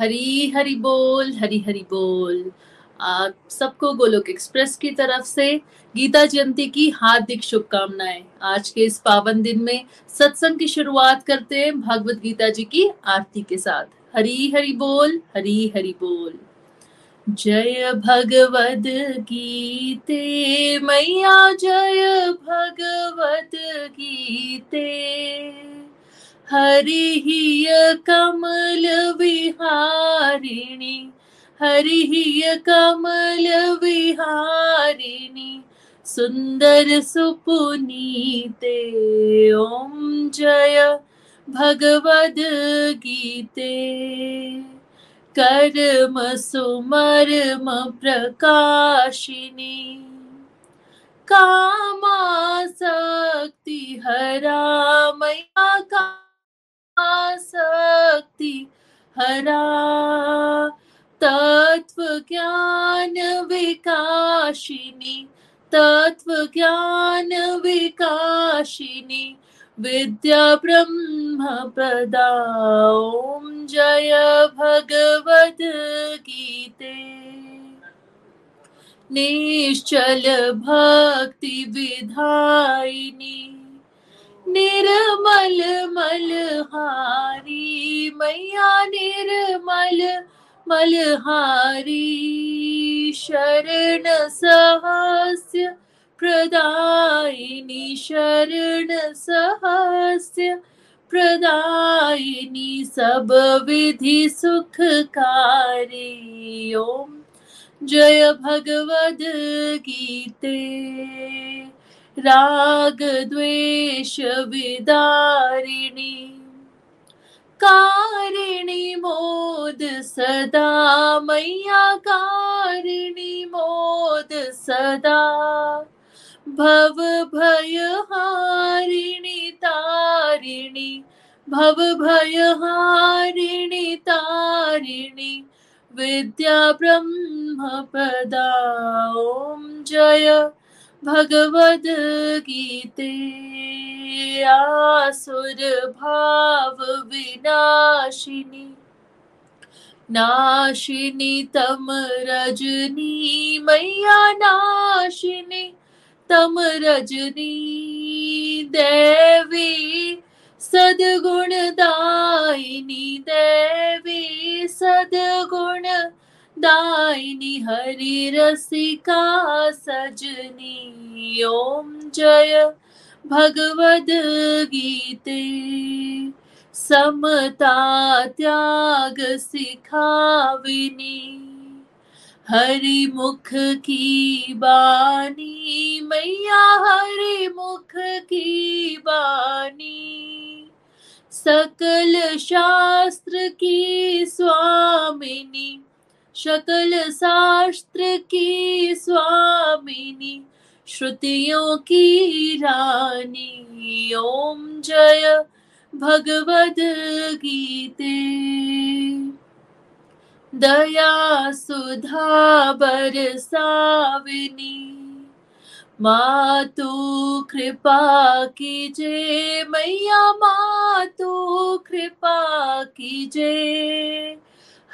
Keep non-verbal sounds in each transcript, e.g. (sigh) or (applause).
हरी हरी बोल, हरी हरी बोल। आप सबको गोलोक एक्सप्रेस की तरफ़ से गीता जयंती की हार्दिक शुभकामनाएँ। आज के इस पावन दिन में सत्संग की शुरुआत करते हैं भगवत गीता जी की आरती के साथ। हरी हरि बोल, हरी हरि बोल। जय भगवद गीते, मैया जय भगवद गीते। हरिहिय कमल विहारिणी, हरिहिय कमल विहारिणी, सुंदर सुपुनीते, ओम जय भगवद गीते। कर्म सुमर्म प्रकाशिनी कामा शक्ति हरा मैया का शक्ति हरा तत्व ज्ञान विकाशिनी तत्व ज्ञान विकाशिनी, विद्या ब्रह्म प्रदा, ओम जय भगवद गीते। निश्चल भक्ति विधायिनी निर्मल मलहारी मैया निर्मल मलहारी शरण सहस्य प्रदायिनी, शरण सहस्य प्रदायिनी, सब विधि सुखकारी। ओम जय भगवद गीते। राग द्वेष विदारिणी, कारिणी मोद सदा, मैया कारिणी मोद सदा, भव भय हारिणी तारिणी, भव भय हारिणी तारिणी, विद्या ब्रह्म पदा, ओम जय। भगवद गीते, आसुर भाव विनाशिनी। नाशिनी तम रजनी, मैया नाशिनी, तम रजनी। देवी सदगुण दायिनी देवी सदगुण दायिनी हरि रसिका सजनी, ओम जय भगवद गीते। समता त्याग सिखाविनी, हरि मुख की बानी, मैया हरि मुख की बानी। सकल शास्त्र की स्वामिनी शकल शास्त्र की स्वामिनी, श्रुतियों की रानी। ओम जय भगवद गीते। दया सुधा बरसाविनी मातु कृपा कीजे। मैया मातु कृपा कीजे।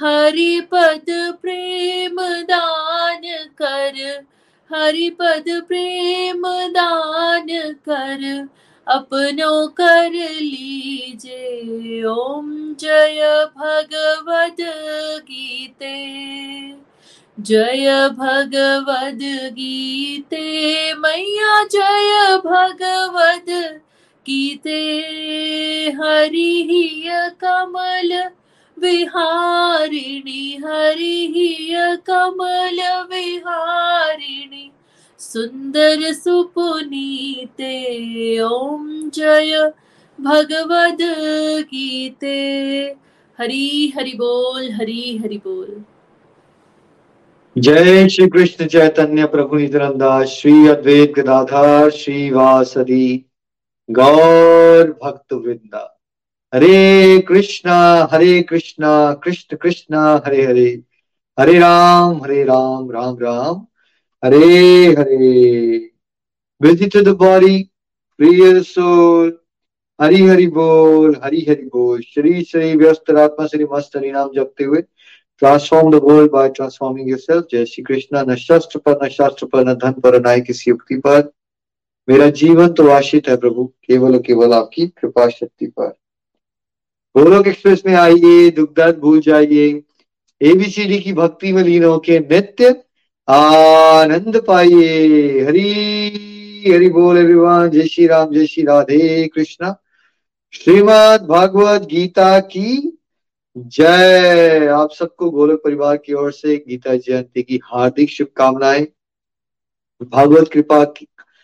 हरिपद प्रेम दान कर, हरिपद प्रेम दान कर, अपनो कर लीजे। ओम जय भगवद गीते। जय भगवद गीते। मैया जय भगवद गीते। हरि कमल विहारिणी हरि कमल विहारिणी सुन्दर सुपुनीते ॐ जय भगवद गीते। हरि हरि बोल, हरि हरि बोल। जय श्री कृष्ण चैतन्य प्रभु नित्यानंदा, श्री अद्वैत गदाधार श्री वासदी गौर भक्त Vrinda Hare Krishna Hare Krishna, Krishna Krishna, Hare Hare. Hare Ram Hare Ram Ram Ram. Hare Hare. busy to the your soul Hari Hari बोल, हरि हरि बोल। श्री श्री व्यस्त आत्मा, श्री मस्त हरि नाम जपते हुए transform the world by transforming yourself जय श्री कृष्णा। न शस्त्र पर, न शास्त्र पर, न धन पर, न किसी युक्ति पर। मेरा जीवन तो आशित है प्रभु, केवल केवल आपकी कृपा शक्ति पर। गोलोक एक्सप्रेस में आइए दुख दर्द भूल जाइए। एबीसीडी की भक्ति में लीन होके नित्य आनंद पाइए। हरी, हरि बोल एवरीवन जय श्री राम, जय श्री राधे कृष्णा। श्रीमद भागवत गीता की जय। आप सबको गोलक परिवार की ओर से गीता जयंती की हार्दिक शुभकामनाएँ। भागवत कृपा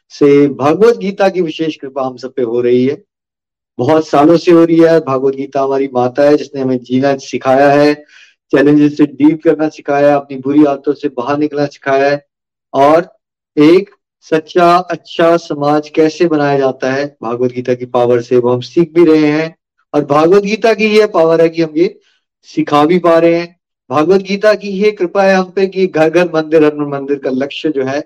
से भागवत गीता की विशेष कृपा हम सब पे हो रही है। बहुत सालों से हो रही है। भागवत गीता हमारी माता है, जिसने हमें जीना सिखाया है। चैलेंजेस से डील करना सिखाया अपनी बुरी आदतों से बाहर निकलना सिखाया है। और एक सच्चा अच्छा समाज कैसे बनाया जाता है? भागवत गीता की पावर से वो हम सीख भी रहे हैं। और भागवत गीता की यह पावर है कि हम ये सिखा भी पा रहे हैं। भागवत गीता की ये कृपा है हम पे कि घर घर मंदिर हर मंदिर का लक्ष्य जो है,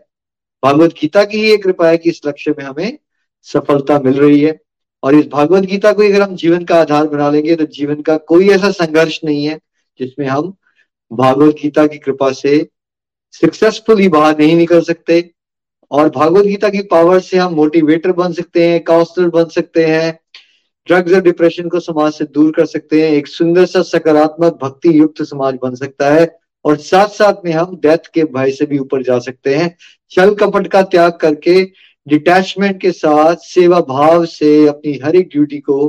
भागवत गीता की ही कृपा है कि इस लक्ष्य में हमें सफलता मिल रही है। और इस भागवत गीता को अगर हम जीवन का आधार बना लेंगे तो जीवन का कोई ऐसा संघर्ष नहीं है, जिसमें हम भागवत गीता की कृपा से सक्सेसफुली बाहर नहीं निकल सकते, और भागवत गीता की पावर से हम मोटिवेटर बन सकते हैं काउंसलर बन सकते हैं ड्रग्स और डिप्रेशन को समाज से दूर कर सकते हैं, एक सुंदर सा सकारात्मक भक्ति युक्त समाज बन सकता है, और साथ साथ में हम डेथ के भय से भी ऊपर जा सकते हैं। छल कपट का त्याग करके डिटैचमेंट के साथ सेवा भाव से अपनी हर एक ड्यूटी को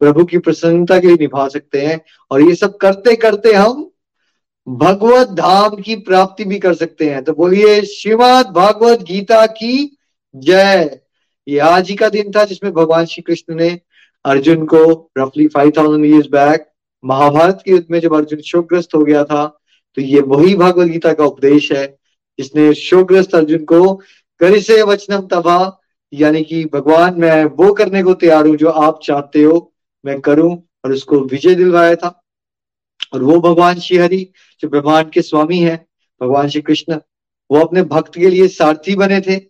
प्रभु की प्रसन्नता के लिए निभा सकते हैं और ये सब करते करते हम भगवत धाम की प्राप्ति भी कर सकते हैं। तो बोलिए, श्रीमद भागवत गीता की जय। ये आज ही का दिन था जिसमें भगवान श्री कृष्ण ने अर्जुन को रफली five thousand years back Mahabharat के युद्ध में जब अर्जुन शोकग्रस्त हो गया था तो ये वही भगवत गीता का उपदेश है जिसने शोकग्रस्त अर्जुन को करिसे वचनम तबा, यानी कि भगवान, मैं वो करने को तैयार हूँ जो आप चाहते हो, मैं करूँ, और उसको विजय दिलवाया था। और वो भगवान श्री हरि, जो ब्रह्मांड के स्वामी है, भगवान श्री कृष्ण, वो अपने भक्त के लिए सारथी बने थे।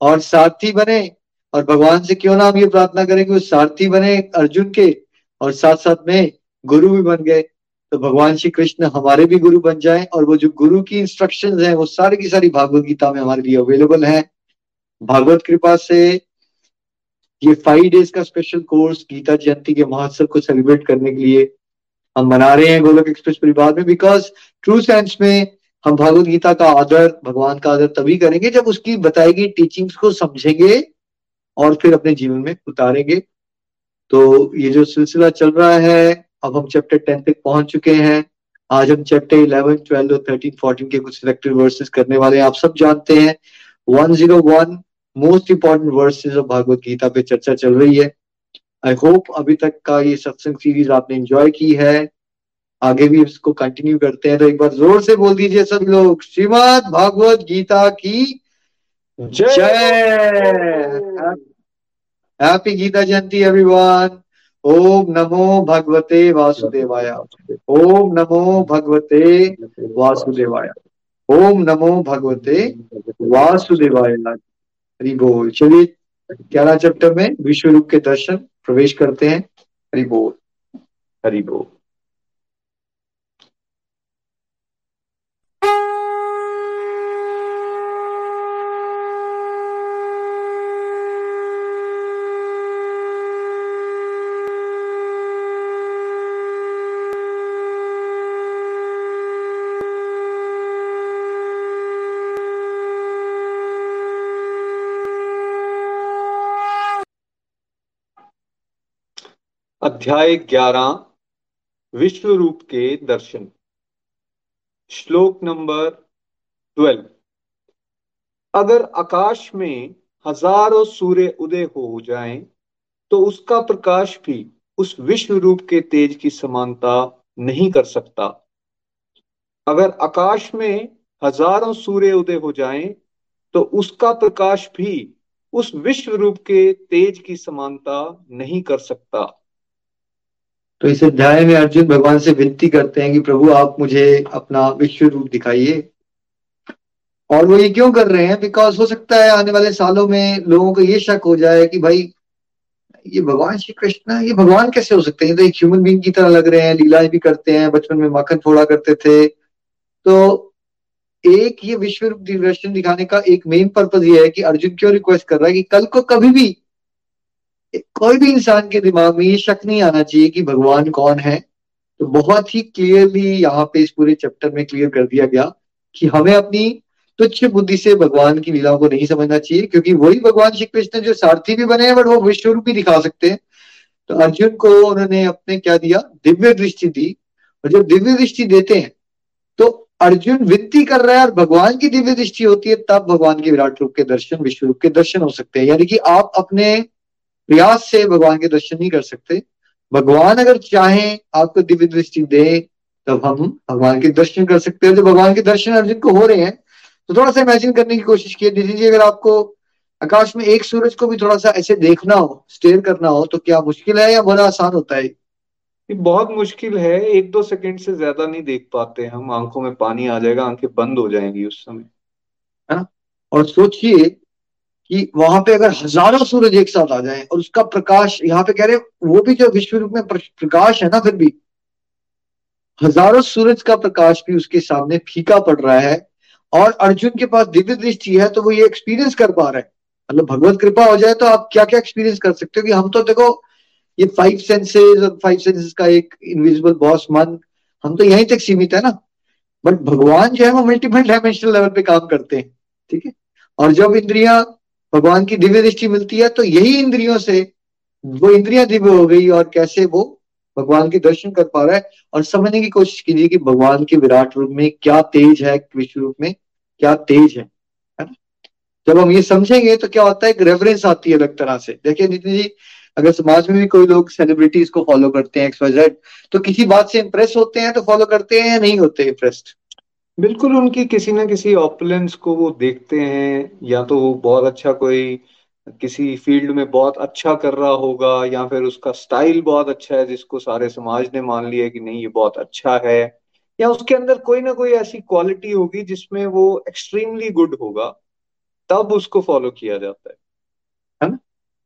और सारथी बने, और भगवान से क्यों ना हम ये प्रार्थना करें कि वो सारथी बने अर्जुन के, और साथ साथ में गुरु भी बन गए। तो भगवान श्री कृष्ण हमारे भी गुरु बन जाए और वो जो गुरु की इंस्ट्रक्शन है, वो सारी की सारी भागवत गीता में हमारे लिए अवेलेबल है। भागवत कृपा से ये फाइव डेज़ का स्पेशल कोर्स गीता जयंती के महोत्सव को सेलिब्रेट करने के लिए हम मना रहे हैं गोलक एक्सप्रेस परिवार में बिकॉज़ ट्रू सेंस में हम भागवत गीता का आदर, भगवान का आदर तभी करेंगे जब उसकी बताई गई टीचिंग्स को समझेंगे और फिर अपने जीवन में उतारेंगे। तो ये जो सिलसिला चल रहा है अब हम चैप्टर टेन तक पहुँच चुके हैं। आज हम चैप्टर इलेवन ट्वेल्व और थर्टीन फोर्टीन के कुछ सिलेक्टेड वर्सेस करने वाले हैं। आप सब जानते हैं one zero one most important verses of Bhagavad Gita पे चर्चा चल रही है। आई होप अभी तक का ये सत्संग सीरीज़ आपने एंजॉय की है। आगे भी इसको कंटिन्यू करते हैं तो एक बार ज़ोर से बोल दीजिए सब लोग श्रीमद भागवत गीता की जय। हैप्पी गीता जयंती एवरीवन ओम नमो भगवते वासुदेवाय। ओम नमो भगवते वासुदेवाय। ओम नमो भगवते वासुदेवाय। हरि बोल। चलिए, ग्यारह चैप्टर में विश्व रूप के दर्शन प्रवेश करते हैं। हरि बोल। अध्याय ग्यारह विश्व रूप के दर्शन। श्लोक नंबर ट्वेल्व अगर आकाश में हज़ारों सूर्य उदय हो जाएँ तो उसका प्रकाश भी उस विश्व रूप के तेज की समानता नहीं कर सकता। अगर आकाश में हज़ारों सूर्य उदय हो जाएँ तो उसका प्रकाश भी उस विश्व रूप के तेज की समानता नहीं कर सकता। तो इस अध्याय में अर्जुन भगवान से विनती करते हैं कि प्रभु, आप मुझे अपना विश्व रूप दिखाइए। और वो ये क्यों कर रहे हैं? बिकॉज़ हो सकता है आने वाले सालों में लोगों को ये शक हो जाए कि भाई, ये भगवान श्री कृष्ण, ये भगवान कैसे हो सकते हैं? तो एक ह्यूमन बींग की तरह लग रहे हैं, लीलाएँ भी करते हैं, बचपन में माखन फोड़ा करते थे। तो एक ये विश्व रूप दर्शन दिखाने का एक मेन पर्पज ये है कि अर्जुन क्यों रिक्वेस्ट कर रहा है कि कल को कभी भी कोई भी इंसान के दिमाग में ये शक नहीं आना चाहिए कि भगवान कौन है। तो बहुत ही क्लियरली यहाँ पे इस पूरे चैप्टर में क्लियर कर दिया गया कि हमें अपनी तुच्छ बुद्धि से भगवान की लीलाओं को नहीं समझना चाहिए, क्योंकि वही भगवान श्री कृष्ण जो सारथी भी बने हैं बट वो विश्व रूप भी दिखा सकते हैं। तो अर्जुन को उन्होंने अपने क्या दिया? दिव्य दृष्टि दी, और जब दिव्य दृष्टि देते हैं तो अर्जुन विनती कर रहा है, और भगवान की दिव्य दृष्टि होती है, तब भगवान के विराट रूप के दर्शन विश्व रूप के दर्शन हो सकते हैं। यानी कि आप अपने प्रयास से भगवान के दर्शन नहीं कर सकते। भगवान अगर चाहे आपको दिव्य दृष्टि दे तब हम भगवान के दर्शन कर सकते हैं। जो भगवान के दर्शन अर्जुन को हो रहे हैं तो थोड़ा सा इमेजिन करने की कोशिश की दीजिए अगर आपको आकाश में एक सूरज को भी थोड़ा सा ऐसे देखना हो स्टेयर करना हो तो क्या मुश्किल है या बड़ा आसान होता है? ये बहुत मुश्किल है। एक दो सेकंड से ज़्यादा नहीं देख पाते हम। आँखों में पानी आ जाएगा आँखें बंद हो जाएँगी उस समय। है ना? और सोचिए कि वहाँ पे अगर हज़ारों सूरज एक साथ आ जाए और उसका प्रकाश, यहाँ पे कह रहे हैं, वो भी जो विश्व रूप में प्रकाश है ना फिर भी, हज़ारों सूरज का प्रकाश भी उसके सामने फीका पड़ रहा है और अर्जुन के पास दिव्य दृष्टि है तो वो ये एक्सपीरियंस कर पा रहे हैं। मतलब भगवत कृपा हो जाए तो आप क्या क्या एक्सपीरियंस कर सकते हो कि हम तो देखो, ये फाइव सेंसेस और फाइव सेंसेस का एक इनविजिबल बॉस मन, हम तो यहीं तक सीमित है ना। बट भगवान जो है वो मल्टीपल डायमेंशनल लेवल पे काम करते हैं, ठीक है? और जब इंद्रिया भगवान की दिव्य दृष्टि मिलती है तो यही इंद्रियों से वो इंद्रिया दिव्य हो गई और कैसे वो भगवान के दर्शन कर पा रहा है और समझने की कोशिश कीजिए कि भगवान के विराट रूप में क्या तेज है, विश्व रूप में क्या तेज है जब हम ये समझेंगे तो क्या होता है, एक रेफरेंस आती है अलग तरह से। देखिए नितिन जी, अगर समाज में भी कोई लोग सेलिब्रिटीज को फॉलो करते हैं एक्सवाइजेड तो किसी बात से इंप्रेस होते हैं तो फॉलो करते हैं या नहीं होते इंप्रेस्ड बिल्कुल उनकी किसी ना किसी ऑपुलेंस को वो देखते हैं, या तो वो बहुत अच्छा कोई किसी फ़ील्ड में बहुत अच्छा कर रहा होगा, या फिर उसका स्टाइल बहुत अच्छा है, जिसको सारे समाज ने मान लिया कि नहीं, ये बहुत अच्छा है, या उसके अंदर कोई ना कोई ऐसी क्वालिटी होगी जिसमें वो एक्सट्रीमली गुड होगा, तब उसको फॉलो किया जाता है। है ना?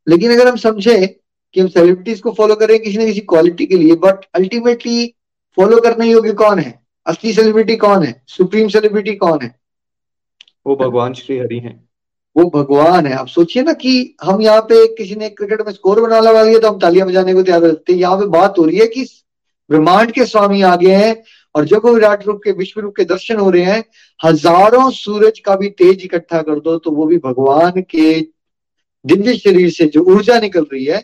लेकिन अगर हम समझे कि हम सेलिब्रिटीज को फॉलो करें किसी न किसी क्वालिटी के लिए बट अल्टीमेटली फॉलो करने योग्य कौन है? असली सेलिब्रिटी कौन है? सुप्रीम सेलिब्रिटी कौन है? वो भगवान श्री हरि हैं। वो भगवान है। आप सोचिए ना कि हम यहाँ पे किसी ने क्रिकेट में स्कोर बना लगा लिया तो हम तालियाँ बजाने को तैयार रहते हैं। यहाँ पे बात हो रही है कि ब्रह्मांड के स्वामी आ गए हैं और जब वो विराट रूप के विश्व रूप के दर्शन हो रहे हैं हज़ारों सूरज का भी तेज इकट्ठा कर दो तो वो भी भगवान के दिव्य शरीर से जो ऊर्जा निकल रही है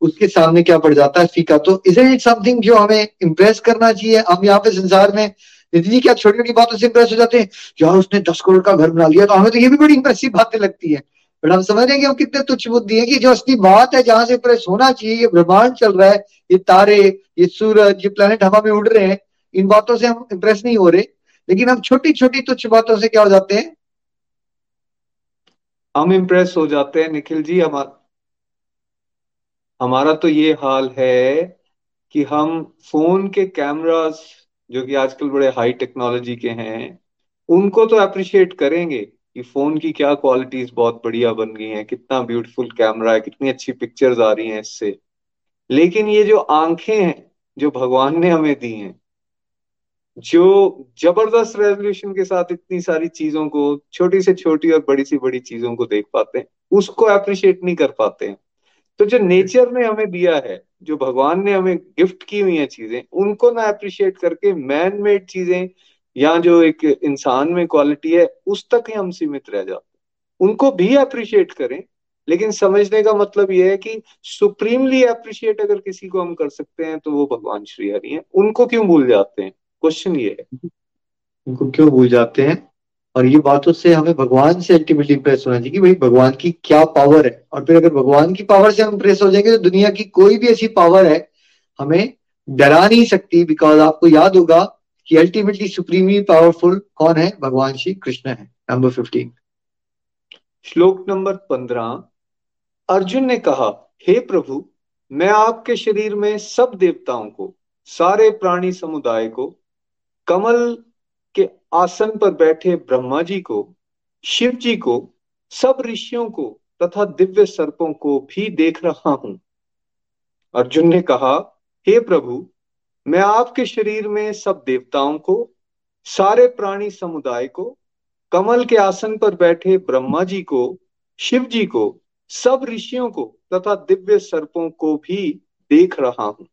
उसके सामने क्या पड़ जाता है फीका? तो इज़ इट समथिंग जो हमें इंप्रेस करना चाहिए? हम यहाँ पे संसार में निधि क्या छोटी छोटी बातों से इंप्रेस हो जाते हैं? यार, उसने दस करोड़ का घर बना लिया तो हमें तो ये भी बड़ी इंप्रेसिव बातें लगती है। बट हम समझ रहे हैं कि हम कितने तुच्छ बुद्धि है कि जो असली बात है, जहाँ से इंप्रेस होना चाहिए, ये ब्रह्मांड चल रहा है, ये तारे, ये सूरज, ये प्लेनेट हवा में उड़ रहे हैं, इन बातों से हम इंप्रेस नहीं हो रहे। लेकिन हम छोटी छोटी तुच्छ बातों से क्या हो जाते हैं? हम इंप्रेस हो जाते हैं, निखिल जी हमारा हमारा तो ये हाल है कि हम फ़ोन के कैमरास, जो कि आजकल बड़े हाई टेक्नोलॉजी के हैं, उनको तो अप्रिशिएट करेंगे कि फ़ोन की क्या क्वालिटीज बहुत बढ़िया बन गई हैं, कितना ब्यूटीफुल कैमरा है, कितनी अच्छी पिक्चर्स आ रही हैं इससे। लेकिन ये जो आँखें हैं, जो भगवान ने हमें दी हैं, जो ज़बरदस्त रेजोल्यूशन के साथ इतनी सारी चीज़ों को, छोटी से छोटी और बड़ी सी बड़ी चीज़ों को देख पाते हैं, उसको अप्रिशिएट नहीं कर पाते हैं। तो जो नेचर ने हमें दिया है, जो भगवान ने हमें गिफ्ट की हुई है चीज़ें, उनको ना अप्रिशिएट करके मैन मेड चीज़ें या जो एक इंसान में क्वालिटी है, उस तक ही हम सीमित रह जाते उनको भी अप्रिशिएट करें, लेकिन समझने का मतलब यह है कि सुप्रीमली अप्रिशिएट अगर किसी को हम कर सकते हैं तो वो भगवान श्री हरि हैं। उनको क्यों भूल जाते हैं? क्वेश्चन ये है। उनको क्यों भूल जाते हैं? और ये बातों से हमें भगवान से अल्टीमेटली इंप्रेस होना चाहिए कि भाई भगवान की क्या पावर है। और फिर अगर भगवान की पावर से हम इंप्रेस हो जाएँगे तो दुनिया की कोई भी ऐसी पावर है, हमें डरा नहीं सकती बिकॉज़ आपको याद होगा कि अल्टीमेटली सुप्रीमली पावरफुल कौन है? भगवान श्री कृष्ण है। नंबर फिफ्टीन श्लोक नंबर पंद्रह. अर्जुन ने कहा, हे प्रभु, मैं आपके शरीर में सब देवताओं को, सारे प्राणी समुदाय को, कमल आसन पर बैठे ब्रह्मा जी को, शिव जी को, सब ऋषियों को तथा दिव्य सर्पों को भी देख रहा हूँ। अर्जुन ने कहा, हे प्रभु, मैं आपके शरीर में सब देवताओं को, सारे प्राणी समुदाय को, कमल के आसन पर बैठे ब्रह्मा जी को, शिव जी को, सब ऋषियों को तथा दिव्य सर्पों को भी देख रहा हूँ।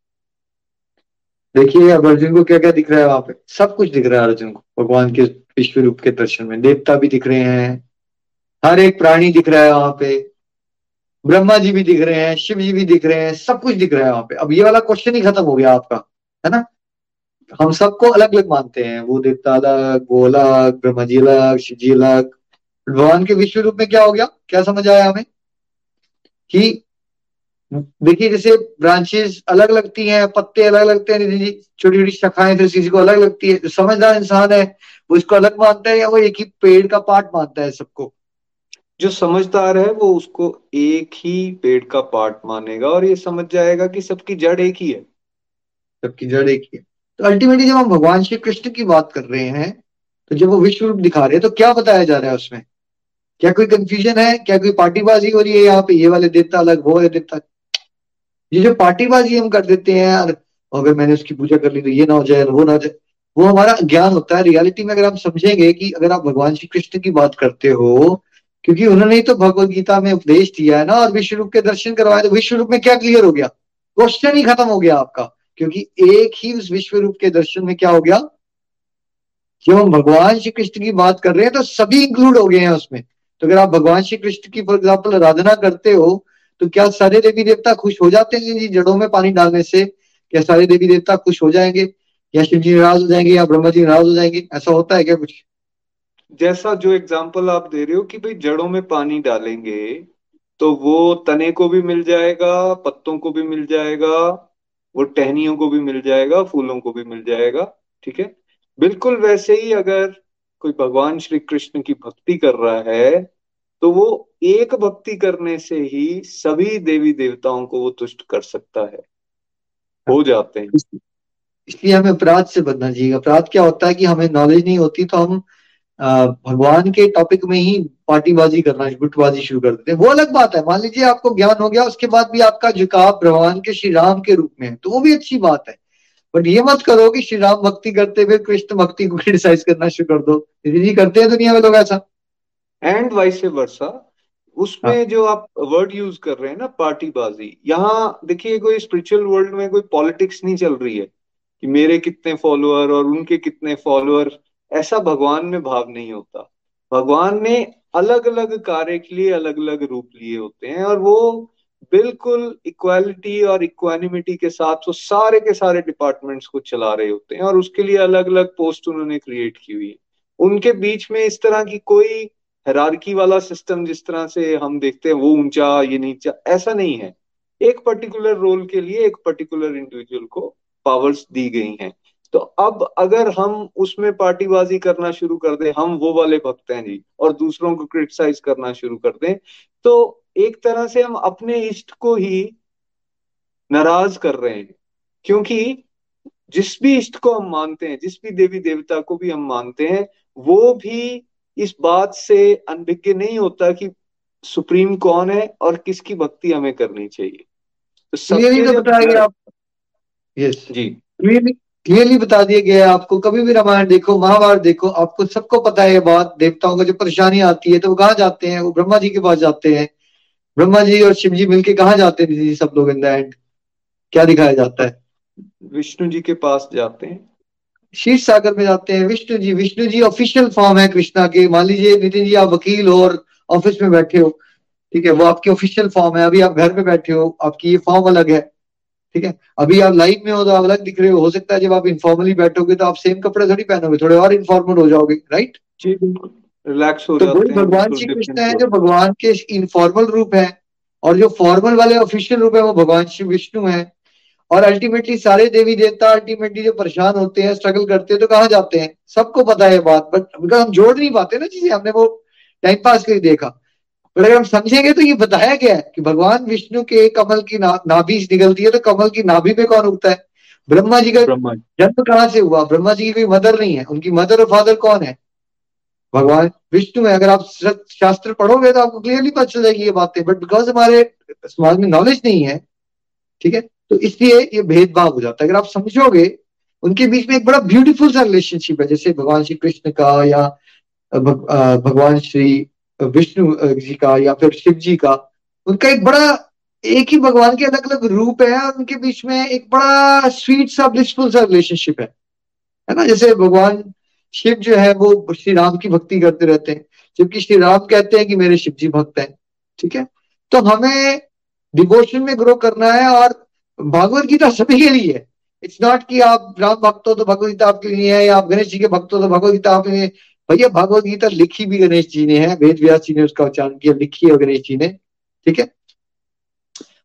देखिए, अर्जुन को क्या क्या दिख रहा है वहाँ पे? सब कुछ दिख रहा है अर्जुन को। भगवान के विश्व रूप के दर्शन में। देवता भी दिख रहे हैं। हर एक प्राणी दिख रहा है वहाँ पे। ब्रह्मा जी भी दिख रहे हैं, शिव जी भी दिख रहे हैं, सब कुछ दिख रहा है वहाँ पे। अब ये वाला क्वेश्चन ही खत्म हो गया आपका, है ना? हम सबको अलग अलग मानते हैं। वो देवता अलग, वो अलग, ब्रह्मा जी अलग, शिव जी अलग। भगवान के विश्व रूप में क्या हो गया? क्या समझ आया हमें? कि देखिए जैसे ब्रांचेस अलग लगती हैं पत्ते अलग लगते हैं छोटी छोटी शाखाएँ तो किसी को अलग लगती है जो समझदार इंसान है वो इसको अलग मानता है या वो एक ही पेड़ का पार्ट मानता है सबको? जो समझदार है वो उसको एक ही पेड़ का पार्ट मानेगा और ये समझ जाएगा कि सबकी जड़ एक ही है। सबकी जड़ एक ही है। तो अल्टीमेटली जब हम भगवान श्री कृष्ण की बात कर रहे हैं तो जब वो विश्व रूप दिखा रहे हैं तो क्या बताया जा रहा है उसमें? क्या कोई कंफ्यूजन है? क्या कोई पार्टीबाजी हो रही है? यहाँ पे ये वाले देवता अलग वो वाले देवता ये जो पार्टीबाजी हम कर देते हैं यार अगर मैंने उसकी पूजा कर ली तो ये ना हो जाए, वो ना हो जाए, वो हमारा ज्ञान होता है। रियलिटी में अगर आप समझेंगे कि अगर आप भगवान श्री कृष्ण की बात करते हो, क्योंकि उन्होंने ही तो भगवत गीता में उपदेश दिया है ना, और विश्व रूप के दर्शन करवाए तो विश्व रूप में क्या क्लियर हो गया? क्वेश्चन ही खत्म हो गया आपका, क्योंकि एक ही उस विश्व रूप के दर्शन में क्या हो गया? जब हम भगवान श्री कृष्ण की बात कर रहे हैं तो सभी इंक्लूड हो गए हैं उसमें। तो अगर आप भगवान श्री कृष्ण की फॉर एग्ज़ाम्पल आराधना करते हो तो क्या सारे देवी देवता खुश हो जाते हैं जी? जड़ों में पानी डालने से क्या सारे देवी देवता खुश हो जाएँगे? या शिव जी नाराज़ हो जाएँगे या ब्रह्मा जी नाराज़ हो जाएँगे? ऐसा होता है क्या कुछ? जैसा जो एग्ज़ाम्पल आप दे रहे हो कि भाई जड़ों में पानी डालेंगे तो वो तने को भी मिल जाएगा, पत्तों को भी मिल जाएगा, वो टहनियों को भी मिल जाएगा, फूलों को भी मिल जाएगा, ठीक है? बिल्कुल वैसे ही अगर कोई भगवान श्री कृष्ण की भक्ति कर रहा है तो वो एक भक्ति करने से ही सभी देवी देवताओं को वो तुष्ट कर सकता है। हो जाते हैं। इसलिए हमें अपराध से बचना चाहिए। अपराध क्या होता है कि हमें नॉलेज नहीं होती तो हम भगवान के टॉपिक में ही पार्टीबाजी करना गुटबाजी शुरू कर देते हैं। वो अलग बात है। मान लीजिए आपको ज्ञान हो गया उसके बाद भी आपका झुकाव भगवान के श्री राम के रूप में है तो वो भी अच्छी बात है। बट ये मत करो कि श्री राम भक्ति करते हुए कृष्ण भक्ति को (laughs) क्रिटिसाइज करना शुरू कर दो। करते हैं दुनिया में लोग ऐसा। एंड वाइस वर्षा उसमें हाँ. जो आप वर्ड यूज़ कर रहे हैं ना पार्टीबाजी यहाँ देखिए कोई स्पिरिचुअल वर्ल्ड में कोई पॉलिटिक्स नहीं चल रही है कि मेरे कितने फॉलोअर और उनके कितने फॉलोअर ऐसा भगवान में भाव नहीं होता भगवान ने अलग अलग कार्य के लिए अलग अलग रूप लिए होते हैं और वो बिल्कुल इक्वालिटी और इक्वानिमिटी के साथ वो सारे के सारे डिपार्टमेंट्स को चला रहे होते हैं और उसके लिए अलग अलग पोस्ट उन्होंने क्रिएट की हुई है उनके बीच में इस तरह की कोई हैरारकी वाला सिस्टम जिस तरह से हम देखते हैं, वो ऊँचा, ये नीचा, ऐसा नहीं है। एक पर्टिकुलर रोल के लिए एक पर्टिकुलर इंडिविजुअल को पावर्स दी गई हैं। तो अब अगर हम उसमें पार्टीबाजी करना शुरू कर दें, हम वो वाले भक्त हैं जी, और दूसरों को क्रिटिसाइज करना शुरू कर दें तो एक तरह से हम अपने इष्ट को ही नाराज़ कर रहे हैं। क्योंकि जिस भी इष्ट को हम मानते हैं, जिस भी देवी देवता को भी हम मानते हैं, वो भी इस बात से अनभिज्ञ नहीं होता कि सुप्रीम कौन है और किसकी भक्ति हमें करनी चाहिए। तो सबके तो बताया आप यस जी। क्लियरली क्लियरली बता दिया गया है आपको। कभी भी रामायण देखो महाभारत देखो आपको सबको पता है ये बात। देवताओं को जब परेशानी आती है तो वो कहाँ जाते हैं? वो ब्रह्मा जी के पास जाते हैं। ब्रह्मा जी और शिव जी मिलके कहाँ जाते हैं? सब लोग इन द एंड क्या दिखाया जाता है? विष्णु जी के पास जाते हैं। शीर्ष सागर में जाते हैं। विष्णु जी विष्णु जी ऑफिशियल फॉर्म है कृष्णा के। मान लीजिए नितिन जी आप वकील हो और ऑफ़िस में बैठे हो। ठीक है वो आपकी ऑफिशियल फॉर्म है। अभी आप घर में बैठे हो आपकी ये फॉर्म अलग है। ठीक है अभी आप लाइव में हो तो आप अलग दिख रहे हो। हो सकता है जब आप इनफॉर्मली बैठोगे तो आप सेम कपड़े थोड़ी पहनोगे थोड़े और इन्फॉर्मल हो जाओगे राइट जी बिल्कुल। रिलैक्स हो तो जाते हैं भगवान श्री कृष्ण है जो भगवान के इनफॉर्मल रूप है और जो फॉर्मल वाले ऑफिशियल रूप है वो भगवान श्री विष्णु है। और अल्टीमेटली सारे देवी देवता अल्टीमेटली जो परेशान होते हैं स्ट्रगल करते हैं तो कहाँ जाते हैं? सबको पता है बात बट बिकॉज़ हम जोड़ नहीं पाते ना चीज़ें हमने वो टाइम पास के लिए देखा। बट अगर हम समझेंगे तो ये बताया गया है कि भगवान विष्णु के कमल की ना, नाभि निकलती है तो कमल की नाभि पे कौन उगता है? ब्रह्मा जी का जन्म कहाँ से हुआ? ब्रह्मा जी की कोई मदर नहीं है। उनकी मदर और फादर कौन है? भगवान विष्णु है। अगर आप शास्त्र पढ़ोगे तो आपको क्लियरली पता चल जाएगी ये बातें बट बिकॉज़ हमारे समाज में नॉलेज नहीं है ठीक है? तो इसलिए ये भेदभाव हो जाता है। अगर आप समझोगे उनके बीच में एक बड़ा ब्यूटीफुल सा रिलेशनशिप है जैसे भगवान श्री कृष्ण का या भग, भगवान श्री विष्णु जी का या फिर शिव जी का उनका एक बड़ा एक ही भगवान के अलग अलग रूप है और उनके बीच में एक बड़ा स्वीट सा ब्लिसफुल सा रिलेशनशिप है। है ना? जैसे भगवान शिव जो है वो श्री राम की भक्ति करते रहते हैं जबकि श्री राम कहते हैं कि मेरे शिव जी भक्त हैं ठीक है? तो हमें डिवोशन में ग्रो करना है और भागवत गीता सभी के लिए। है इट्स नॉट कि आप राम भक्त हो तो भगवत गीता आपके लिए है, या आप गणेश जी के भक्त हो तो भगवत गीता आपके लिए। भैया, भगवत गीता लिखी भी गणेश जी ने, है वेद व्यास जी ने उसका उच्चारण किया, लिखी है गणेश जी ने। ठीक है?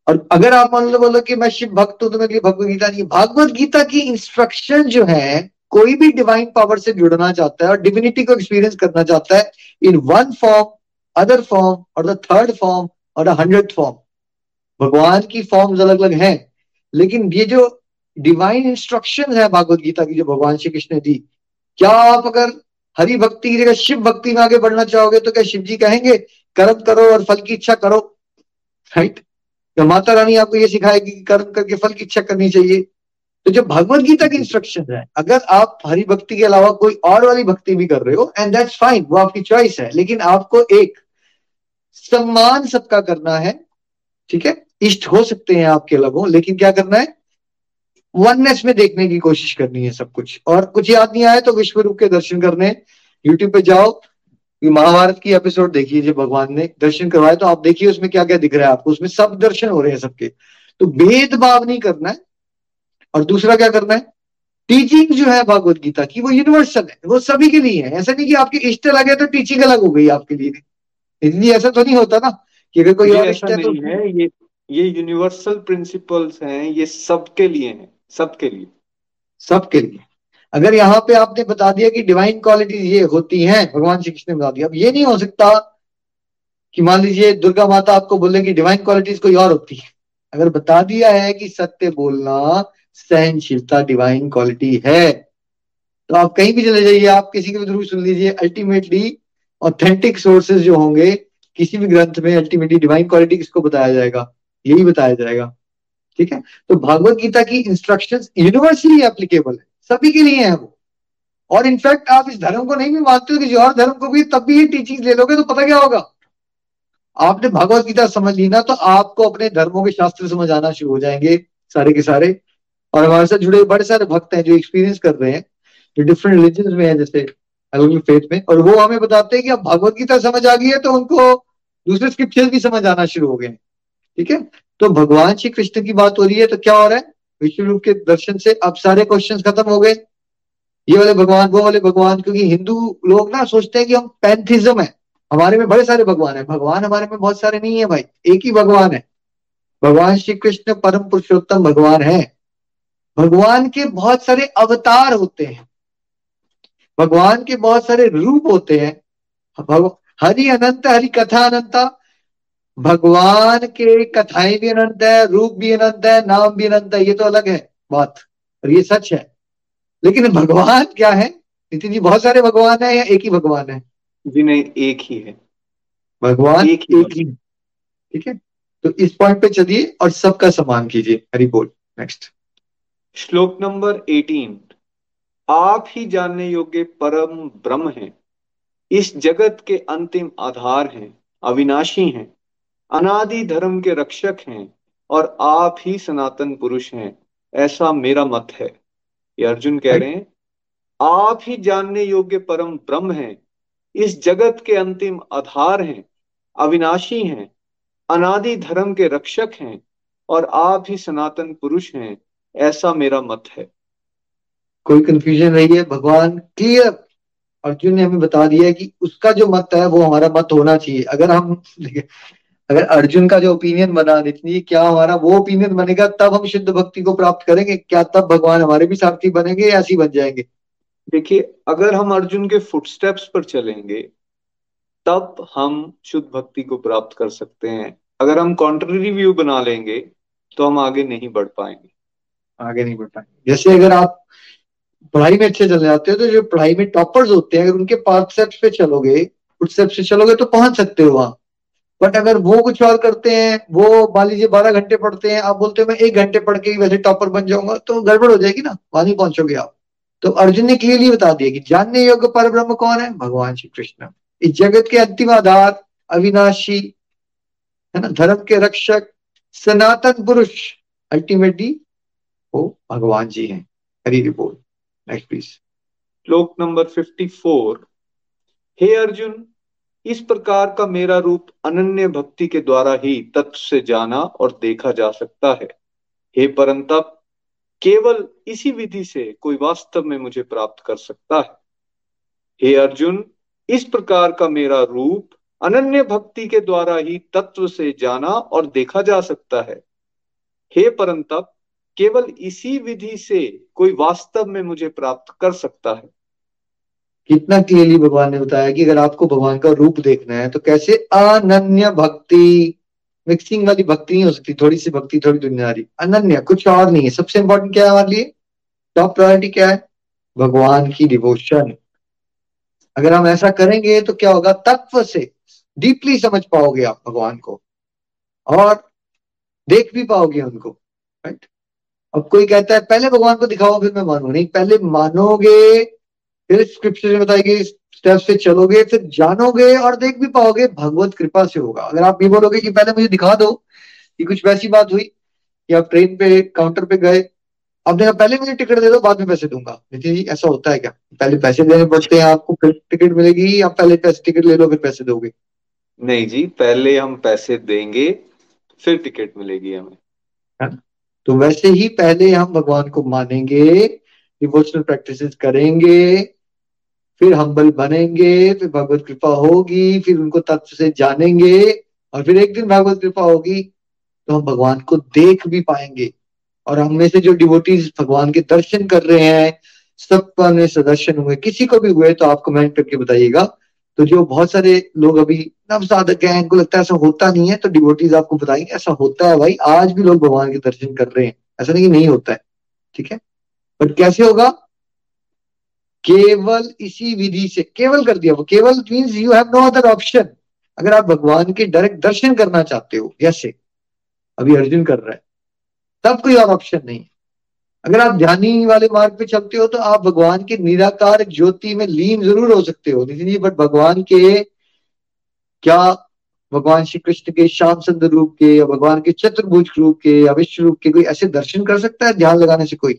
और अगर आप मान लो बोलो कि मैं शिव भक्त हूँ तो मेरे लिए भगवत गीता नहीं भागवत गीता की इंस्ट्रक्शन जो है, कोई भी डिवाइन पावर से जुड़ना चाहता है और डिविनिटी को एक्सपीरियंस करना चाहता है in one form other form और द थर्ड फॉर्म और द हंड्रेड फॉर्म भगवान की फॉर्म्स अलग अलग हैं। लेकिन ये जो डिवाइन इंस्ट्रक्शन है भागवत गीता की जो भगवान श्री कृष्ण ने दी क्या आप अगर हरि भक्ति की जगह शिव भक्ति में आगे बढ़ना चाहोगे तो क्या शिव जी कहेंगे कर्म करो और फल की इच्छा करो? राइट तो माता रानी आपको ये सिखाएगी कि कर्म करके फल की इच्छा करनी चाहिए। तो जो भगवत गीता की इंस्ट्रक्शन है अगर आप हरि भक्ति के अलावा कोई और वाली भक्ति भी कर रहे हो एंड दैट्स फाइन वो आपकी चॉइस है लेकिन आपको एक सम्मान सबका करना है ठीक है? इष्ट हो सकते हैं आपके लगों लेकिन क्या करना है? वननेस में देखने की कोशिश करनी है सब कुछ। और कुछ याद नहीं आया तो विश्व रूप के दर्शन करने। यूट्यूब पे जाओ महाभारत की एपिसोड देखिए जो भगवान ने। दर्शन करवाए तो आप देखिए उसमें क्या क्या दिख रहा है आपको। उसमें सब दर्शन हो रहे हैं सबके। तो भेदभाव नहीं करना है। और दूसरा क्या करना है? टीचिंग जो है भागवत गीता की वो यूनिवर्सल है। वो सभी के लिए है। ऐसा नहीं कि आपके इष्ट अलग है तो टीचिंग अलग हो गई आपके लिए। इसलिए ऐसा तो नहीं होता ना कि अगर कोई और इष्ट है तो है। ये ये यूनिवर्सल प्रिंसिपल्स हैं, ये सबके लिए हैं, सबके लिए। सबके लिए। अगर यहाँ पे आपने बता दिया कि डिवाइन क्वालिटीज ये होती हैं, भगवान श्री कृष्ण ने बता दिया। अब ये नहीं हो सकता कि मान लीजिए दुर्गा माता आपको बोले कि डिवाइन क्वालिटीज कोई और होती है। अगर बता दिया है कि सत्य बोलना, सहनशीलता डिवाइन क्वालिटी है तो आप कहीं भी चले जाइए, आप किसी के भी थ्रू सुन लीजिए अल्टीमेटली ऑथेंटिक सोर्सेज जो होंगे, किसी भी ग्रंथ में अल्टीमेटली डिवाइन क्वालिटी किसको बताया जाएगा? यही बताया जाएगा। ठीक है? तो भागवत गीता की इंस्ट्रक्शंस यूनिवर्सली एप्लीकेबल है। सभी के लिए है वो। और इनफैक्ट आप इस धर्म को नहीं भी मानते हो किसी और धर्म को भी तब भी ये टीचिंग ले लोगे तो पता क्या होगा? आपने भगवत गीता समझ ली ना तो आपको अपने धर्मों के शास्त्र समझ आना शुरू हो जाएँगे सारे के सारे। और हमारे साथ जुड़े बड़े सारे भक्त हैं जो एक्सपीरियंस कर रहे हैं, जो डिफरेंट रिलीजन में है, जैसे अलग अलग फेथ में। और वो हमें बताते हैं कि अब भगवत गीता समझ आ गई है तो उनको दूसरे स्क्रिप्चर्स भी समझ आना शुरू हो गए ठीक है? तो भगवान श्री कृष्ण की बात हो रही है तो क्या हो रहा है? विष्णु रूप के दर्शन से अब सारे क्वेश्चन खत्म हो गए। ये वाले भगवान, वो वाले भगवान, क्योंकि हिंदू लोग ना सोचते हैं कि हम पैंथिज्म है। हमारे में बड़े सारे भगवान है। भगवान हमारे में बहुत सारे नहीं है भाई, एक ही भगवान है। भगवान श्री कृष्ण परम पुरुषोत्तम भगवान है। भगवान के बहुत सारे अवतार होते हैं। भगवान के बहुत सारे रूप होते हैं। हरि अनंत, हरि कथा अनंता भगवान के कथाएँ भी अनंत है रूप भी अनंत है नाम भी अनंत है ये तो अलग है बात और ये सच है। लेकिन भगवान क्या है? नितिन जी बहुत सारे भगवान है या एक ही भगवान है? जी नहीं एक ही है। भगवान एक ही, एक ही ठीक है? तो इस पॉइंट पे चलिए और सबका सम्मान कीजिए। हरि बोल। नेक्स्ट श्लोक नंबर 18 आप ही जानने योग्य परम ब्रह्म हैं। इस जगत के अंतिम आधार हैं अविनाशी हैं। अनादि धर्म के रक्षक हैं और आप ही सनातन पुरुष हैं। ऐसा मेरा मत है। ये अर्जुन कह रहे हैं, आप ही जानने योग्य परम ब्रह्म हैं। इस जगत के अंतिम आधार हैं, अविनाशी हैं, अनादि धर्म के रक्षक हैं और आप ही सनातन पुरुष हैं। ऐसा मेरा मत है। कोई कंफ्यूजन रही है। भगवान क्लियर अर्जुन ने हमें बता दिया कि उसका जो मत है वो हमारा मत होना चाहिए। अगर हम अगर अर्जुन का जो ओपिनियन बना देती है क्या हमारा वो ओपिनियन बनेगा तब हम शुद्ध भक्ति को प्राप्त करेंगे? क्या तब भगवान हमारे भी सारथी बनेंगे या ऐसे बन जाएँगे? देखिए अगर हम अर्जुन के फुटस्टेप्स पर चलेंगे तब हम शुद्ध भक्ति को प्राप्त कर सकते हैं। अगर हम कॉन्ट्ररी व्यू बना लेंगे तो हम आगे नहीं बढ़ पाएँगे। आगे नहीं बढ़ पाएँगे। जैसे अगर आप पढ़ाई में अच्छे चले जाते हो तो जो पढ़ाई में टॉपर्स होते हैं अगर उनके पार्ट स्टेप्स पे चलोगे फुटस्टेप्स से चलोगे तो पहुँच सकते हो वहाँ। बट अगर वो कुछ और करते हैं, वो मान लीजिए बारह घंटे पढ़ते हैं, आप बोलते हो, मैं एक घंटे पढ़ के वैसे टॉपर बन जाऊँगा तो गड़बड़ हो जाएगी ना, वहाँ नहीं पहुंचोगे आप। तो अर्जुन ने क्लियरली बता दिया कि जानने योग्य पर ब्रह्म कौन है? भगवान श्री कृष्ण। इस जगत के अंतिम आधार अविनाशी, है ना? धर्म के रक्षक, सनातन पुरुष अल्टीमेटली वो भगवान जी हैं। हरी रिपोर्ट नेक्स्ट प्लीज़ श्लोक नंबर फिफ्टी फोर हे अर्जुन इस प्रकार का मेरा रूप अनन्य भक्ति के द्वारा ही तत्व से जाना और देखा जा सकता है। हे परंतप, केवल इसी विधि से कोई वास्तव में मुझे प्राप्त कर सकता है। हे अर्जुन, इस प्रकार का मेरा रूप अनन्य भक्ति के द्वारा ही तत्व से जाना और देखा जा सकता है। हे परंतप, केवल इसी विधि से कोई वास्तव में मुझे प्राप्त कर सकता है। कितना क्लियरली भगवान ने बताया कि अगर आपको भगवान का रूप देखना है तो कैसे अनन्य भक्ति? मिक्सिंग वाली भक्ति नहीं हो सकती, थोड़ी सी भक्ति, थोड़ी दुनियादारी अनन्य, कुछ और नहीं है। सबसे इंपॉर्टेंट क्या है हमारे लिए? टॉप प्रायोरिटी क्या है? भगवान की डिवोशन अगर हम ऐसा करेंगे तो क्या होगा? तत्व से डीपली समझ पाओगे आप भगवान को। और देख भी पाओगे उनको राइट अब कोई कहता है, पहले भगवान को दिखाओ, फिर मैं मानू नहीं, पहले मानोगे फिर स्क्रिप्चर में बताई गई स्टेप से चलोगे फिर जानोगे और देख भी पाओगे भगवत कृपा से होगा। अगर आप ये बोलोगे कि पहले मुझे दिखा दो कि कुछ वैसी बात हुई कि आप ट्रेन पे काउंटर पे गए आपने कहा पहले मुझे टिकट दे दो बाद में पैसे दूँगा। नितिन जी ऐसा होता है क्या? पहले पैसे देने पड़ते हैं आपको फिर टिकट मिलेगी आप पहले पैसे टिकट ले लो फिर पैसे दोगे। नहीं जी पहले हम पैसे देंगे फिर टिकट मिलेगी हमें। तो वैसे ही पहले हम भगवान को मानेंगे डिवोशनल प्रैक्टिसेस करेंगे फिर हम्बल बनेंगे, फिर भगवत कृपा होगी, फिर उनको तत्व से जानेंगे और फिर एक दिन भगवत कृपा होगी तो हम भगवान को देख भी पाएँगे। और हम में से जो डिवोटीज भगवान के दर्शन कर रहे हैं, सबका में सदर्शन हुए, किसी को भी हुए तो आप कमेंट करके बताइएगा। तो जो बहुत सारे लोग अभी नव साधक हैं, इनको लगता है ऐसा होता नहीं है तो डिवोटीज आपको बताएँगे, ऐसा होता है भाई, आज भी लोग भगवान के दर्शन कर रहे हैं। ऐसा नहीं नहीं होता है, ठीक है? बट कैसे होगा? केवल इसी विधि से, केवल कर दिया। वो केवल means you have no other option अगर आप भगवान के डायरेक्ट दर्शन करना चाहते हो जैसे अभी अर्जुन कर रहा है। तब कोई और ऑप्शन नहीं है। अगर आप ध्यानी वाले मार्ग पे चलते हो तो आप भगवान के निराकार ज्योति में लीन ज़रूर हो सकते हो। नितिन जी बट भगवान के क्या? भगवान श्री कृष्ण के श्याम सुंदर रूप के, या भगवान के चतुर्भुज रूप के, या विश्व रूप के कोई ऐसे दर्शन कर सकता है? ध्यान लगाने से कोई।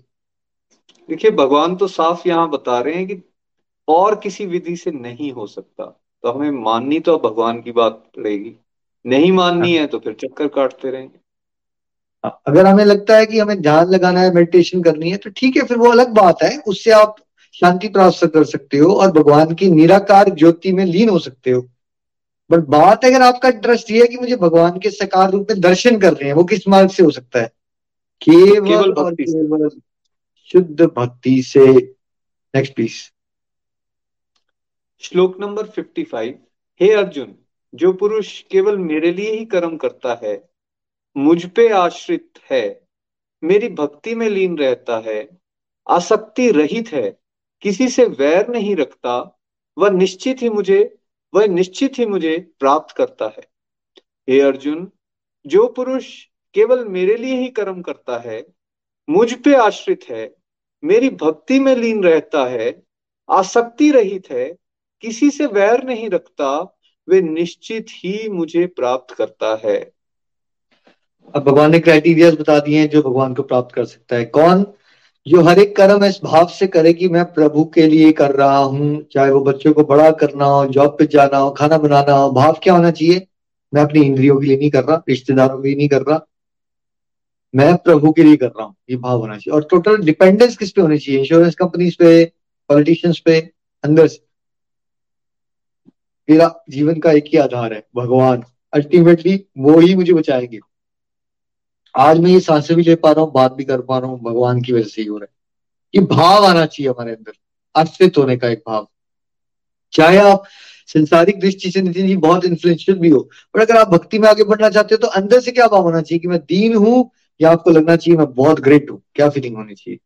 देखिए भगवान तो साफ़ यहाँ बता रहे हैं कि और किसी विधि से नहीं हो सकता। तो हमें माननी तो भगवान की बात पड़ेगी। नहीं माननी है तो फिर चक्कर काटते रहेंगे। अगर हमें लगता है कि हमें ध्यान लगाना है मेडिटेशन करनी है तो ठीक है फिर वो अलग बात है। उससे आप शांति प्राप्त कर सकते हो और भगवान की निराकार ज्योति में लीन हो सकते हो। बट बात अगर आपका इंटरेस्ट ये है कि मुझे भगवान के सकार रूप में दर्शन कर रहे हैं वो किस मार्ग से हो सकता है? केवल, केवल और केवल शुद्ध भक्ति से। नेक्स्ट प्लीज़ श्लोक नंबर फिफ्टी फाइव हे अर्जुन, जो पुरुष केवल मेरे लिए ही कर्म करता है, मुझ पे आश्रित है, मेरी भक्ति में लीन रहता है, आसक्ति रहित है, किसी से वैर नहीं रखता, वह निश्चित ही मुझे, वह निश्चित ही मुझे प्राप्त करता है। हे अर्जुन, जो पुरुष केवल मेरे लिए ही कर्म करता है, मुझ पे आश्रित है मेरी भक्ति में लीन रहता है, आसक्ति रहित है, किसी से वैर नहीं रखता, वे निश्चित ही मुझे प्राप्त करता है। अब भगवान ने क्राइटेरिया बता दिए हैं जो भगवान को प्राप्त कर सकता है। कौन? जो हर एक कर्म इस भाव से करे कि मैं प्रभु के लिए कर रहा हूँ, चाहे वो बच्चों को बड़ा करना हो जॉब पे जाना हो, खाना बनाना हो, भाव क्या होना चाहिए? मैं अपनी इंद्रियों के लिए नहीं कर रहा, रिश्तेदारों के लिए नहीं कर रहा। मैं प्रभु के लिए कर रहा हूँ, ये भाव होना चाहिए। और टोटल डिपेंडेंस किस पे होनी चाहिए? इंश्योरेंस कंपनीज़ पे पॉलिटिशियंस पे, अंदर से। मेरा जीवन का एक ही आधार है, भगवान। अल्टीमेटली वो ही मुझे बचाएँगे। आज मैं ये साँसें भी ले पा रहा हूँ, बात भी कर पा रहा हूँ, भगवान की वजह से ही हो रहा है। ये भाव आना चाहिए हमारे अंदर अर्पित होने का एक भाव। चाहे आप संसारिक दृष्टि से नितिन जी बहुत इन्फ्लुएंशियल भी हो, पर अगर आप भक्ति में आगे बढ़ना चाहते हो तो अंदर से क्या भाव होना चाहिए कि मैं दीन हूँ या आपको लगना चाहिए मैं बहुत ग्रेट हूँ। क्या फीलिंग होनी चाहिए?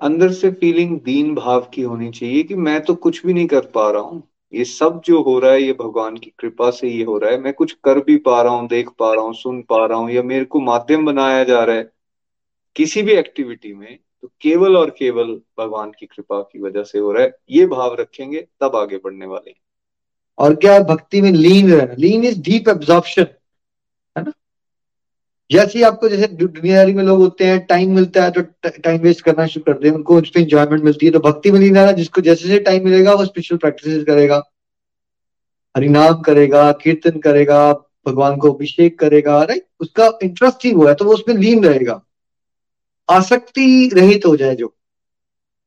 अंदर से फीलिंग दीन भाव की होनी चाहिए कि मैं तो कुछ भी नहीं कर पा रहा हूँ। ये सब जो हो रहा है ये भगवान की कृपा से ये हो रहा है। मैं कुछ कर भी पा रहा हूँ देख पा रहा हूँ सुन पा रहा हूँ या मेरे को माध्यम बनाया जा रहा है किसी भी एक्टिविटी में तो केवल और केवल भगवान की कृपा की वजह से हो रहा है। ये भाव रखेंगे तब आगे बढ़ने वाले हैं। और क्या भक्ति में लीन रहना लीन इज़ डीप एब्जॉर्प्शन जैसे आपको जैसे दुनियादारी में लोग होते हैं टाइम मिलता है तो टाइम वेस्ट करना शुरू करते हैं, उनको उसमें इंजॉयमेंट मिलती है तो भक्ति में लीन रहना जिसको जैसे जैसे टाइम मिलेगा, वो स्पिरिचुअल प्रैक्टिस करेगा। हरिनाम करेगा, कीर्तन करेगा, भगवान को अभिषेक करेगा राइट उसका इंटरेस्ट ही वो है तो वो उसमें लीन रहेगा। आसक्ति रहित हो जाए जो।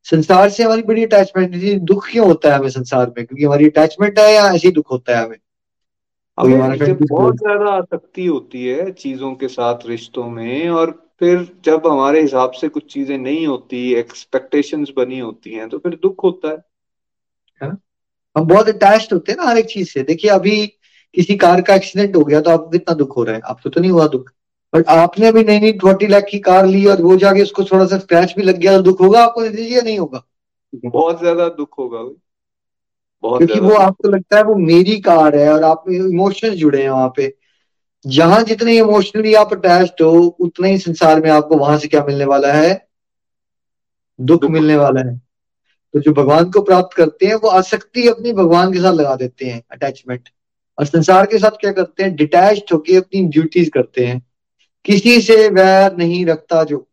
संसार से हमारी बड़ी अटैचमेंट दुख क्यों होता है हमें संसार में? क्योंकि हमारी अटैचमेंट है या ऐसे दुख होता है हमें? बहुत ज़्यादा आसक्ति होती है चीज़ों के साथ रिश्तों में और फिर जब हमारे हिसाब से कुछ चीज़ें नहीं होती एक्सपेक्टेशंस बनी होती हैं तो फिर दुख होता है। है ना? हम बहुत अटैच्ड होते हैं ना हर एक चीज़ से। देखिए अभी किसी कार का एक्सीडेंट हो गया तो आपको कितना दुख हो रहा है? आपको तो नहीं हुआ दुख। बट आपने भी नई नई ट्वेंटी लाख की कार ली और वो जाके उसको थोड़ा सा स्क्रैच भी लग गया तो दुख होगा आपको? दीजिए नहीं होगा। बहुत ज़्यादा दुख होगा बहुत क्योंकि वो आपको लगता है वो मेरी कार है और आप इमोशन जुड़े हैं वहाँ पे। जहाँ जितने इमोशनली आप अटैच हो उतना ही संसार में आपको वहाँ से क्या मिलने वाला है? दुख, दुख। मिलने वाला है। तो जो भगवान को प्राप्त करते हैं वो आसक्ति अपनी भगवान के साथ लगा देते हैं अटैचमेंट और संसार के साथ क्या करते हैं? डिटैच होकर अपनी ड्यूटीज़ करते हैं। किसी से वैर नहीं रखता जो।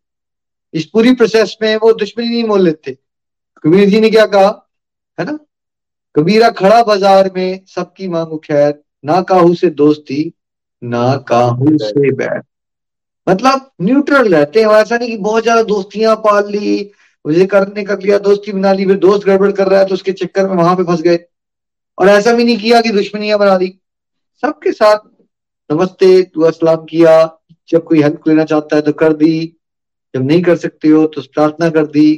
इस पूरी प्रोसेस में वो दुश्मनी नहीं मोल लेते। कबीर जी ने क्या कहा? है ना? कबीरा खड़ा बाज़ार में सबकी मांगू खैर ना काहू से दोस्ती ना काहू से बैर। मतलब न्यूट्रल रहते हैं ऐसा नहीं कि बहुत ज़्यादा दोस्तियाँ पाल ली मुझे करने कर लिया दोस्ती बना ली फिर दोस्त गड़बड़ कर रहा है तो उसके चक्कर में वहाँ पे फंस गए। और ऐसा भी नहीं किया कि दुश्मनियाँ बना दी। सबके साथ नमस्ते तू असलाम किया। जब कोई हेल्प लेना चाहता है तो कर दी। जब नहीं कर सकते हो तो प्रार्थना कर दी।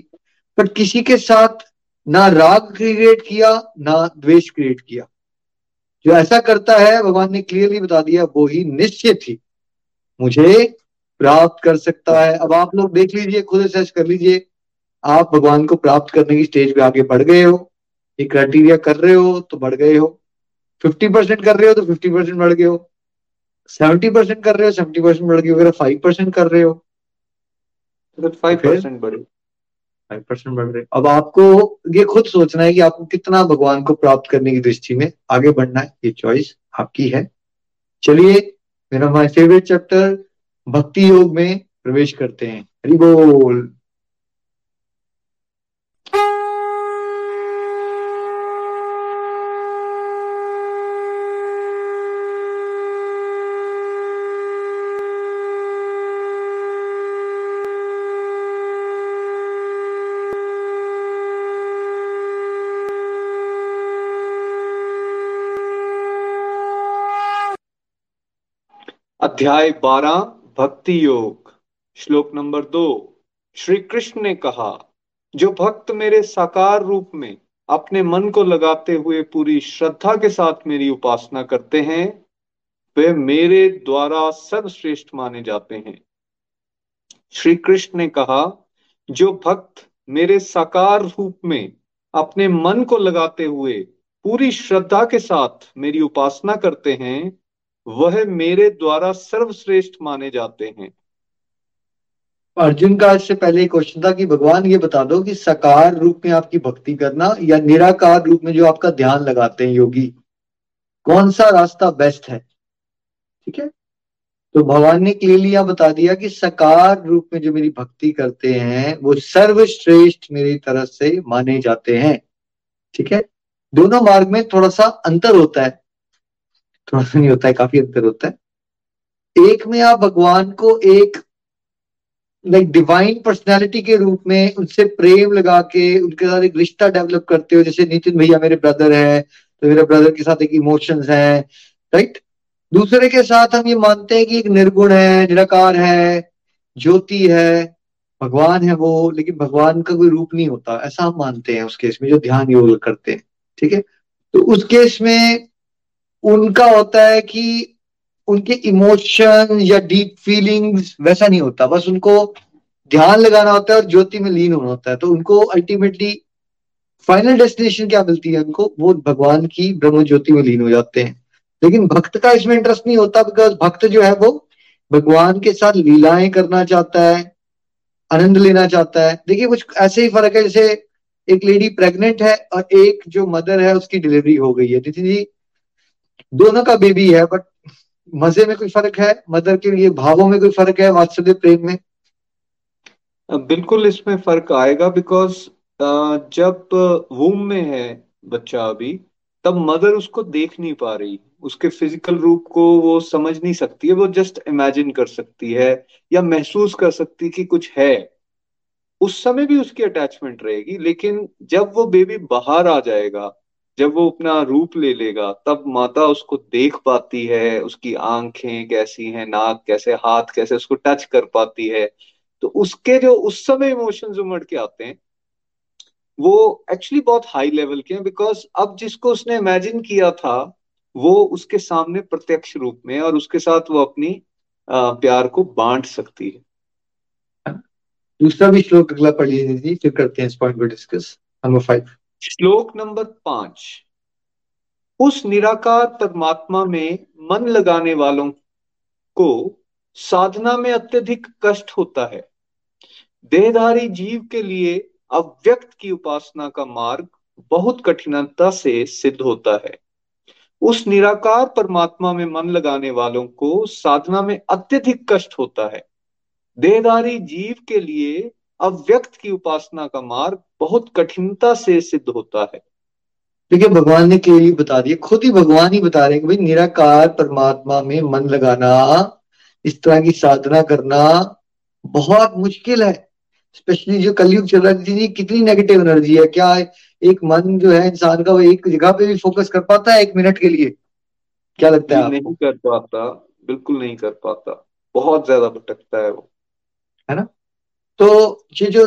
बट किसी के साथ ना राग क्रिएट किया, ना द्वेष क्रिएट किया। जो ऐसा करता है, भगवान ने क्लियरली बता दिया, वो ही निश्चित ही मुझे प्राप्त कर सकता है। अब आप लोग देख लीजिए, खुद असेस कर लीजिए। आप भगवान को प्राप्त करने की स्टेज पे आगे बढ़ गए हो, ये क्राइटेरिया कर रहे हो तो बढ़ गए हो। फिफ्टी परसेंट कर रहे हो तो फिफ्टी परसेंट बढ़ गए हो। सेवेंटी परसेंट कर रहे हो सेवेंटी परसेंट बढ़ गए अगर फाइव परसेंट कर रहे हो। तो फाइव परसेंट बढ़े। फाइव परसेंट बढ़ रहे। अब आपको ये खुद सोचना है कि आपको कितना भगवान को प्राप्त करने की दृष्टि में आगे बढ़ना है। ये चॉइस आपकी है। चलिए, मेरा माय फेवरेट चैप्टर भक्ति योग में प्रवेश करते हैं। हरी बोल। अध्याय बारह, भक्ति योग। श्लोक नंबर दो श्री कृष्ण ने कहा, जो भक्त मेरे साकार रूप में अपने मन को लगाते हुए पूरी श्रद्धा के साथ मेरी उपासना करते हैं, वे मेरे द्वारा सर्वश्रेष्ठ माने जाते हैं। श्री कृष्ण ने कहा, जो भक्त मेरे साकार रूप में अपने मन को लगाते हुए पूरी श्रद्धा के साथ मेरी उपासना करते हैं वह मेरे द्वारा सर्वश्रेष्ठ माने जाते हैं। अर्जुन का इससे पहले क्वेश्चन था कि, भगवान, ये बता दो कि साकार रूप में आपकी भक्ति करना या निराकार रूप में जो आपका ध्यान लगाते हैं योगी, कौन सा रास्ता बेस्ट है? ठीक है? तो भगवान ने क्लियरली यहाँ बता दिया कि सकार रूप में जो मेरी भक्ति करते हैं, वो सर्वश्रेष्ठ मेरी तरफ़ से माने जाते हैं। ठीक है? दोनों मार्ग में थोड़ा सा अंतर होता है। थोड़ा सा नहीं होता है, काफ़ी अंतर होता है। एक में आप भगवान को एक लाइक डिवाइन पर्सनैलिटी के रूप में उनसे प्रेम लगा के, उनके साथ एक रिश्ता डेवलप करते हो, जैसे नितिन भैया मेरे ब्रदर है तो मेरे ब्रदर के साथ एक इमोशंस है राइट दूसरे के साथ हम ये मानते हैं कि एक निर्गुण है, निराकार है, ज्योति है, भगवान है वो, लेकिन भगवान का कोई रूप नहीं होता। ऐसा हम मानते हैं उस केस में, जो ध्यान योग करते हैं, ठीक है? तो उस केस में उनका होता है कि उनके इमोशन या डीप फीलिंग्स वैसा नहीं होता। बस उनको ध्यान लगाना होता है और ज्योति में लीन होना होता है। तो उनको अल्टीमेटली फाइनल डेस्टिनेशन क्या मिलती है उनको? वो भगवान की ब्रह्म ज्योति में लीन हो जाते हैं। लेकिन भक्त का इसमें इंटरेस्ट नहीं होता बिकॉज़ भक्त जो है वो भगवान के साथ लीलाएँ करना चाहता है, आनंद लेना चाहता है। देखिए, कुछ ऐसे ही फ़र्क है, जैसे एक लेडी प्रेग्नेंट है और एक जो मदर है, उसकी डिलीवरी हो गई है। नितिन जी दोनों का बेबी है बट मज़े में कोई फ़र्क है? मदर के लिए भावों में कोई फ़र्क है वात्सल्य प्रेम में? बिल्कुल इसमें फ़र्क आएगा बिकॉज़ जब वूम में है बच्चा अभी, तब मदर उसको देख नहीं पा रही। उसके फ़िज़िकल रूप को वो समझ नहीं सकती है, वो जस्ट इमेजिन कर सकती है या महसूस कर सकती कि कुछ है। उस समय भी उसकी अटैचमेंट रहेगी, लेकिन जब वो बेबी बाहर आ जाएगा जब वो अपना रूप ले लेगा, तब माता उसको देख पाती है, उसकी आँखें कैसी हैं, नाक कैसे, हाथ कैसे उसको टच कर पाती है। तो उसके जो उस समय इमोशंस उमड़ के आते हैं, वो एक्चुअली बहुत हाई लेवल के हैं बिकॉज़ अब जिसको उसने इमेजिन किया था, वो उसके सामने प्रत्यक्ष रूप में और उसके साथ वो अपनी प्यार को बांट सकती है। दूसरा भी श्लोक अगला पढ़ लीजिए फिर करते हैं इस पॉइंट को डिस्कस नंबर फाइव श्लोक नंबर पाँच। उस निराकार परमात्मा में मन लगाने वालों को साधना में अत्यधिक कष्ट होता है। देहधारी जीव के लिए अव्यक्त की उपासना का मार्ग बहुत कठिनता से सिद्ध होता है। उस निराकार परमात्मा में मन लगाने वालों को साधना में अत्यधिक कष्ट होता है। देहधारी जीव के लिए अव्यक्त की उपासना का मार्ग बहुत कठिनता से सिद्ध होता है। देखिए भगवान ने क्लियरली बता दिया खुद ही भगवान ही बता रहे हैं कि भाई निराकार परमात्मा में मन लगाना इस तरह की साधना करना बहुत मुश्किल है। स्पेशली जो कलयुग चल रहा है कितनी नेगेटिव एनर्जी है क्या एक मन जो है इंसान का वो एक जगह पे भी फोकस कर पाता है एक मिनट के लिए? क्या लगता है नहीं कर पाता बिल्कुल नहीं कर पाता। बहुत ज़्यादा भटकता है वो। है ना? तो ये जो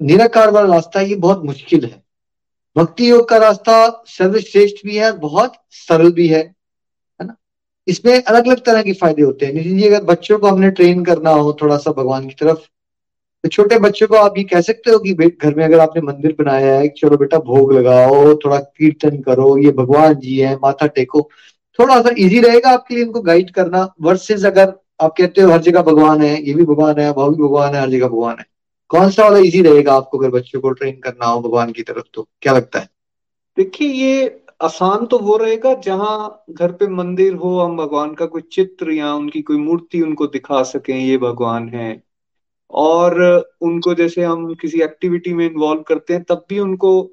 निराकार वाला रास्ता ये बहुत मुश्किल है। भक्ति योग का रास्ता सर्वश्रेष्ठ भी है, बहुत सरल भी है है ना? इसमें अलग अलग तरह के फ़ायदे होते हैं। नितिन जी अगर बच्चों को हमने ट्रेन करना हो थोड़ा सा भगवान की तरफ़ तो छोटे बच्चों को आप ये कह सकते हो कि घर में अगर आपने मंदिर बनाया है, चलो बेटा भोग लगाओ, थोड़ा कीर्तन करो, ये भगवान जी है, माथा टेको। थोड़ा सा इजी रहेगा आपके लिए इनको गाइड करना। वर्सेस अगर आप कहते हो, हर जगह भगवान है, ये भी भगवान है, वह भी भगवान है, हर जगह भगवान है। कौन सा वाला इजी रहेगा आपको अगर बच्चों को ट्रेन करना हो भगवान की तरफ़ तो? क्या लगता है? देखिए, ये आसान तो वो रहेगा जहाँ घर पे मंदिर हो, हम भगवान का कोई चित्र या उनकी कोई मूर्ति उनको दिखा सकें, ये भगवान है। और उनको जैसे हम किसी एक्टिविटी में इन्वॉल्व करते हैं, तब भी उनको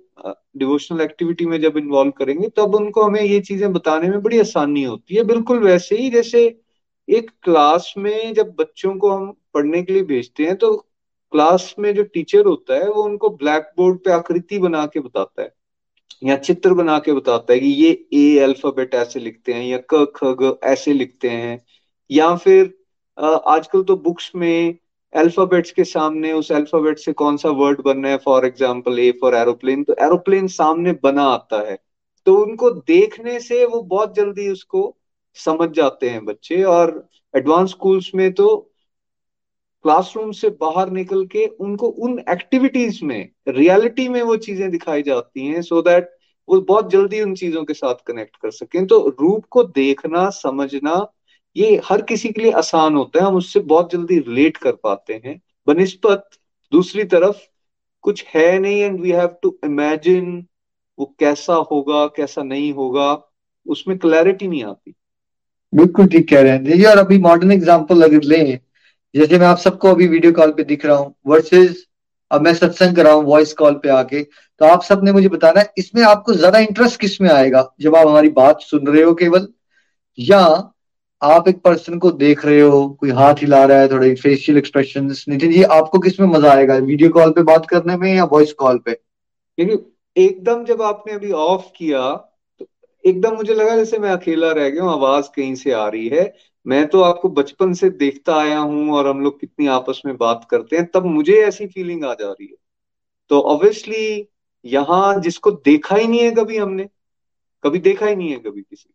डिवोशनल एक्टिविटी में जब इन्वॉल्व करेंगे, तब उनको हमें ये चीज़ें बताने में बड़ी आसानी होती है। बिल्कुल वैसे ही जैसे एक क्लास में जब बच्चों को हम पढ़ने के लिए भेजते हैं तो क्लास में जो टीचर होता है, वो उनको ब्लैक बोर्ड पे आकृति बना के बताता है, या चित्र बना के बताता है कि ये ए अल्फ़ाबेट ऐसे लिखते हैं, या क, ख, ग ऐसे लिखते हैं, या फिर आजकल तो बुक्स में अल्फाबेट्स के सामने उस अल्फ़ाबेट से कौन सा वर्ड बनना है for example A for aeroplane तो एरोप्लेन सामने बना आता है। तो उनको देखने से वो बहुत जल्दी उसको समझ जाते हैं बच्चे, और एडवांस स्कूल्स में तो क्लासरूम से बाहर निकल के उनको उन एक्टिविटीज़ में, रियलिटी में वो चीज़ें दिखाई जाती हैं सो so दैट वो बहुत जल्दी उन चीज़ों के साथ कनेक्ट कर सकें। तो रूप को देखना, समझना, ये हर किसी के लिए आसान होता है। हम उससे बहुत जल्दी रिलेट कर पाते हैं। बनस्पत, दूसरी तरफ़, कुछ है नहीं and we have to imagine वो कैसा होगा, कैसा नहीं होगा, उसमें क्लैरिटी नहीं आती। बिल्कुल ठीक कह रहे हैं। और अभी मॉडर्न एग्जांपल अगर लें जैसे मैं आप सबको अभी वीडियो कॉल पे दिख रहा हूँ वर्सेज अब मैं सत्संग कर रहा हूँ वॉइस कॉल पे आके तो आप सबने मुझे बताना है, इसमें आपको ज़्यादा इंटरेस्ट किसमें आएगा? जब आप हमारी बात सुन रहे हो केवल, या आप एक पर्सन को देख रहे हो, कोई हाथ हिला रहा है, थोड़े फेशियल एक्सप्रेशन नितिन जी, आपको किसमें मज़ा आएगा? वीडियो कॉल पे बात करने में या वॉइस कॉल पे? क्योंकि एकदम जब आपने अभी ऑफ़ किया तो एकदम मुझे लगा जैसे मैं अकेला रह गया हूँ, आवाज़ कहीं से आ रही है। मैं तो आपको बचपन से देखता आया हूँ और हम लोग कितनी आपस में बात करते हैं तब मुझे ऐसी फीलिंग आ जा रही है। तो ऑब्वियसली यहाँ जिसको देखा ही नहीं है कभी हमने कभी देखा ही नहीं है कभी किसी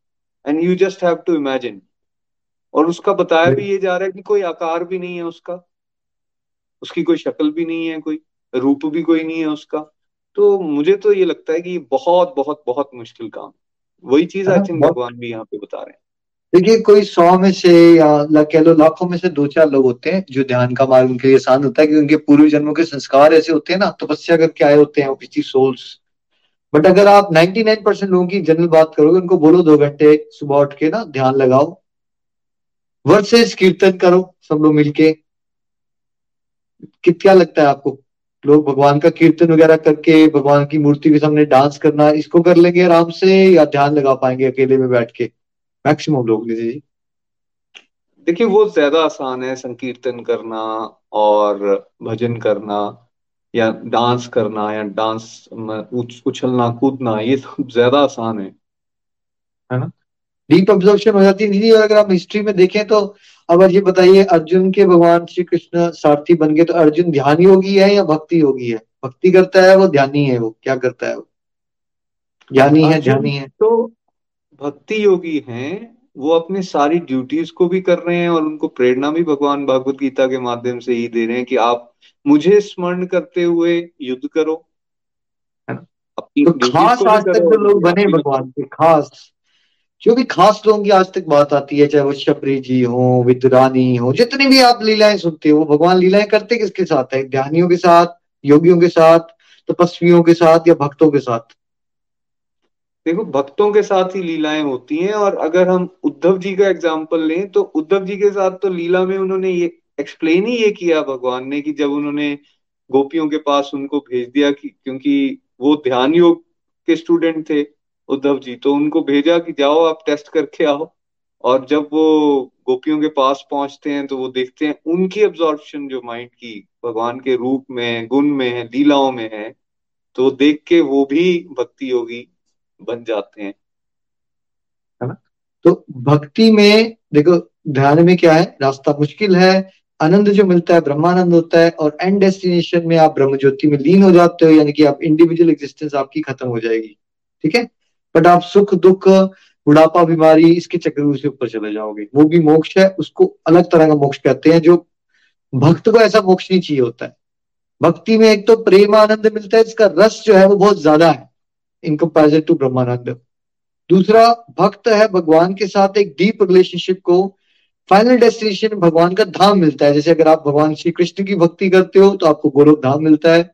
and you just have to imagine और उसका बताया भी ये जा रहा है कि कोई आकार भी नहीं है उसका उसकी कोई शक्ल भी नहीं है कोई रूप भी कोई नहीं है उसका। तो मुझे तो ये लगता है कि बहुत बहुत बहुत मुश्किल काम वही चीज़ आई थिंक भगवान भी यहाँ पे बता रहे हैं। देखिए, कोई सौ में से या कह लो लाखों में से दो चार लोग होते हैं, जो ध्यान का मार्ग उनके लिए आसान होता है कि उनके पूर्व जन्मों के संस्कार ऐसे होते हैं ना तपस्या करके आए होते हैं पिछली सोल्स बट अगर आप 99 परसेंट लोगों की जनरल बात करोगे, उनको बोलो दो घंटे सुबह उठ के ना, ध्यान लगाओ। वर्सेस कीर्तन करो, सब लोग मिलके। क्या लगता है आपको? लोग भगवान का कीर्तन वगैरह करके, भगवान की मूर्ति के सामने डांस करना, इसको कर लेंगे आराम से या ध्यान लगा पाएँगे अकेले में बैठ के? मैक्सिमम लोग जी। देखिए वो ज़्यादा आसान है संकीर्तन करना और भजन करना या डांस करना या डांस उछलना कूदना ये सब ज़्यादा आसान है। है ना? डीप ऑब्जर्वेशन हो। जाती है अगर आप हिस्ट्री में देखें तो अब ये बताइए अर्जुन के भगवान श्री कृष्ण सारथी बन गए तो अर्जुन ध्यान योगी है या भक्ति योगी है? भक्ति करता है वो ध्यानी है वो। क्या करता है वो? ज्ञानी है ध्यानी है। तो भक्ति योगी हैं वो अपने सारी ड्यूटीज़ को भी कर रहे हैं और उनको प्रेरणा भी भगवान भागवत गीता के माध्यम से ही दे रहे हैं कि आप मुझे स्मरण करते हुए युद्ध करो। तो खास आज तक जो लोग बने भगवान के खास क्योंकि खास लोगों की आज तक बात आती है चाहे वो शबरी जी हो विद्रानी हो जितनी भी आप लीलाएँ सुनते हो भगवान लीलाएँ करते किसके साथ है? ध्यानियों के साथ योगियों के साथ तपस्वियों के साथ या भक्तों के साथ? देखो, भक्तों के साथ ही लीलाएँ होती हैं और अगर हम उद्धव जी का एग्ज़ाम्पल लें तो उद्धव जी के साथ तो लीला में उन्होंने ये एक्सप्लेन ही ये किया भगवान ने कि जब उन्होंने गोपियों के पास उनको भेज दिया कि, क्योंकि वो ध्यान योग के स्टूडेंट थे उद्धव जी तो उनको भेजा कि जाओ आप टेस्ट करके आओ। और जब वो गोपियों के पास पहुँचते हैं तो वो देखते हैं उनकी एब्जॉर्प्शन जो माइंड की भगवान के रूप में, गुण में है, लीलाओं में है तो देख के वो भी भक्ति योगी बन जाते हैं। है ना? तो भक्ति में, देखो, ध्यान में क्या है? रास्ता मुश्किल है। आनंद जो मिलता है, ब्रह्मानंद होता है, और एंड डेस्टिनेशन में आप ब्रह्म ज्योति में लीन हो जाते हो, यानी कि आप इंडिविजुअल एग्जिस्टेंस आपकी खत्म हो जाएगी। ठीक है? बट आप सुख, दुख, बुढ़ापा, बीमारी, इसके चक्कर से ऊपर चले जाओगे। वो भी मोक्ष है, उसको अलग तरह का मोक्ष कहते हैं, जो भक्त को ऐसा मोक्ष नहीं चाहिए होता है। भक्ति में एक तो प्रेम आनंद मिलता है इसका रस जो है वो बहुत ज़्यादा है। इन कंपेरिजन टू ब्रह्मानंद दूसरा, भक्त है भगवान के साथ एक डीप रिलेशनशिप को फाइनल डेस्टिनेशन भगवान का धाम मिलता है। जैसे अगर आप भगवान श्री कृष्ण की भक्ति करते हो तो आपको गोलोक धाम मिलता है।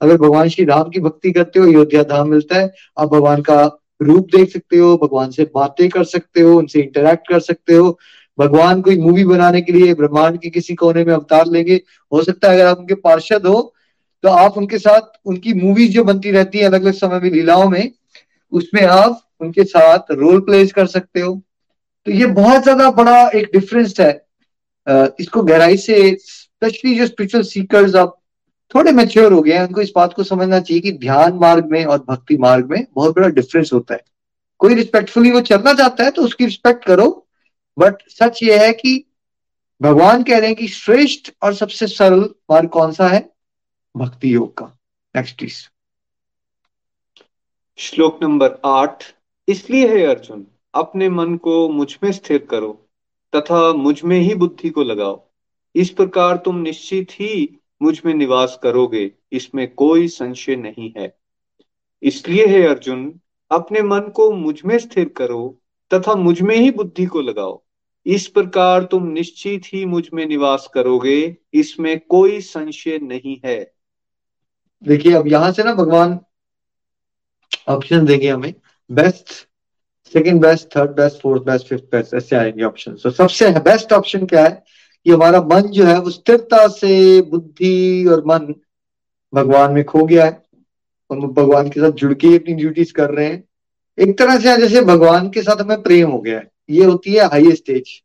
अगर भगवान श्री राम की भक्ति करते हो, अयोध्या धाम मिलता है। आप भगवान का रूप देख सकते हो, भगवान से बातें कर सकते हो, उनसे इंटरेक्ट कर सकते हो। भगवान कोई मूवी बनाने के लिए ब्रह्मांड के किसी कोने में अवतार लेंगे। हो सकता है अगर आप उनके पार्षद हो तो आप उनके साथ, उनकी मूवीज़ जो बनती रहती है अलग अलग समय में लीलाओं में, उसमें आप उनके साथ रोल प्लेस कर सकते हो। तो ये बहुत ज़्यादा बड़ा एक डिफरेंस है। इसको गहराई से स्पेशली जो स्पिरिचुअल सीकर्स आप थोड़े मेच्योर हो गए हैं, उनको इस बात को समझना चाहिए कि ध्यान मार्ग में और भक्ति मार्ग में बहुत बड़ा डिफरेंस होता है। कोई रिस्पेक्टफुली वो चलना चाहता है तो उसकी रिस्पेक्ट करो। बट सच ये है कि भगवान कह रहे हैं कि श्रेष्ठ और सबसे सरल मार्ग कौन सा है? भक्ति योग का नेक्स्ट प्लीज़ श्लोक नंबर आठ। इसलिए है अर्जुन, अपने मन को मुझमें स्थिर करो तथा मुझमें ही बुद्धि को लगाओ। इस प्रकार तुम निश्चित ही मुझमें निवास करोगे, इसमें कोई संशय नहीं है। इसलिए है अर्जुन, अपने मन को मुझमें स्थिर करो तथा मुझमें ही बुद्धि को लगाओ। इस प्रकार तुम निश्चित ही मुझमें निवास करोगे, इसमें कोई संशय नहीं है। देखिए, अब यहाँ से ना भगवान ऑप्शन देंगे हमें। Best second best third best fourth best fifth best ऐसे आएँगे ऑप्शन तो सबसे बेस्ट ऑप्शन क्या है? कि हमारा मन जो है, वो स्थिरता से, बुद्धि और मन भगवान में खो गया है। हम भगवान के साथ जुड़ के अपनी ड्यूटीज़ कर रहे हैं। एक तरह से जैसे भगवान के साथ हमें प्रेम हो गया है। ये होती है high stage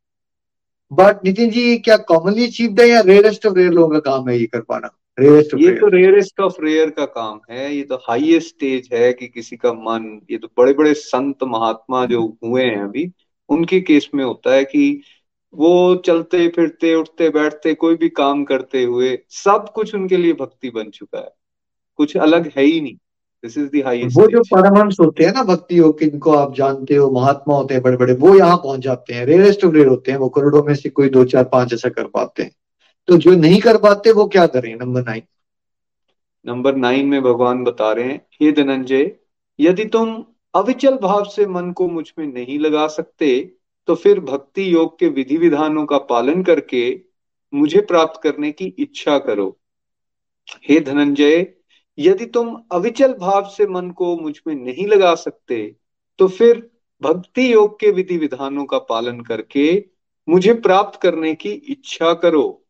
but Nitin ji, क्या कॉमनली अचीव्ड है या रेयरेस्ट ऑफ़ रेयर लोगों का काम है ये कर पाना? रेयरेस्ट ये तो रेयरेस्ट ऑफ़ रेयर का काम है ये तो हाईएस्ट स्टेज है कि किसी का मन ये तो बड़े बड़े संत महात्मा जो हुए हैं अभी उनके केस में होता है कि वो चलते फिरते उठते बैठते कोई भी काम करते हुए सब कुछ उनके लिए भक्ति बन चुका है। कुछ अलग है ही नहीं। दिस इज़ दी हाईएस्ट वो जो परमहंस होते हैं ना भक्ति योग इनको आप जानते हो महात्मा होते हैं बड़े बड़े वो यहाँ पहुँच जाते हैं। रेयरेस्ट ऑफ़ रेयर होते हैं वो करोड़ों में से कोई दो चार पाँच ऐसा कर पाते हैं। तो जो नहीं कर पाते, वो क्या करें? नंबर नाइन नंबर नाइन में भगवान बता रहे हैं, हे धनंजय, यदि तुम अविचल भाव से मन को मुझमें नहीं लगा सकते तो फिर भक्ति योग के विधि विधानों का पालन करके मुझे प्राप्त करने की इच्छा करो। हे धनंजय, यदि तुम अविचल भाव से मन को मुझमें नहीं लगा सकते तो फिर भक्ति योग के विधि विधानों का पालन करके मुझे प्राप्त करने की इच्छा करो।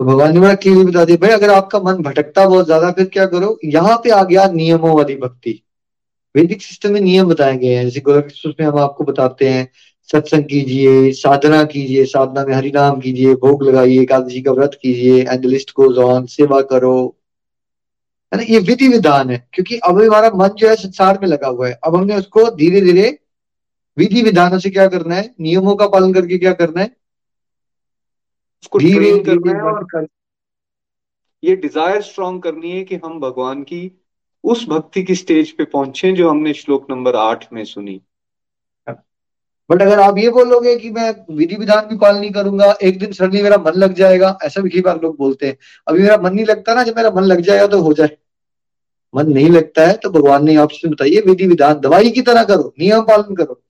तो भगवान ने बड़ा क्लियर बता दिया भाई, अगर आपका मन भटकता बहुत ज़्यादा, फिर क्या करो? यहाँ पे आ गया नियमों वाली भक्ति। वैदिक सिस्टम में नियम बताए गए हैं। जैसे गोरख में हम आपको बताते हैं, सत्संग कीजिए, साधना कीजिए, साधना में हरिनाम कीजिए, भोग लगाइए, एकादशी का व्रत कीजिए एंड लिस्ट गोज ऑन सेवा करो। है ना? ये विधि विधान है, क्योंकि अब हमारा मन जो है संसार में लगा हुआ है। अब हमने उसको धीरे धीरे विधि विधानों से क्या करना है? नियमों का पालन करके क्या करना है? उसको ट्रेन करना है और कर... ये डिज़ायर स्ट्रॉन्ग करनी है कि हम भगवान की उस भक्ति की स्टेज पे पहुँचे जो हमने श्लोक नंबर आठ में सुनी। बट अगर आप ये बोलोगे कि मैं विधि विधान भी पालन नहीं करूँगा एक दिन सडनली मेरा मन लग जाएगा ऐसा भी कई बार लोग बोलते हैं अभी मेरा मन नहीं लगता ना जब मेरा मन लग जाएगा तो हो जाए। मन नहीं लगता है तो भगवान ने ऑप्शन बताइए विधि विधान दवाई की तरह करो नियम पालन करो।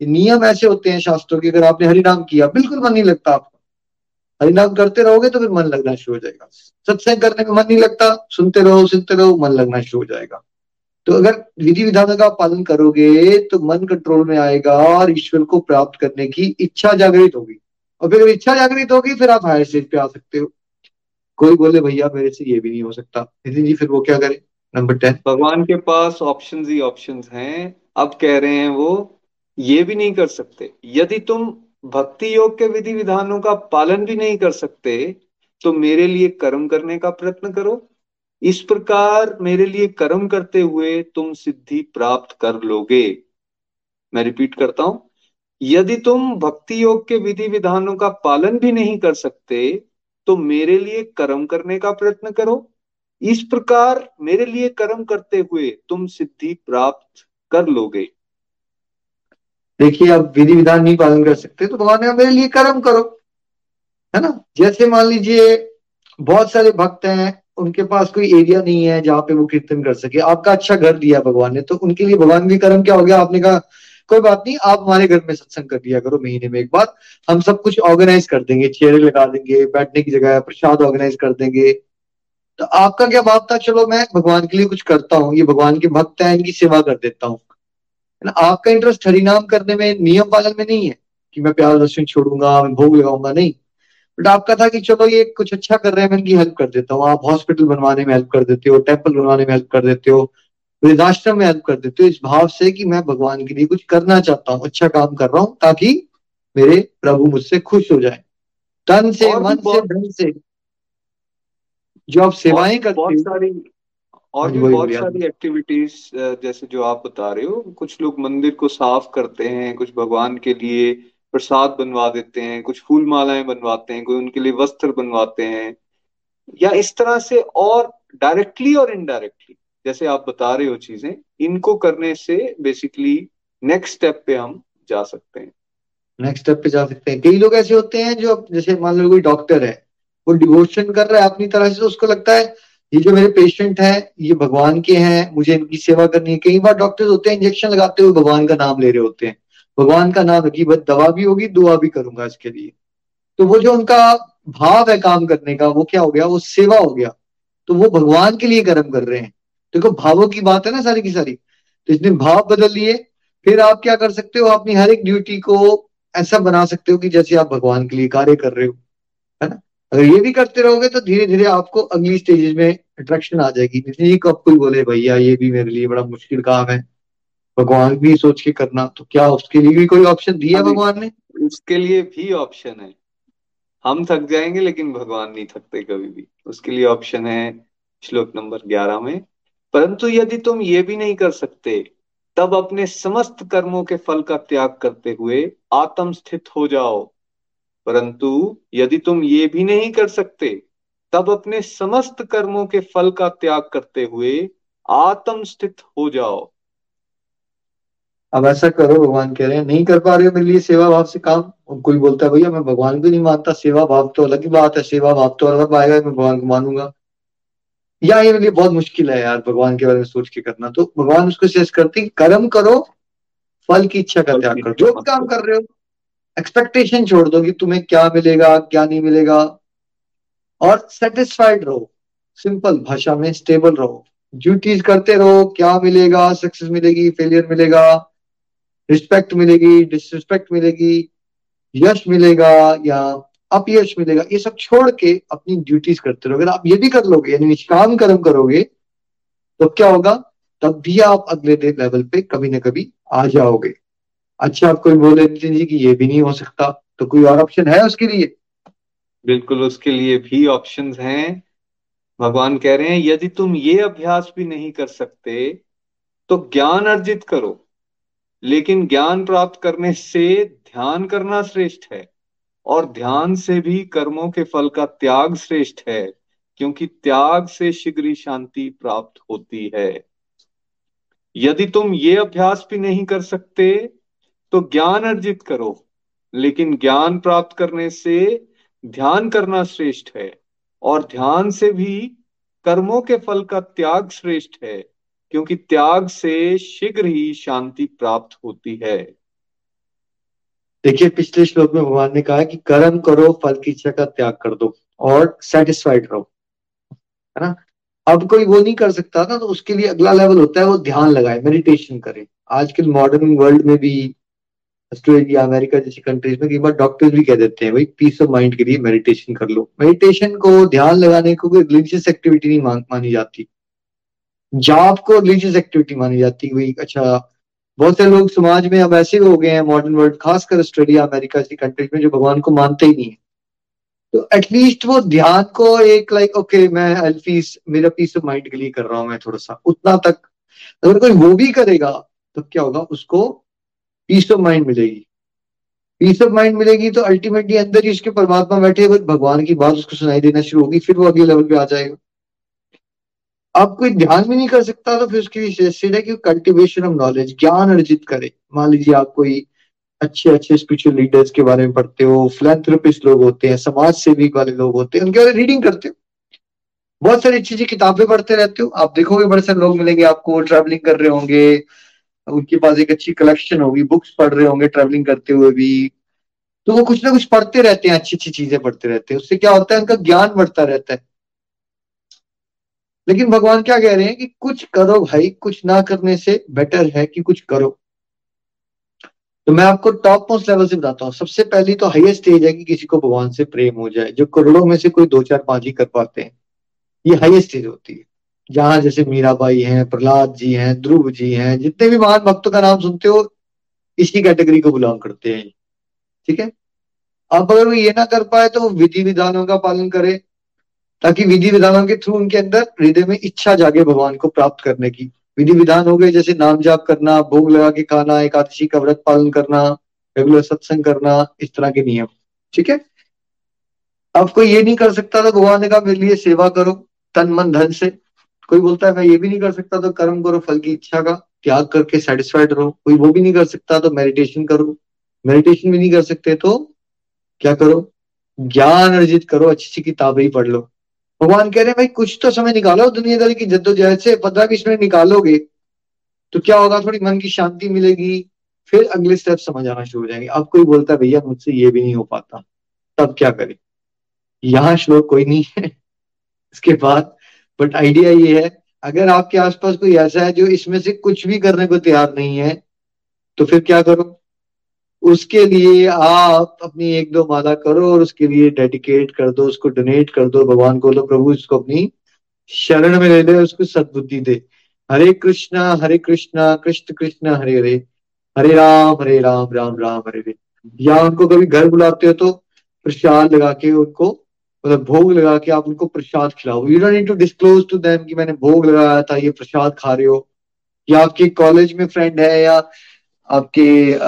ये नियम ऐसे होते हैं शास्त्रों के अगर आपने हरिनाम किया बिल्कुल मन नहीं लगता आपको। हरिनाम करते रहोगे तो फिर मन लगना शुरू हो जाएगा। सत्संग करने में मन नहीं लगता, सुनते रहो सुनते रहो, मन लगना शुरू हो जाएगा। तो अगर विधि विधानों का पालन करोगे तो मन कंट्रोल में आएगा और ईश्वर को प्राप्त करने की इच्छा जागृत होगी। और फिर इच्छा जागृत होगी, फिर आप हायर स्टेज पे आ सकते हो। कोई बोले, भैया, मेरे से ये भी नहीं हो सकता। नितिन जी, फिर वो क्या करें? नंबर टेन भगवान के पास ऑप्शन ही ऑप्शन हैं। अब कह रहे हैं वो, ये भी नहीं कर सकते। यदि तुम भक्ति योग के विधि विधानों का पालन भी नहीं कर सकते तो मेरे लिए कर्म करने का प्रयत्न करो। इस प्रकार मेरे लिए कर्म करते हुए तुम सिद्धि प्राप्त कर लोगे। मैं रिपीट करता हूँ। यदि तुम भक्ति योग के विधि विधानों का पालन भी नहीं कर सकते तो मेरे लिए कर्म करने का प्रयत्न करो। इस प्रकार मेरे लिए कर्म करते हुए तुम सिद्धि प्राप्त कर लोगे। देखिए, आप विधि विधान नहीं पालन कर सकते तो भगवान ने मेरे लिए कर्म करो। है ना? जैसे मान लीजिए, बहुत सारे भक्त हैं, उनके पास कोई एरिया नहीं है जहाँ पे वो कीर्तन कर सके। आपका अच्छा घर दिया भगवान ने तो उनके लिए भगवान के कर्म क्या हो गया? आपने कहा, कोई बात नहीं, आप हमारे घर में सत्संग कर दिया करो महीने में एक बार। हम सब कुछ ऑर्गेनाइज कर देंगे, चेयर लगा देंगे, बैठने की जगह, प्रसाद ऑर्गेनाइज कर देंगे। तो आपका क्या भाव था? चलो, मैं भगवान के लिए कुछ करता हूँ, ये भगवान के भक्त है, इनकी सेवा कर देता हूँ। ना आपका इंटरेस्ट हरिनाम करने में नियम पालन में नहीं है कि मैं प्यार दर्शन छोड़ूँगा मैं भोग लगाऊँगा नहीं। बट आपका था कि चलो ये कुछ अच्छा कर रहे हैं मैं इनकी हेल्प कर देता हूँ। आप हॉस्पिटल बनवाने में हेल्प कर देते हो टेंपल बनवाने में हेल्प कर देते हो वृद्धाश्रम में हेल्प कर देते हो इस भाव से कि मैं भगवान के लिए कुछ करना चाहता हूँ अच्छा काम कर रहा हूँ ताकि मेरे प्रभु मुझसे खुश हो जाए। तन से मन से धन से। जो आप सेवाएँ करते सारी और हाँ भी बहुत सारी एक्टिविटीज़ जैसे जो आप बता रहे हो कुछ लोग मंदिर को साफ़ करते हैं कुछ भगवान के लिए प्रसाद बनवा देते हैं कुछ फूल मालाएँ बनवाते हैं कोई उनके लिए वस्त्र बनवाते हैं या इस तरह से और डायरेक्टली और इनडायरेक्टली जैसे आप बता रहे हो चीज़ें इनको करने से बेसिकली नेक्स्ट स्टेप पे हम जा सकते हैं। नेक्स्ट स्टेप पे जा सकते हैं। कई लोग ऐसे होते हैं जो जैसे मान लो कोई डॉक्टर है वो डिवोशन कर रहा है अपनी तरह से तो उसको लगता है ये जो मेरे पेशेंट हैं, ये भगवान के हैं, मुझे इनकी सेवा करनी है। कई बार डॉक्टर्स होते हैं इंजेक्शन लगाते हुए भगवान का नाम ले रहे होते हैं। भगवान का नाम है बस दवा भी होगी, दुआ भी करूँगा इसके लिए। तो वो जो उनका भाव है काम करने का, वो क्या हो गया? वो सेवा हो गया। तो वो भगवान के लिए कर्म कर रहे हैं। देखो तो भावों की बात है ना सारी की सारी। तो इसने भाव बदल लिए। फिर आप क्या कर सकते हो? अपनी हर एक ड्यूटी को ऐसा बना सकते हो कि जैसे आप भगवान के लिए कार्य कर रहे हो। है ना? अगर ये भी करते रहोगे तो धीरे धीरे आपको अगली स्टेजेस में अट्रैक्शन आ जाएगी। नितिन को अब कोई बोले भैया ये भी मेरे लिए बड़ा मुश्किल काम है। भगवान भी सोच के करना तो क्या उसके लिए भी कोई ऑप्शन दिया भगवान ने? उसके लिए भी ऑप्शन है। हम थक जाएँगे लेकिन भगवान नहीं थकते कभी भी। उसके लिए ऑप्शन है श्लोक नंबर ग्यारह में परंतु यदि तुम ये भी नहीं कर सकते तब अपने समस्त कर्मों के फल का त्याग करते हुए आत्म स्थित हो जाओ। परंतु यदि तुम ये भी नहीं कर सकते तब अपने समस्त कर्मों के फल का त्याग करते हुए आत्म स्थित हो जाओ। अब ऐसा करो भगवान कह रहे हैं नहीं कर पा रहे हो मेरे लिए सेवा भाव से काम? कोई बोलता है भैया मैं भगवान को नहीं मानता सेवा भाव तो अलग ही बात है सेवा भाव तो अलग आएगा मैं भगवान को मानूँगा। या ये मेरे लिए बहुत मुश्किल है यार भगवान के बारे में सोच के करना। तो भगवान उसको सजेस्ट करते हैं कर्म करो फल की इच्छा का त्याग करो। जो भी काम कर। रहे हो एक्सपेक्टेशन छोड़ दो कि तुम्हें क्या मिलेगा क्या नहीं मिलेगा। और सेटिस्फाइड रहो। सिंपल भाषा में स्टेबल रहो। ड्यूटीज़ करते रहो। क्या मिलेगा? सक्सेस मिलेगी फेलियर मिलेगा। रिस्पेक्ट मिलेगी डिसरिस्पेक्ट मिलेगी। यश मिलेगा या अपयश मिलेगा। ये सब छोड़ के अपनी ड्यूटीज़ करते रहोगे आप ये भी कर लोगे, यानी निष्काम कर्म करोगे तो क्या होगा? तब भी आप अगले लेवल पे कभी ना कभी आ जाओगे। अच्छा आप कोई बोले नितिन जी कि ये भी नहीं हो सकता तो कोई और ऑप्शन है उसके लिए? बिल्कुल उसके लिए भी ऑप्शन हैं। भगवान कह रहे हैं, यदि तुम ये अभ्यास भी नहीं कर सकते तो ज्ञान अर्जित करो। लेकिन ज्ञान प्राप्त करने से ध्यान करना श्रेष्ठ है और ध्यान से भी कर्मों के फल का त्याग श्रेष्ठ है, क्योंकि त्याग से शीघ्र ही शांति प्राप्त होती है। यदि तुम ये अभ्यास भी नहीं कर सकते तो ज्ञान अर्जित करो। लेकिन ज्ञान प्राप्त करने से ध्यान करना श्रेष्ठ है और ध्यान से भी कर्मों के फल का त्याग श्रेष्ठ है, क्योंकि त्याग से शीघ्र ही शांति प्राप्त होती है। देखिए, पिछले श्लोक में भगवान ने कहा कि कर्म करो, फल की इच्छा का त्याग कर दो और सेटिस्फाइड रहो, है ना? अब कोई वो नहीं कर सकता ना तो उसके लिए अगला लेवल होता है, वो ध्यान लगाए मेडिटेशन करे। आजकल मॉडर्न वर्ल्ड में भी ऑस्ट्रेलिया अमेरिका जैसी कंट्रीज़ में कई बार डॉक्टर्स भी कह देते हैं भाई पीस ऑफ़ माइंड के लिए मेडिटेशन कर लो। मेडिटेशन को ध्यान लगाने को कोई रिलीजियस एक्टिविटी नहीं मान, मानी जाती। जॉब को रिलीजियस एक्टिविटी मानी जाती है भाई अच्छा। बहुत से लोग समाज में अब ऐसे हो गए हैं मॉडर्न वर्ल्ड खासकर ऑस्ट्रेलिया अमेरिका जैसी कंट्रीज़ में जो भगवान को मानते ही नहीं है। तो एटलीस्ट वो ध्यान को एक लाइक ओके मैं अल्फीस मेरा पीस ऑफ़ माइंड के लिए कर रहा हूँ मैं थोड़ा सा उतना तक। अगर कोई वो भी करेगा तो क्या होगा उसको पीस ऑफ़ माइंड मिलेगी। पीस ऑफ़ माइंड मिलेगी तो अल्टीमेटली अंदर ही उसके परमात्मा बैठे हुए भगवान की बात उसको सुनाई देना शुरू होगी, फिर वो अगले लेवल पे आ जाएगा। आप कोई ध्यान भी नहीं कर सकता तो फिर उसकी है कि कल्टिवेशन ऑफ़ नॉलेज ज्ञान अर्जित करे। मान लीजिए आप कोई अच्छे अच्छे स्पिरिचुअल लीडर्स के बारे में पढ़ते हो फिलेंथ्रोपिस्ट लोग होते हैं, समाज सेवी वाले लोग होते हैं, उनके बारे में रीडिंग करते हो। बहुत सारी अच्छी अच्छी किताबें पढ़ते रहते हो। आप देखोगे, बड़े सारे लोग मिलेंगे आपको ट्रैवलिंग कर रहे होंगे उनके पास एक अच्छी कलेक्शन होगी बुक्स पढ़ रहे होंगे ट्रेवलिंग करते हुए भी। तो वो कुछ ना कुछ पढ़ते रहते हैं अच्छी अच्छी चीज़ें पढ़ते रहते हैं। उससे क्या होता है, उनका ज्ञान बढ़ता रहता है। लेकिन भगवान क्या कह रहे हैं कि कुछ करो भाई, कुछ ना करने से बेटर है कि कुछ करो। तो मैं आपको टॉप मोस्ट लेवल से बताता हूँ। सबसे पहली तो हाईएस्ट स्टेज है कि किसी को भगवान से प्रेम हो जाए। जो करोड़ों में से कोई दो चार पाँच ही कर पाते हैं, ये हाईएस्ट स्टेज होती है। जहाँ जैसे मीराबाई हैं, प्रहलाद जी हैं, ध्रुव जी हैं, जितने भी महान भक्तों का नाम सुनते हो, इसी कैटेगरी को बिलोंग करते हैं। ठीक है? अब अगर वो ये ना कर पाए तो विधि विधानों का पालन करे, ताकि विधि विधानों के थ्रू उनके अंदर हृदय में इच्छा जागे भगवान को प्राप्त करने की। विधि विधान हो गए, जैसे नाम जाप करना, भोग लगा के खाना, एकादशी का व्रत पालन करना रेगुलर सत्संग करना, इस तरह के नियम। ठीक है? कोई ये नहीं कर सकता तो भगवान ने कहा, मेरे लिए सेवा करो, तन मन धन से। कोई बोलता है, मैं ये भी नहीं कर सकता तो कर्म करो, फल की इच्छा का त्याग करके सेटिस्फाइड रहो। कोई वो भी नहीं कर सकता तो मेडिटेशन करो। मेडिटेशन भी नहीं कर सकते तो क्या करो? ज्ञान अर्जित करो अच्छी अच्छी किताबें ही पढ़ लो। भगवान कह रहे हैं, भाई, कुछ तो समय निकालो दुनियादारी की जद्दोजहद से, पंद्रह बीस मिनट निकालोगे तो क्या होगा? थोड़ी मन की शांति मिलेगी, फिर अगले स्टेप समझ आना शुरू हो जाएँगे। अब कोई बोलता है, भैया, मुझसे ये भी नहीं हो पाता, तब क्या करे? यहाँ श्लोक कोई नहीं है। इसके बाद बट आइडिया ये है, अगर आपके आसपास कोई ऐसा है जो इसमें से कुछ भी करने को तैयार नहीं है तो फिर क्या करो? उसके लिए आप अपनी एक दो माला करो और उसके लिए डेडिकेट कर दो, उसको डोनेट कर दो, भगवान को लो प्रभु उसको अपनी शरण में ले ले, उसको सदबुद्धि दे। हरे कृष्णा हरे कृष्णा, कृष्ण कृष्ण, हरे हरे। हरे राम हरे राम राम राम, हरे हरे। या उनको कभी घर बुलाते हो तो प्रसाद लगा के उनको मतलब भोग लगा के आप उनको प्रसाद खिलाओ। You don't need to disclose to them कि मैंने भोग लगाया था, ये प्रसाद खा रहे हो। या आपके कॉलेज में फ्रेंड है या आपके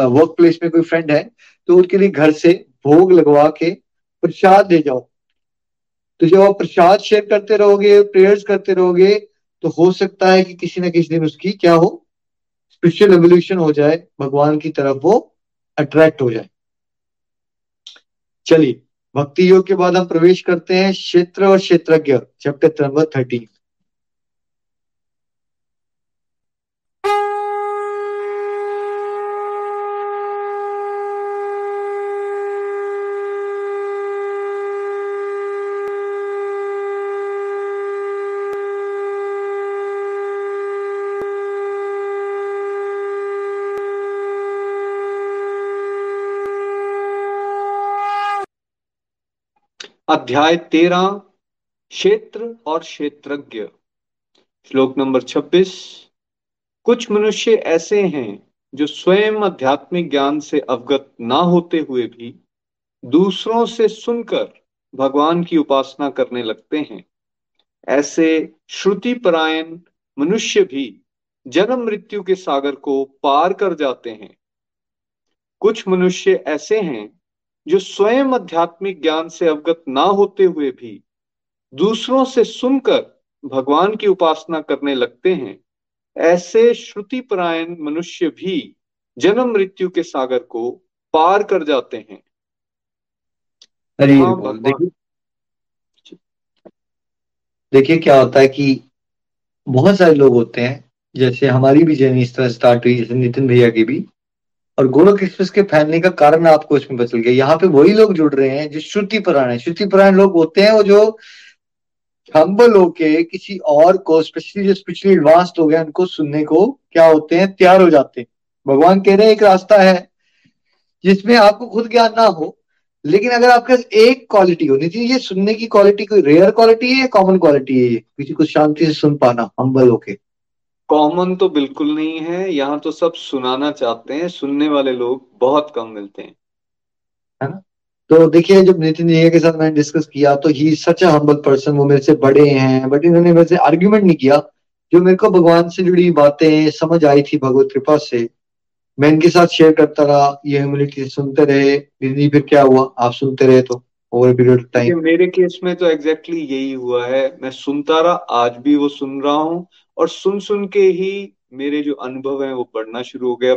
वर्क प्लेस में कोई फ्रेंड है तो उनके लिए घर से भोग लगवा के प्रसाद दे जाओ। तो जब आप प्रसाद शेयर करते रहोगे प्रेयर्स करते रहोगे तो हो सकता है कि किसी ना किसी दिन उसकी क्या हो स्पिरिचुअल एवोल्यूशन हो जाए, भगवान की तरफ़ वो अट्रैक्ट हो जाए। चलिए। भक्ति योग के बाद हम प्रवेश करते हैं क्षेत्र और क्षेत्रज्ञ चैप्टर नंबर थर्टीन अध्याय तेरह, क्षेत्र और क्षेत्रज्ञ। श्लोक नंबर छब्बीस, कुछ मनुष्य ऐसे हैं जो स्वयं आध्यात्मिक ज्ञान से अवगत ना होते हुए भी दूसरों से सुनकर भगवान की उपासना करने लगते हैं। ऐसे श्रुति परायण मनुष्य भी जन्म मृत्यु के सागर को पार कर जाते हैं। कुछ मनुष्य ऐसे हैं जो स्वयं आध्यात्मिक ज्ञान से अवगत ना होते हुए भी दूसरों से सुनकर भगवान की उपासना करने लगते हैं ऐसे श्रुति परायण मनुष्य भी जन्म मृत्यु के सागर को पार कर जाते हैं। हाँ, देखिए देखिए क्या होता है कि बहुत सारे लोग होते हैं जैसे हमारी भी जर्नी इस तरह स्टार्ट हुई जैसे नितिन भैया की भी। और गोलक एक्सप्रेस के फैलने का कारण आपको इसमें बचल गया। यहाँ पे वही लोग जुड़ रहे हैं जो श्रुति पुराण है। श्रुति पुराण लोग होते हैं वो जो हम्बल होके किसी और को स्पेशली जो स्पिरिचुअली एडवांस लोग हैं उनको सुनने को क्या होते हैं? तैयार हो जाते हैं। भगवान कह रहे हैं, एक रास्ता है जिसमें आपको खुद ज्ञान ना हो, लेकिन अगर आपके पास एक क्वालिटी होनी चाहिए ये सुनने की क्वालिटी कोई रेयर क्वालिटी है या कॉमन क्वालिटी है ये? किसी को शांति से सुन पाना हम्बल होके। कॉमन तो बिल्कुल नहीं है यहाँ तो सब सुनाना चाहते हैं सुनने वाले लोग बहुत कम मिलते हैं। है ना? तो देखिए जब नितिन जी के साथ मैंने डिस्कस किया तो ही सच अ हम्बल पर्सन वो मेरे से बड़े हैं बट इन्होंने मेरे से आर्ग्यूमेंट नहीं किया। जो मेरे को भगवान से जुड़ी बातें समझ आई थी भगवत कृपा से मैं इनके साथ शेयर करता रहा ये ह्यूमिलिटी सुनते रहे दीदी फिर क्या हुआ? आप सुनते रहे तो ओवर पीरियड टाइम मेरे केस में तो एग्जैक्टली exactly यही हुआ है मैं सुनता रहा आज भी वो सुन रहा हूँ और सुन सुन के ही मेरे जो अनुभव है वो बढ़ना शुरू हो गया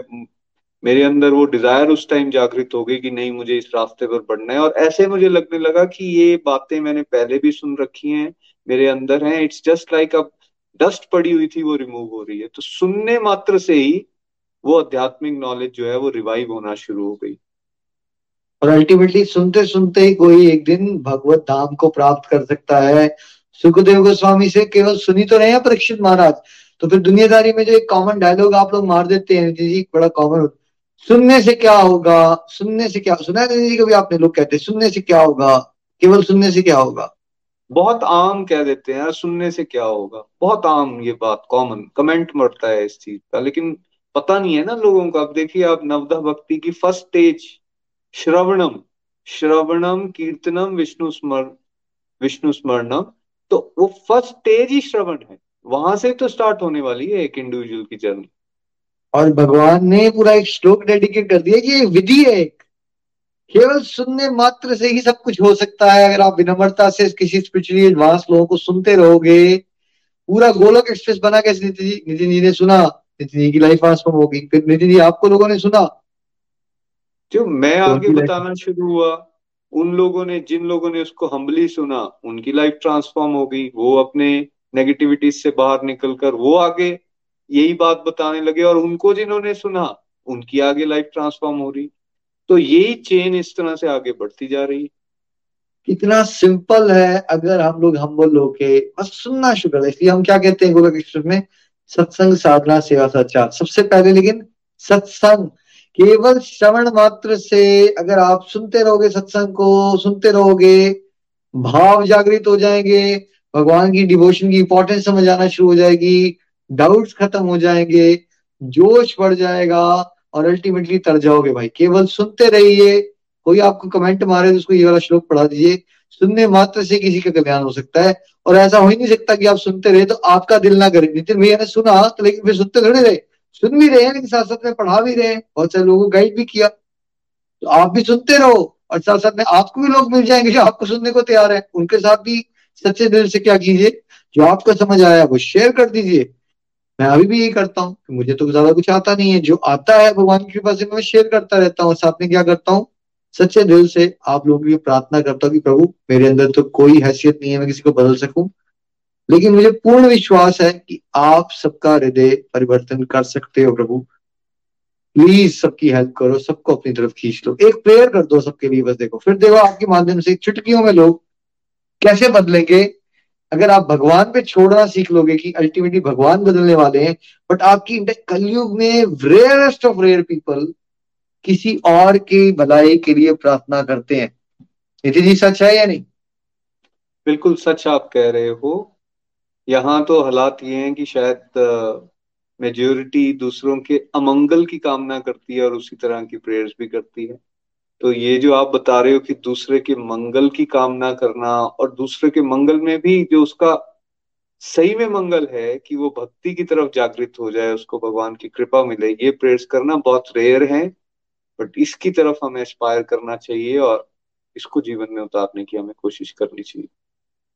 मेरे अंदर वो डिज़ायर उस टाइम जागृत हो गई कि नहीं, मुझे इस रास्ते पर बढ़ना है। और ऐसे मुझे लगने लगा कि ये बातें मैंने पहले भी सुन रखी हैं, मेरे अंदर हैं। इट्स जस्ट लाइक अब डस्ट पड़ी हुई थी, वो रिमूव हो रही है। तो सुनने मात्र से ही वो आध्यात्मिक नॉलेज जो है वो रिवाइव होना शुरू हो गई। और अल्टीमेटली सुनते सुनते ही कोई एक दिन भगवत धाम को प्राप्त कर सकता है। सुखदेव गोस्वामी से केवल सुनी तो रहे हैं परीक्षित महाराज। तो फिर दुनियादारी में जो एक कॉमन डायलॉग आप लोग मार देते हैं जी बड़ा कॉमन सुनने से क्या होगा? सुनने से क्या सुना है जी कभी आपने लोग कहते हैं, सुनने से क्या होगा? केवल सुनने से क्या होगा? बहुत आम कह देते हैं, सुनने से क्या होगा? बहुत आम ये बात कॉमन कमेंट मरता है इस चीज़ का। लेकिन पता नहीं है ना लोगों का। अब देखिए, आप नवदा भक्ति की फ़र्स्ट स्टेज श्रवणम। श्रवणम, कीर्तनम, विष्णु स्मरण विष्णु स्मरणम। तो वो फ़र्स्ट स्टेज ही श्रवण है। वहाँ से तो स्टार्ट होने वाली है एक इंडिविजुअल की जर्नी। और भगवान ने पूरा एक श्लोक डेडिकेट कर दिया कि विधि है एक। केवल सुनने मात्र से ही सब कुछ हो सकता है। अगर आप विनम्रता से किसी स्पिरिचुअली एडवांस लोगों को सुनते रहोगे पूरा गोलक एक्सप्रेस बना कैसे नितिन जी? नितिन जी ने सुना। नितिन जी की लाइफ ट्रांसफॉर्म होगी फिर नितिन जी आपको लोगों ने सुना। जो मैं आगे बताना शुरू हुआ उन लोगों ने, जिन लोगों ने उसको हम्बली सुना, उनकी लाइफ ट्रांसफॉर्म हो गई। वो अपने नेगेटिविटी से बाहर निकलकर वो आगे यही बात बताने लगे और उनको जिन्होंने सुना, उनकी आगे लाइफ ट्रांसफॉर्म हो रही। तो यही चेन इस तरह से आगे बढ़ती जा रही। कितना सिंपल है अगर हम लोग हम लोग के बस सुनना शुक्र है इसलिए हम क्या कहते हैं गोलक में? सत्संग साधना, सेवा सच्चार। सबसे पहले लेकिन सत्संग। केवल श्रवण मात्र से अगर आप सुनते रहोगे सत्संग को, सुनते रहोगे, भाव जागृत हो जाएँगे, भगवान की डिवोशन की इंपॉर्टेंस समझ आना शुरू हो जाएगी डाउट्स खत्म हो जाएँगे, जोश बढ़ जाएगा और अल्टीमेटली तर जाओगे भाई। केवल सुनते रहिए, कोई आपको कमेंट मारे तो उसको ये वाला श्लोक पढ़ा दीजिए। सुनने मात्र से किसी का कल्याण हो सकता है और ऐसा हो ही नहीं सकता कि आप सुनते रहे तो आपका दिल ना करे। नितिन भैया ने सुना तो लेकिन फिर सुनते थोड़े रहे। सुन भी रहे हैं, लेकिन साथ साथ में पढ़ा भी रहे हैं, बहुत सारे लोगों को गाइड भी किया। तो आप भी सुनते रहो, और साथ साथ में आपको भी लोग मिल जाएँगे जो आपको सुनने को तैयार है। उनके साथ भी सच्चे दिल से क्या कीजिए, जो आपको समझ आया, वो शेयर कर दीजिए। मैं अभी भी यही करता हूँ मुझे तो ज़्यादा कुछ आता नहीं है। जो आता है, भगवान की कृपा से मैं शेयर करता रहता हूँ। साथ में क्या करता हूँ, सच्चे दिल से आप लोगों प्रार्थना करता हूँ कि प्रभु, मेरे अंदर तो कोई हैसियत नहीं है, मैं किसी को बदल सकूँ। लेकिन मुझे पूर्ण विश्वास है कि आप सबका हृदय परिवर्तन कर सकते हो, प्रभु। प्लीज़ सबकी हेल्प करो, सबको अपनी तरफ़ खींच लो। एक प्रेयर कर दो सबके लिए, बस देखो। फिर देखो आपके माध्यम से चुटकियों में लोग कैसे बदलेंगे? अगर आप भगवान पे छोड़ना सीख लोगे कि अल्टीमेटली भगवान बदलने वाले हैं बट आपकी कलयुग में रेयरेस्ट ऑफ़ रेयर पीपल किसी और की भलाई के लिए प्रार्थना करते हैं। नितिन जी, सच है या नहीं? बिल्कुल सच आप कह रहे हो। यहाँ तो हालात ये हैं कि शायद मेजोरिटी दूसरों के अमंगल की कामना करती है और उसी तरह की प्रेयर्स भी करती है। तो ये जो आप बता रहे हो कि दूसरे के मंगल की कामना करना और दूसरे के मंगल में भी जो उसका सही में मंगल है कि वो भक्ति की तरफ़ जागृत हो जाए, उसको भगवान की कृपा मिले, ये प्रेयर्स करना बहुत रेयर है बट इसकी तरफ़ हमें एस्पायर करना चाहिए और इसको जीवन में उतारने की हमें कोशिश करनी चाहिए।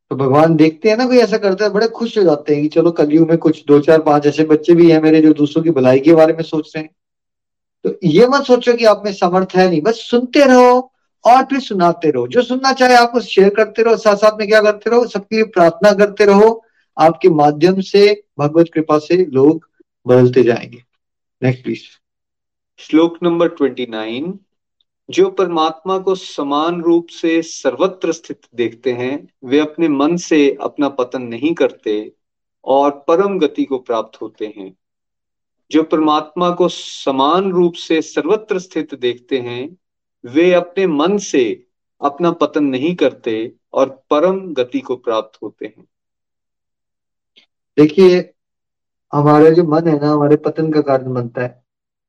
तो भगवान देखते हैं ना कोई ऐसा करता है, बड़े खुश हो जाते हैं कि चलो कलयुग में कुछ दो चार पाँच ऐसे बच्चे भी हैं मेरे जो दूसरों की भलाई के बारे में सोच रहे हैं। तो ये मत सोचो कि आप में समर्थ है नहीं, बस सुनते रहो और फिर सुनाते रहो। जो सुनना चाहे आप उस शेयर करते रहो साथ साथ में क्या करते रहो? सबके लिए प्रार्थना करते रहो। आपके माध्यम से भगवत कृपा से लोग बदलते जाएँगे। नेक्स्ट प्लीज़ श्लोक नंबर ट्वेंटी नाइन जो परमात्मा को समान रूप से सर्वत्र स्थित देखते हैं, वे अपने मन से अपना पतन नहीं करते और परम गति को प्राप्त होते हैं। जो परमात्मा को समान रूप से सर्वत्र स्थित देखते हैं, वे अपने मन से अपना पतन नहीं करते और परम गति को प्राप्त होते हैं। देखिए, हमारा जो मन है ना, हमारे पतन का कारण बनता है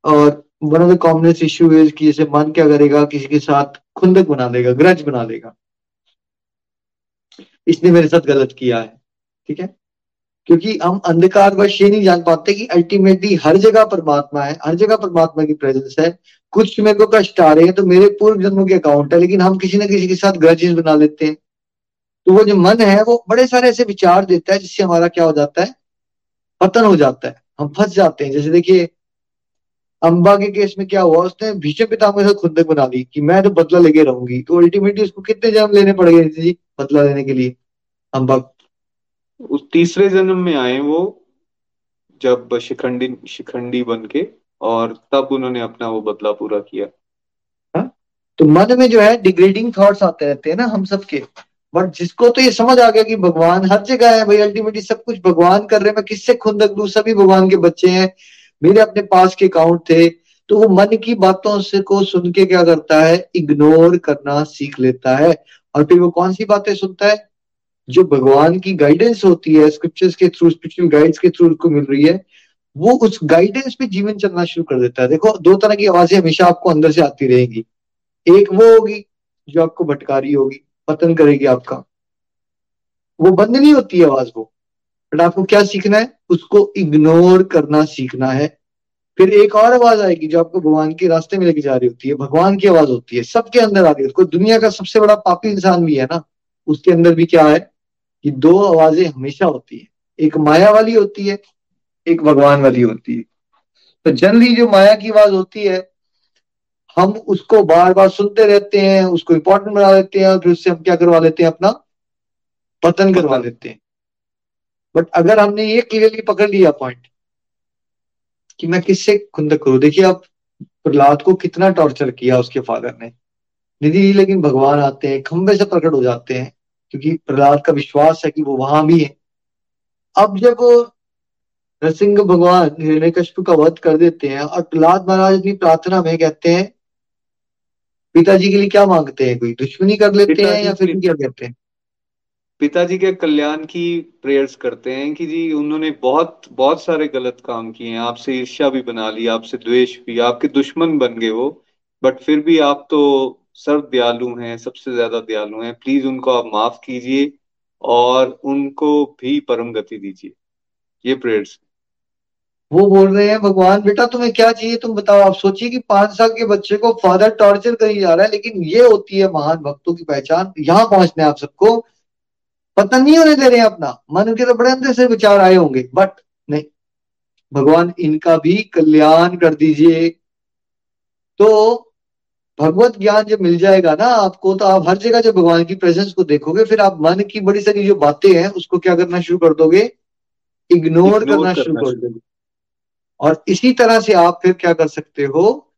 और one of the commonest issue is कि जैसे मन क्या करेगा, किसी के साथ खुंदक बना देगा, ग्रज बना देगा। इसने मेरे साथ गलत किया है, ठीक है? क्योंकि हम अंधकार वश ये नहीं जान पाते कि अल्टीमेटली हर जगह परमात्मा है, हर जगह परमात्मा की प्रेजेंस है। कुछ मेरे को कष्ट आ रहे हैं तो मेरे पूर्व जन्मों के अकाउंट है, लेकिन हम किसी ना किसी के साथ ग्रजेस बना लेते हैं। तो वो जो मन है, वो बड़े सारे ऐसे विचार देता है जिससे हमारा क्या हो जाता है? पतन हो जाता है। हम फंस जाते हैं। जैसे देखिए अंबा के केस में क्या हुआ उसने भीष्म पितामह से खुंदक बना ली कि मैं तो बदला लेके रहूँगी। तो अल्टीमेटली उसको कितने जन्म लेने पड़ गए जी बदला लेने के लिए? अंबा। उस तीसरे जन्म में आए वो जब शिखंडी शिखंडी बन के और तब उन्होंने अपना वो बदला पूरा किया। हा? तो मन में जो है डिग्रेडिंग थॉट्स आते रहते हैं ना हम सबके। बट जिसको तो ये समझ आ गया कि भगवान हर जगह है भाई अल्टीमेटली सब कुछ भगवान कर रहे हैं मैं किससे खुंदक लू सभी भगवान के बच्चे हैं। मेरे अपने पास के अकाउंट थे तो वो मन की बातों से को सुन के क्या करता है? इग्नोर करना सीख लेता है। और फिर वो कौन सी बातें सुनता है? जो भगवान की गाइडेंस होती है स्क्रिप्चर्स के थ्रू स्पिरिचुअल गाइड्स के थ्रू उसको मिल रही है, वो उस गाइडेंस पे जीवन चलना शुरू कर देता है। देखो, दो तरह की आवाज़ें हमेशा आपको अंदर से आती रहेंगी। एक वो होगी, जो आपको भटकारी होगी, पतन करेगी आपका। वो बंद नहीं होती है आवाज़ वो। बट आपको क्या सीखना है? उसको इग्नोर करना सीखना है। फिर एक और आवाज़ आएगी जो आपको भगवान के रास्ते में लेके जा रही होती है। भगवान की आवाज़ होती है, सबके अंदर आ रही है। दुनिया का सबसे बड़ा पापी इंसान भी है ना, उसके अंदर भी क्या है कि दो आवाज़ें हमेशा होती है। एक माया वाली होती है, एक भगवान वाली होती है। तो जनरली जो माया की आवाज़ होती है, हम उसको बार बार सुनते रहते हैं, उसको इंपॉर्टेंट बना लेते हैं और फिर उससे हम क्या करवा लेते हैं? अपना पतन करवा लेते हैं। बट अगर हमने ये क्लियरली पकड़ लिया पॉइंट कि मैं किससे खुंदक करूँ? देखिए आप प्रहलाद को कितना टॉर्चर किया उसके फादर ने। निधि लेकिन भगवान आते हैं खंबे से प्रकट हो जाते हैं क्योंकि प्रहलाद का विश्वास है कि वो वहाँ भी है। अब जब नरसिंह भगवान हिरण्य कश्यप का वध कर देते हैं और प्रहलाद महाराज अपनी प्रार्थना में कहते हैं पिताजी के लिए क्या मांगते हैं? कोई दुश्मनी कर लेते हैं या फिर क्या कहते हैं? पिताजी के कल्याण की प्रेयर्स करते हैं कि जी उन्होंने बहुत बहुत सारे गलत काम किए हैं। आपसे ईर्ष्या भी बना ली, आपसे द्वेष भी, आपके दुश्मन बन गए वो। बट फिर भी आप तो सर्व दयालु हैं, सबसे ज़्यादा दयालु हैं। प्लीज़ उनको आप माफ़ कीजिए और उनको भी परम गति दीजिए। ये प्रेयर्स वो बोल रहे हैं, भगवान, बेटा तुम्हें क्या चाहिए? तुम बताओ। आप सोचिए कि पाँच साल के बच्चे को फादर टॉर्चर करी जा रहा है, लेकिन ये होती है महान भक्तों की पहचान। यहाँ पहुँचने आप सबको। पता नहीं होने दे रहे हैं अपना। मन के तो बड़े अंदर से विचार आए होंगे बट नहीं। भगवान इनका भी कल्याण कर दीजिए। तो भगवत ज्ञान जब मिल जाएगा ना आपको तो आप हर जगह जब भगवान की प्रेजेंस को देखोगे फिर आप मन की बड़ी सारी जो बातें हैं उसको क्या करना शुरू कर दोगे? इग्नोर करना शुरू कर दोगे। और इसी तरह से आप फिर क्या कर सकते हो?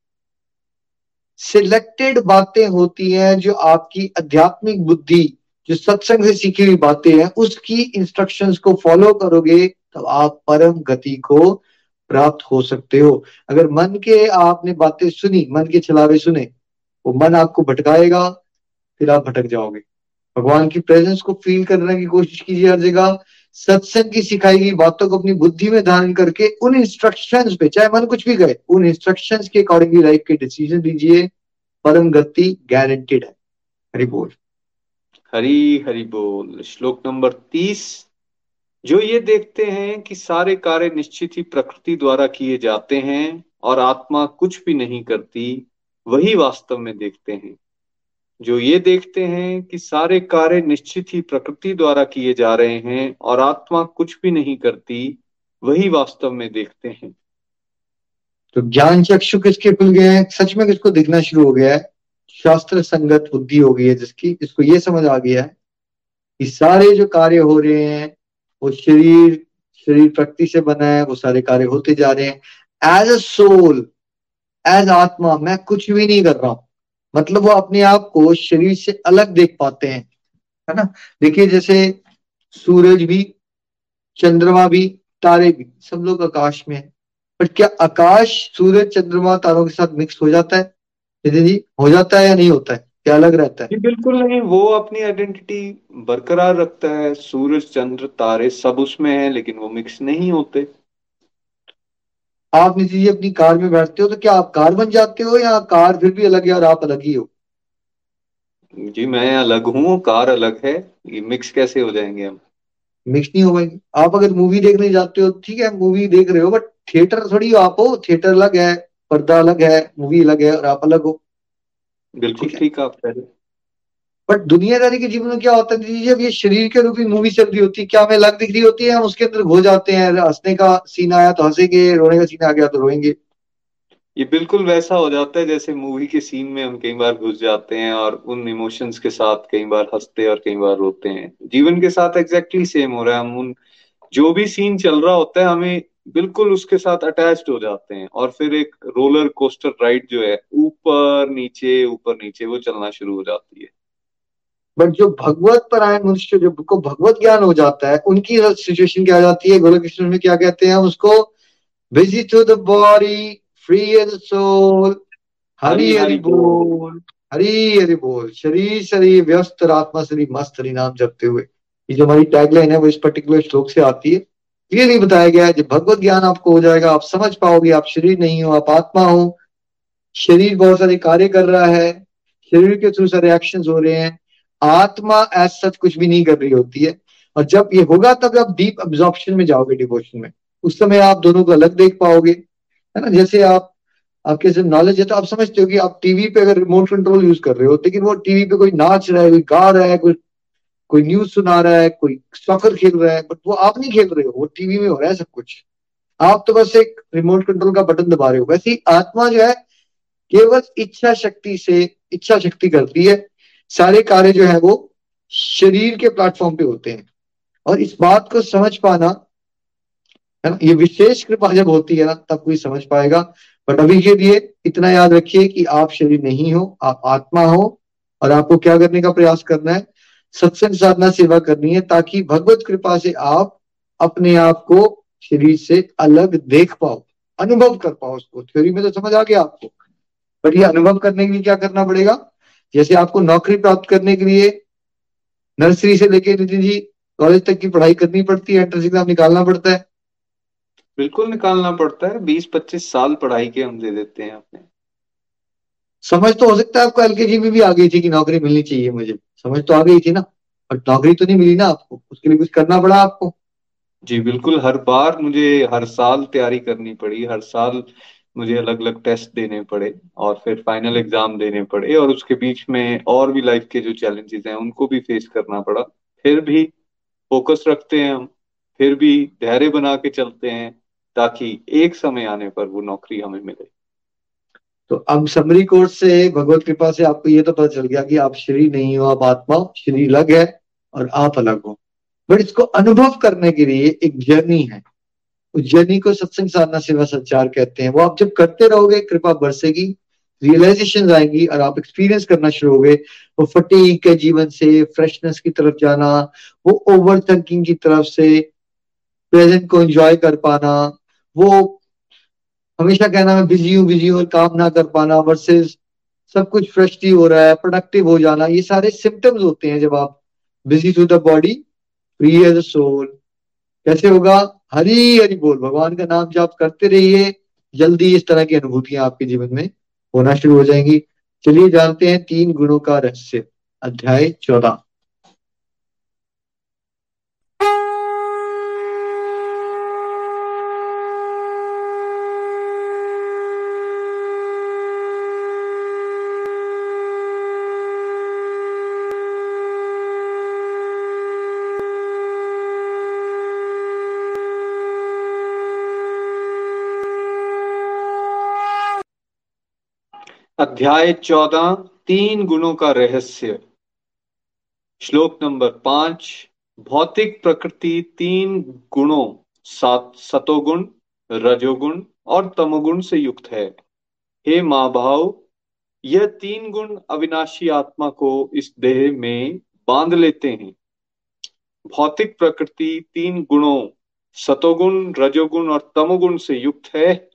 सिलेक्टेड बातें होती हैं जो आपकी आध्यात्मिक बुद्धि जो सत्संग से सीखी हुई बातें हैं, उसकी इंस्ट्रक्शंस को फॉलो करोगे, तब आप परम गति को प्राप्त हो सकते हो। अगर मन के आपने बातें सुनी, मन के छलावे सुने, वो मन आपको भटकाएगा, फिर आप भटक जाओगे। भगवान की प्रेजेंस को फील करने की कोशिश कीजिए हर जगह। सत्संग की सिखाई गई बातों को अपनी बुद्धि में धारण करके उन इंस्ट्रक्शंस पे, चाहे मन कुछ भी गए उन इंस्ट्रक्शंस के अकॉर्डिंगली लाइफ के डिसीज़न दीजिए। परम गति गारंटेड है। हरि बोल। हरी हरि बोल। श्लोक नंबर तीस। जो ये देखते हैं कि सारे कार्य निश्चित ही प्रकृति द्वारा किए जाते हैं और आत्मा कुछ भी नहीं करती, वही वास्तव में देखते हैं। जो ये देखते हैं कि सारे कार्य निश्चित ही प्रकृति द्वारा किए जा रहे हैं और आत्मा कुछ भी नहीं करती, वही वास्तव में देखते हैं। तो ज्ञान चक्षु किसके खुल गए हैं? सच में किसको दिखना शुरू हो गया है? शास्त्र संगत बुद्धि हो गई है जिसकी, जिसको ये समझ आ गया है कि सारे जो कार्य हो रहे हैं, वो शरीर शरीर प्रकृति से बना है, वो सारे कार्य होते जा रहे हैं। एज अ सोल एज आत्मा, मैं कुछ भी नहीं कर रहा हूँ। मतलब वो अपने आप को शरीर से अलग देख पाते हैं, है ना? देखिए, जैसे सूरज भी, चंद्रमा भी, तारे भी, सब लोग आकाश में है। पर क्या आकाश, सूरज, चंद्रमा, तारों के साथ मिक्स हो जाता है? जी हो जाता है या नहीं होता है क्या अलग रहता है? बिल्कुल नहीं वो अपनी आइडेंटिटी बरकरार रखता है सूरज चंद्र तारे सब उसमें है लेकिन वो मिक्स नहीं होते। आप निजी अपनी कार में बैठते हो तो क्या आप कार बन जाते हो या कार फिर भी अलग है और आप अलग ही हो? जी मैं अलग हूँ कार अलग है ये मिक्स कैसे हो जाएँगे हम? मिक्स नहीं हो पाएँगे। आप अगर मूवी देखने जाते हो ठीक है मूवी देख रहे हो बट थिएटर थोड़ी हो आप हो थिएटर अलग है। पर्दा अलग है मूवी अलग है और आप अलग हो। बिल्कुल ठीक आप कह रहे बट दुनियादारी के जीवन में क्या होता है जब ये शरीर के रूप में मूवी चल रही होती है क्या हमें लग दिख रही होती है? हम उसके अंदर घो जाते हैं हंसने का सीन आया तो हंसेंगे रोने का सीन आ गया तो रोएँगे। ये बिल्कुल वैसा हो जाता है जैसे मूवी के सीन में हम कई बार घुस जाते हैं और उन इमोशंस के साथ कई बार हँसते और कई बार रोते हैं। जीवन के साथ एग्जैक्टली exactly सेम हो रहा है। हम उन जो भी सीन चल रहा होता है हमें बिल्कुल उसके साथ अटैच्ड हो जाते हैं। और फिर एक रोलर कोस्टर राइड जो है ऊपर नीचे ऊपर नीचे वो चलना शुरू हो जाती है। बट जो भगवत परायण मनुष्य जो को भगवत ज्ञान हो जाता है उनकी सिचुएशन क्या जाती है? गोलक कृष्ण में क्या कहते हैं? उसको busy to the body free as soul Hari Hari बोल। हरी हरि बोल। शरीर शरीर व्यस्त आत्मा शरीर मस्त हरि नाम जपते हुए। ये जो हमारी टैगलाइन है वो इस पर्टिकुलर श्लोक से आती है। क्लियरली बताया गया जब भगवत ज्ञान आपको हो जाएगा, आप समझ पाओगे, आप शरीर नहीं हो, आप आत्मा हो। शरीर बहुत सारे कार्य कर रहा है, शरीर के थ्रू सारे एक्शन हो रहे हैं। आत्मा एज सच कुछ भी नहीं कर रही होती है। और जब ये होगा, तब आप डीप अब्जॉर्प्शन में जाओगे डिवोशन में। उस समय आप दोनों को अलग देख पाओगे, है ना? जैसे आप, आपके से नॉलेज है तो आप समझते हो कि आप टीवी पे अगर रिमोट कंट्रोल यूज़ कर रहे हो, लेकिन वो टीवी पे कोई नाच रहा है, कोई गा रहा है, कोई कोई न्यूज़ सुना रहा है, कोई सॉकर खेल रहा है बट वो आप नहीं खेल रहे हो, वो टीवी में हो रहा है सब कुछ। आप तो बस एक रिमोट कंट्रोल का बटन दबा रहे हो। वैसे आत्मा जो है, केवल इच्छा शक्ति से इच्छा शक्ति करती है। सारे कार्य जो है वो शरीर के प्लेटफॉर्म पे होते हैं। और इस बात को समझ पाना, है ना, ये विशेष कृपा जब होती है ना, तब कोई समझ पाएगा। बट अभी के लिए इतना याद रखिए कि आप शरीर नहीं हो, आप आत्मा हो, और आपको क्या करने का प्रयास करना है? सत्संग साधना सेवा करनी है ताकि भगवत कृपा से आप अपने आप को शरीर से अलग देख पाओ अनुभव कर पाओ उसको। थ्योरी में तो समझ आ गया आपको। बट ये अनुभव करने के लिए क्या करना पड़ेगा? जैसे आपको नौकरी प्राप्त करने के लिए नर्सरी से लेके नितिन जी कॉलेज तक की पढ़ाई करनी पड़ती है एंट्रेंस एग्ज़ाम निकालना पड़ता है। बिल्कुल निकालना पड़ता है। बीस पच्चीस साल पढ़ाई के हम दे देते हैं अपने। समझ तो हो सकता है आपको एलकेजी में भी आ गई थी कि नौकरी मिलनी चाहिए मुझे। समझ तो आ गई थी ना। और नौकरी तो नहीं मिली ना आपको। उसके लिए कुछ करना पड़ा आपको? जी, बिल्कुल। हर बार मुझे हर साल तैयारी करनी पड़ी। हर साल मुझे अलग अलग टेस्ट देने पड़े और फिर फाइनल एग्ज़ाम देने पड़े और उसके बीच में और भी लाइफ के जो चैलेंजेस हैं, उनको भी फेस करना पड़ा। फिर भी फोकस रखते हैं हम। फिर भी धैर्य बना के चलते हैं ताकि एक समय आने पर वो नौकरी हमें मिले। तो अब समरी कोर्स से भगवत कृपा से आपको ये तो पता चल गया कि आप श्री नहीं हो, आप आत्मा शरीर अलग है और आप अलग हो। बट इसको अनुभव करने के लिए एक जर्नी है। उस जर्नी को सत्संग साधना सेवा संचार कहते हैं। वो आप जब करते रहोगे, कृपा बरसेगी रियलाइजेशन आएँगी और आप एक्सपीरियंस करना शुरू हो गए वो फटीक के जीवन से फ्रेशनेस की तरफ़ जाना, वो ओवर थिंकिंग की तरफ़ से प्रेजेंट को एंजॉय कर पाना, वो हमेशा कहना मैं बिज़ी हूँ बिज़ी हूँ, काम ना कर पाना वर्सेस सब कुछ फ्रेशली हो रहा है प्रोडक्टिव हो जाना, ये सारे सिम्टम्स होते हैं जब आप busy to the body free as soul कैसे होगा? हरी हरी बोल। भगवान का नाम जाप करते रहिए। जल्दी इस तरह की अनुभूतियाँ आपके जीवन में होना शुरू हो जाएँगी। चलिए जानते हैं तीन गुणों का रहस्य। अध्याय चौदह। अध्याय चौदह, तीन गुणों का रहस्य। श्लोक नंबर पाँच, भौतिक प्रकृति तीन गुणों, सात सतोगुण, रजोगुण और तमोगुण से युक्त है। हे माँ भाव यह तीन गुण अविनाशी आत्मा को इस देह में बाँध लेते हैं। भौतिक प्रकृति तीन गुणों, सतोगुण, रजोगुण और तमोगुण से युक्त है।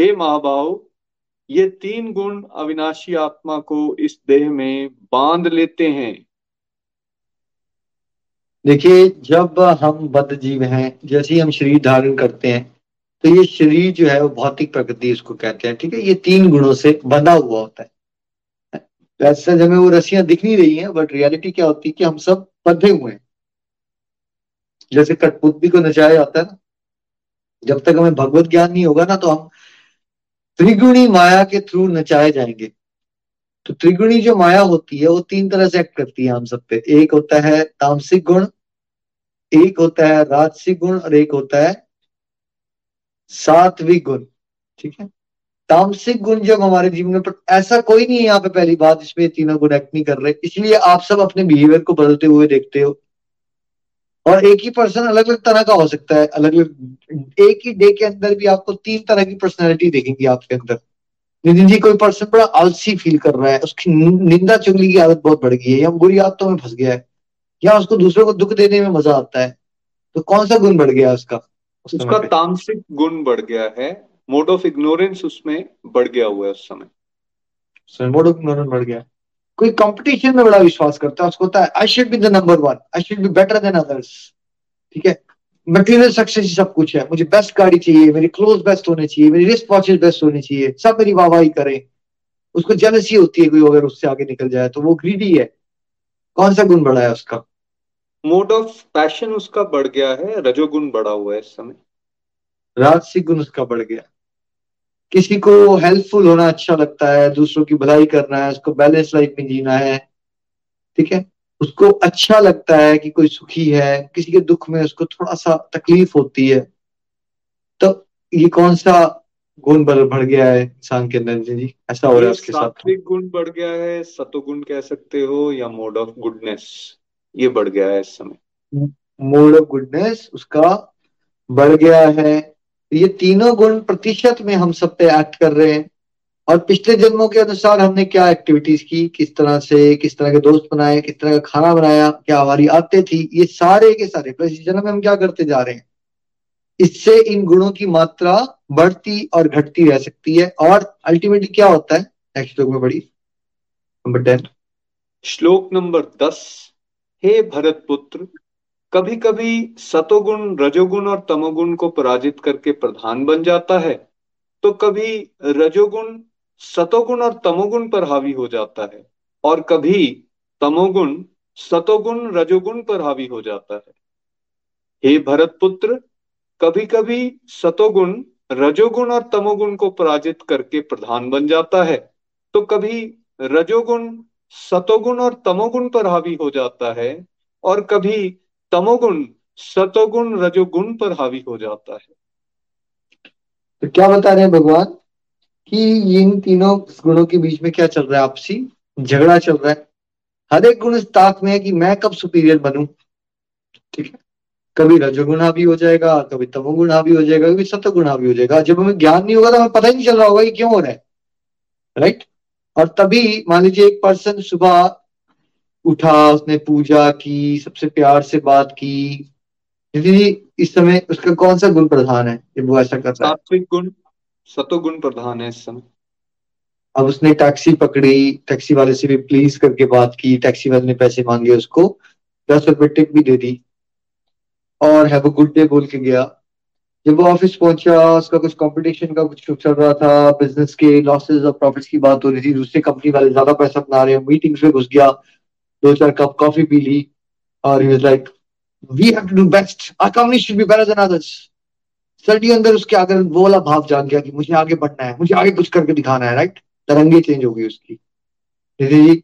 हे महाभाव ये तीन गुण अविनाशी आत्मा को इस देह में बाँध लेते हैं। देखिए, जब हम बद्ध जीव हैं, जैसे ही हम शरीर धारण करते हैं तो ये शरीर जो है वो भौतिक प्रकृति इसको कहते हैं, ठीक है? ये तीन गुणों से बंधा हुआ होता है। वैसे हमें वो रस्सियाँ दिख नहीं रही हैं बट रियलिटी क्या होती है कि हम सब बंधे हुए हैं। जैसे कठपुतली को नचाया जाता है ना, जब तक हमें भगवत ज्ञान नहीं होगा ना तो हम त्रिगुणी माया के थ्रू नचाए जाएँगे। तो त्रिगुणी जो माया होती है, वो तीन तरह से एक्ट करती है हम सब पे। एक होता है तामसिक गुण, एक होता है राजसिक गुण और एक होता है सात्विक गुण। ठीक है? तामसिक गुण जब हमारे जीवन में ऐसा कोई नहीं है यहाँ पे पहली बात इसमें तीनों गुण एक्ट नहीं कर रहे। इसलिए आप सब अपने बिहेवियर को बदलते हुए देखते हो। और एक ही पर्सन अलग अलग तरह का हो सकता है अलग अलग एक ही डे के अंदर भी आपको तीन तरह की पर्सनैलिटी देखेंगी आपके अंदर। नितिन जी कोई पर्सन बड़ा आलसी फील कर रहा है उसकी निंदा चुगली की आदत बहुत बढ़ गई है या बुरी आदतों में फंस गया है या उसको दूसरों को दुख देने में मज़ा आता है तो कौन सा गुण बढ़ गया उसका? उस उसका तामसिक गुण बढ़ गया है मोड ऑफ़ इग्नोरेंस उसमें बढ़ गया हुआ है उस समय। मोड ऑफ़ इग्नोरेंस बढ़ गया। कोई कंपटीशन में बड़ा विश्वास करता है उसको होता है I should be the number one I should be better than others ठीक है? मटेरियल सक्सेस सब कुछ है। मुझे बेस्ट गाड़ी चाहिए मेरी क्लोज बेस्ट होने चाहिए मेरी रिस्ट वॉचेस बेस्ट होनी चाहिए सब मेरी वाहवाही करें। उसको जेलसी होती है कोई अगर उससे आगे निकल जाए तो वो ग्रीडी है। कौन सा गुण बढ़ा है उसका? मोड ऑफ़ पैशन उसका बढ़ गया है रजोगुण बढ़ा हुआ है इस समय। राजसिक गुण उसका बढ़ गया। किसी को हेल्पफुल होना अच्छा लगता है दूसरों की भलाई करना है उसको बैलेंस लाइफ में जीना है ठीक है? उसको अच्छा लगता है कि कोई सुखी है किसी के दुख में उसको थोड़ा सा तकलीफ़ होती है तो ये कौन सा गुण बढ़ गया है इंसान के अंदर? जी ऐसा हो रहा है उसके साथ। गुण बढ़ गया है सतोगुण कह सकते हो या मोड ऑफ़ गुडनेस ये बढ़ गया है इस समय। मोड ऑफ़ गुडनेस उसका बढ़ गया है। ये तीनों गुण प्रतिशत में हम सब पे एक्ट कर रहे हैं। और पिछले जन्मों के अनुसार हमने क्या एक्टिविटीज़ की? किस तरह से, किस तरह के दोस्त बनाए, किस तरह का खाना बनाया, क्या हमारी आते थी? ये सारे के सारे प्लस इस जन्म में हम क्या करते जा रहे हैं? इससे इन गुणों की मात्रा बढ़ती और घटती रह सकती है। और अल्टीमेटली क्या होता है? नेक्स्ट श्लोक में बड़ी नंबर टेन श्लोक नंबर दस, हे भरत पुत्र कभी कभी सतोगुण, रजोगुण और तमोगुण को पराजित करके प्रधान बन जाता है तो कभी रजोगुण, सतोगुण और तमोगुण पर हावी हो जाता है और कभी तमोगुण, सतोगुण, रजोगुण पर हावी हो जाता है। हे भरत पुत्र कभी कभी सतोगुण, रजोगुण और तमोगुण को पराजित करके प्रधान बन जाता है तो कभी रजोगुण, सतोगुण और तमोगुण पर हावी हो जाता है और कभी तमोगुण, सतोगुण, रजोगुण पर हावी हो जाता है। तो क्या बता रहे हैं भगवान कि इन तीनों गुणों के बीच में क्या चल रहा है? आपसी झगड़ा चल रहा है। हर एक गुण इस ताक में है कि मैं कब सुपीरियर बनूं? ठीक है? कभी रजोगुण हावी हो जाएगा, कभी तमोगुण हावी हो जाएगा, कभी सतोगुण हावी हो जाएगा। जब हमें ज्ञान नहीं होगा तो हमें पता ही नहीं चल रहा होगा कि क्यों हो रहा है। राइट और तभी मान लीजिए एक पर्सन सुबह उठा उसने पूजा की सबसे प्यार से बात की। यदि इस समय उसका कौन सा गुण प्रधान है जब वो ऐसा कर रहा है? सात्विक गुण सतोगुण प्रधान है इस समय। अब उसने टैक्सी पकड़ी टैक्सी वाले से भी प्लीज़ करके बात की टैक्सी वाले ने पैसे मांगे उसको दस रुपए टिप भी दे दी। और हैव अ गुड डे बोल के गया। जब वो ऑफ़िस पहुँचा उसका कुछ कंपटीशन का कुछ चल रहा था बिज़नेस के लॉसेस और प्रॉफिट्स की बात हो रही थी दूसरी कंपनी वाले ज़्यादा पैसा बना रहे हैं मीटिंग्स में घुस गया। दो चार कप कॉफ़ी पी ली और he was like we have to do best our company should be better than others suddenly अंदर उसके आगे वो वाला भाव जाग गया कि मुझे आगे बढ़ना है मुझे आगे कुछ करके दिखाना है राइट तरंगे चेंज हो गई उसकी। जी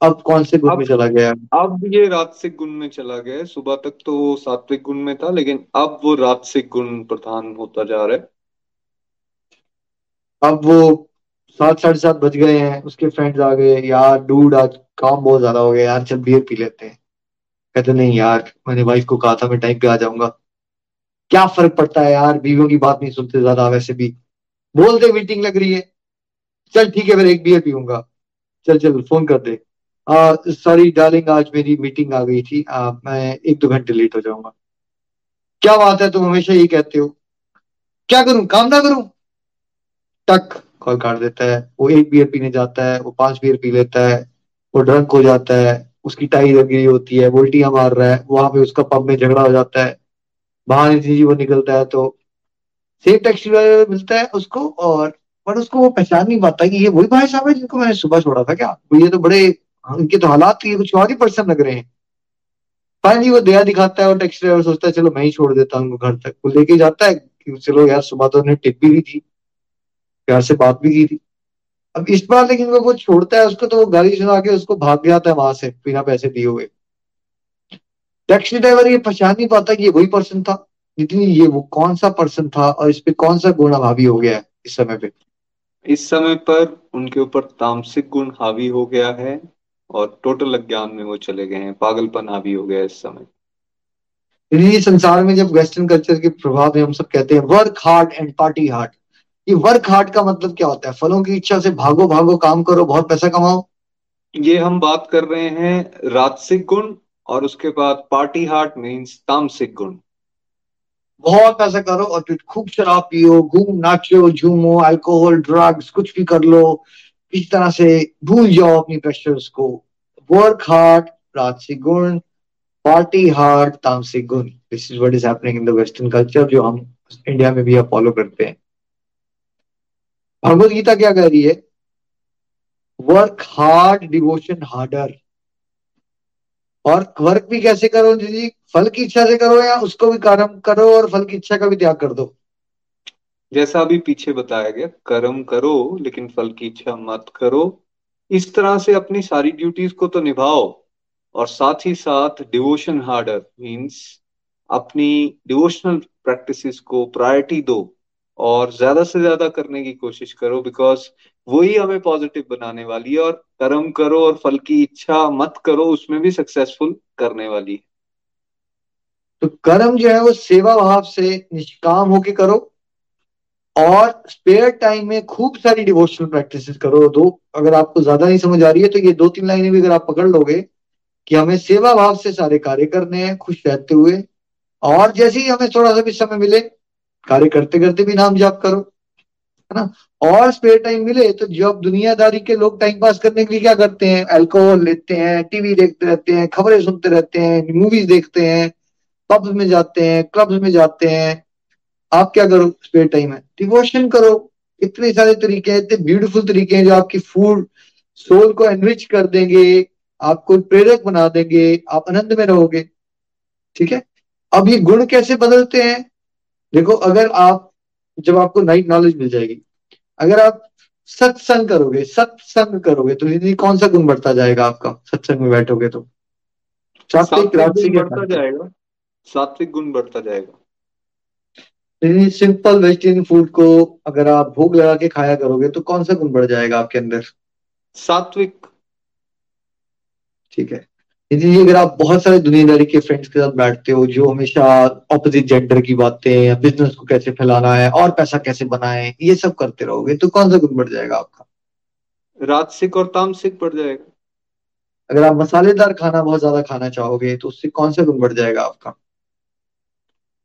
अब कौन से गुण में चला गया? अब ये राजसिक गुण में चला गया सुबह तक तो वो सात्विक गुण में था लेकिन अब वो राजसिक गुण प्रधान होता जा रहा है। अब वो सात साढ़े सात बज गए हैं उसके फ्रेंड्स आ गए यार डूड आज काम बहुत ज़्यादा हो गया यार चल बियर पी लेते हैं. कहते नहीं यार मैंने वाइफ को कहा था मैं टाइम पे आ जाऊँगा. क्या फ़र्क पड़ता है यार बीवियों की बात नहीं सुनते ज़्यादा वैसे भी। बोल दे मीटिंग लग रही है। चल ठीक है फिर एक बियर पीऊँगा। चल चल फ़ोन कर दे। सॉरी डार्लिंग आज मेरी मीटिंग आ गई थी। आ, मैं एक दो घंटे लेट हो जाऊँगा। क्या बात है तुम हमेशा ये कहते हो। क्या करूँ? काम ना करूँ? टक। कॉल काट देता है, वो एक बियर पीने जाता है, वो पाँच बियर पी लेता है, वो ड्रंक हो जाता है, उसकी टाई लग होती है उल्टियाँ मार रहा है, वहाँ पे उसका पब में झगड़ा हो जाता है, बाहर जी वो निकलता है तो सेफ़ टैक्सी मिलता है उसको और, पर उसको वो पहचान नहीं पाता कि ये वही भाई साहब है जिनको मैंने सुबह छोड़ा था क्या? ये तो बड़े इनके तो हालात ये कुछ और ही पर्सन लग रहे हैं। फाइनली वो दया दिखाता है और टैक्सी ड्राइवर सोचता है, चलो मैं ही छोड़ देता हूँ घर तक। वो लेके जाता है कि चलो यार, सुबह तो उन्हें टिप भी दी थी। प्यार से बात भी की थी। अब इस बार लेकिन वो वो छोड़ता है उसको तो वो गाड़ी सुना के उसको भाग जाता है वहाँ से बिना पैसे दिए हुए। टैक्सी ड्राइवर ये पहचान नहीं पाता कि ये वही पर्सन था। इतनी ये वो कौन सा पर्सन था और इस पे कौन सा गुण हावी हो गया है इस समय पे? इस समय पर उनके ऊपर तामसिक गुण हावी हो गया है और टोटल अज्ञान में वो चले गए हैं। पागलपन हावी हो गया इस समय। संसार में जब वेस्टर्न कल्चर के प्रभाव में हम सब कहते हैं work hard and party hard ये वर्क हार्ड का मतलब क्या होता है? फलों की इच्छा से भागो भागो काम करो बहुत पैसा कमाओ। ये हम बात कर रहे हैं राजसिक गुण और उसके बाद पार्टी हार्ट मीन्स तामसिक गुण। बहुत पैसा करो और फिर खूब शराब पियो घूम नाचो झूमो अल्कोहल ड्रग्स कुछ भी कर लो इस तरह से भूल जाओ अपनी प्रेशर्स को। वर्क हार्ड राजसिक गुण पार्टी हार्ड तामसिक गुण। This is what is happening in the western culture जो हम इंडिया में भी फॉलो करते हैं। भगवत गीता क्या कह रही है? वर्क हार्ड डिवोशन हार्डर और वर्क भी कैसे करो जी फल की इच्छा से करो या उसको भी कर्म करो और फल की इच्छा का भी त्याग कर दो? जैसा अभी पीछे बताया गया, कर्म करो, लेकिन फल की इच्छा मत करो। इस तरह से अपनी सारी ड्यूटीज़ को तो निभाओ। और साथ ही साथ डिवोशन हार्डर मींस अपनी डिवोशनल प्रैक्टिसेस को प्रायोरिटी दो। और ज़्यादा से ज़्यादा करने की कोशिश करो बिकॉज़ वही हमें पॉजिटिव बनाने वाली है और कर्म करो और फल की इच्छा मत करो, उसमें भी सक्सेसफुल करने वाली है। तो कर्म जो है वो सेवा भाव से निष्काम होके करो और स्पेयर टाइम में खूब सारी डिवोशनल प्रैक्टिस करो। दो, अगर आपको ज़्यादा नहीं समझ आ रही है तो ये दो तीन लाइनें भी अगर आप पकड़ लोगे कि हमें सेवा भाव से सारे कार्य करने हैं, खुश रहते हुए। और जैसे ही हमें थोड़ा सा भी समय मिले कार्य करते करते भी नाम जाप करो, है ना? और स्पेयर टाइम मिले तो जब दुनियादारी के लोग टाइम पास करने के लिए क्या करते हैं? अल्कोहल लेते हैं टीवी देखते रहते हैं, खबरें सुनते रहते हैं मूवीज़ देखते हैं पब्स में जाते हैं क्लब्स में जाते हैं। आप क्या करो? स्पेयर टाइम है। डिवोशन करो। इतने सारे तरीके हैं, इतने ब्यूटीफुल तरीके हैं जो आपकी फ़ूड सोल को एनरिच कर देंगे, आपको प्रेरक बना देंगे, आप आनंद में रहोगे। ठीक है? अब ये गुण कैसे बदलते हैं? देखो अगर आप जब आपको नाइट नॉलेज मिल जाएगी अगर आप सत्संग करोगे सत्संग करोगे तो ज़िंदगी कौन सा गुण बढ़ता जाएगा आपका? सत्संग में बैठोगे तो। सात्विक गुण बढ़ता जाएगा। सात्विक गुण बढ़ता जाएगा। सिंपल वेजिटेरियन फ़ूड को अगर आप भूख लगा के खाया करोगे तो कौन सा गुण बढ़ जाएगा आपके अंदर? सात्विक। ठीक है। यदि अगर आप बहुत सारे दुनियादारी के फ्रेंड्स के साथ बैठते हो जो हमेशा ऑपोजिट जेंडर की बातें या बिज़नेस को कैसे फैलाना है और पैसा कैसे बनाए ये सब करते रहोगे तो कौन सा गुण बढ़ जाएगा आपका? राजसिक और तामसिक बढ़ जाएगा। अगर आप मसालेदार खाना बहुत ज़्यादा खाना चाहोगे तो उससे कौन सा गुण बढ़ जाएगा आपका?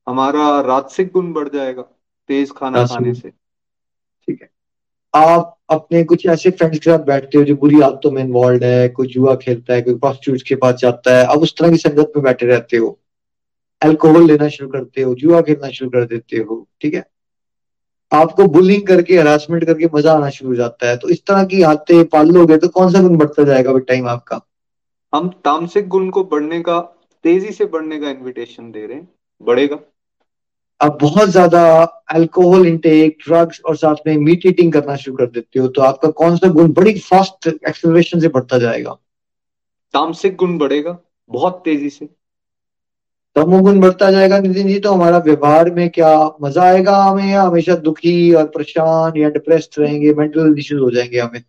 हमारा राजसिक गुण बढ़ जाएगा तेज खाना खाने से। आप अपने कुछ ऐसे फ्रेंड्स के साथ बैठते हो जो बुरी आदतों में इन्वॉल्व है, कोई जुआ खेलता है, कोई प्रोस्टिट्यूट के पास जाता है अब उस तरह की संगत में बैठे रहते हो। अल्कोहल लेना शुरू करते हो जुआ खेलना शुरू कर देते हो, ठीक है? आपको बुलिंग करके हरासमेंट करके मज़ा आना शुरू हो जाता है। तो इस तरह की आदतें पाल लोगे तो कौन सा गुण बढ़ता जाएगा टाइम आपका? हम तामसिक गुण को बढ़ने का, तेज़ी से बढ़ने का इन्विटेशन दे रहे हैं। बढ़ेगा। आप बहुत ज़्यादा अल्कोहल इंटेक ड्रग्स और साथ में मीट ईटिंग करना शुरू कर देते हो तो आपका कौन सा गुण बड़ी फास्ट एक्सेलरेशन से बढ़ता जाएगा? तामसिक गुण बढ़ेगा बहुत तेज़ी से। तमोगुण बढ़ता जाएगा नितिन जी तो हमारा व्यवहार में क्या मज़ा आएगा हमें? या हमेशा दुखी और परेशान या डिप्रेस्ड रहेंगे मेंटल इश्यूज़ हो जाएँगे हमें।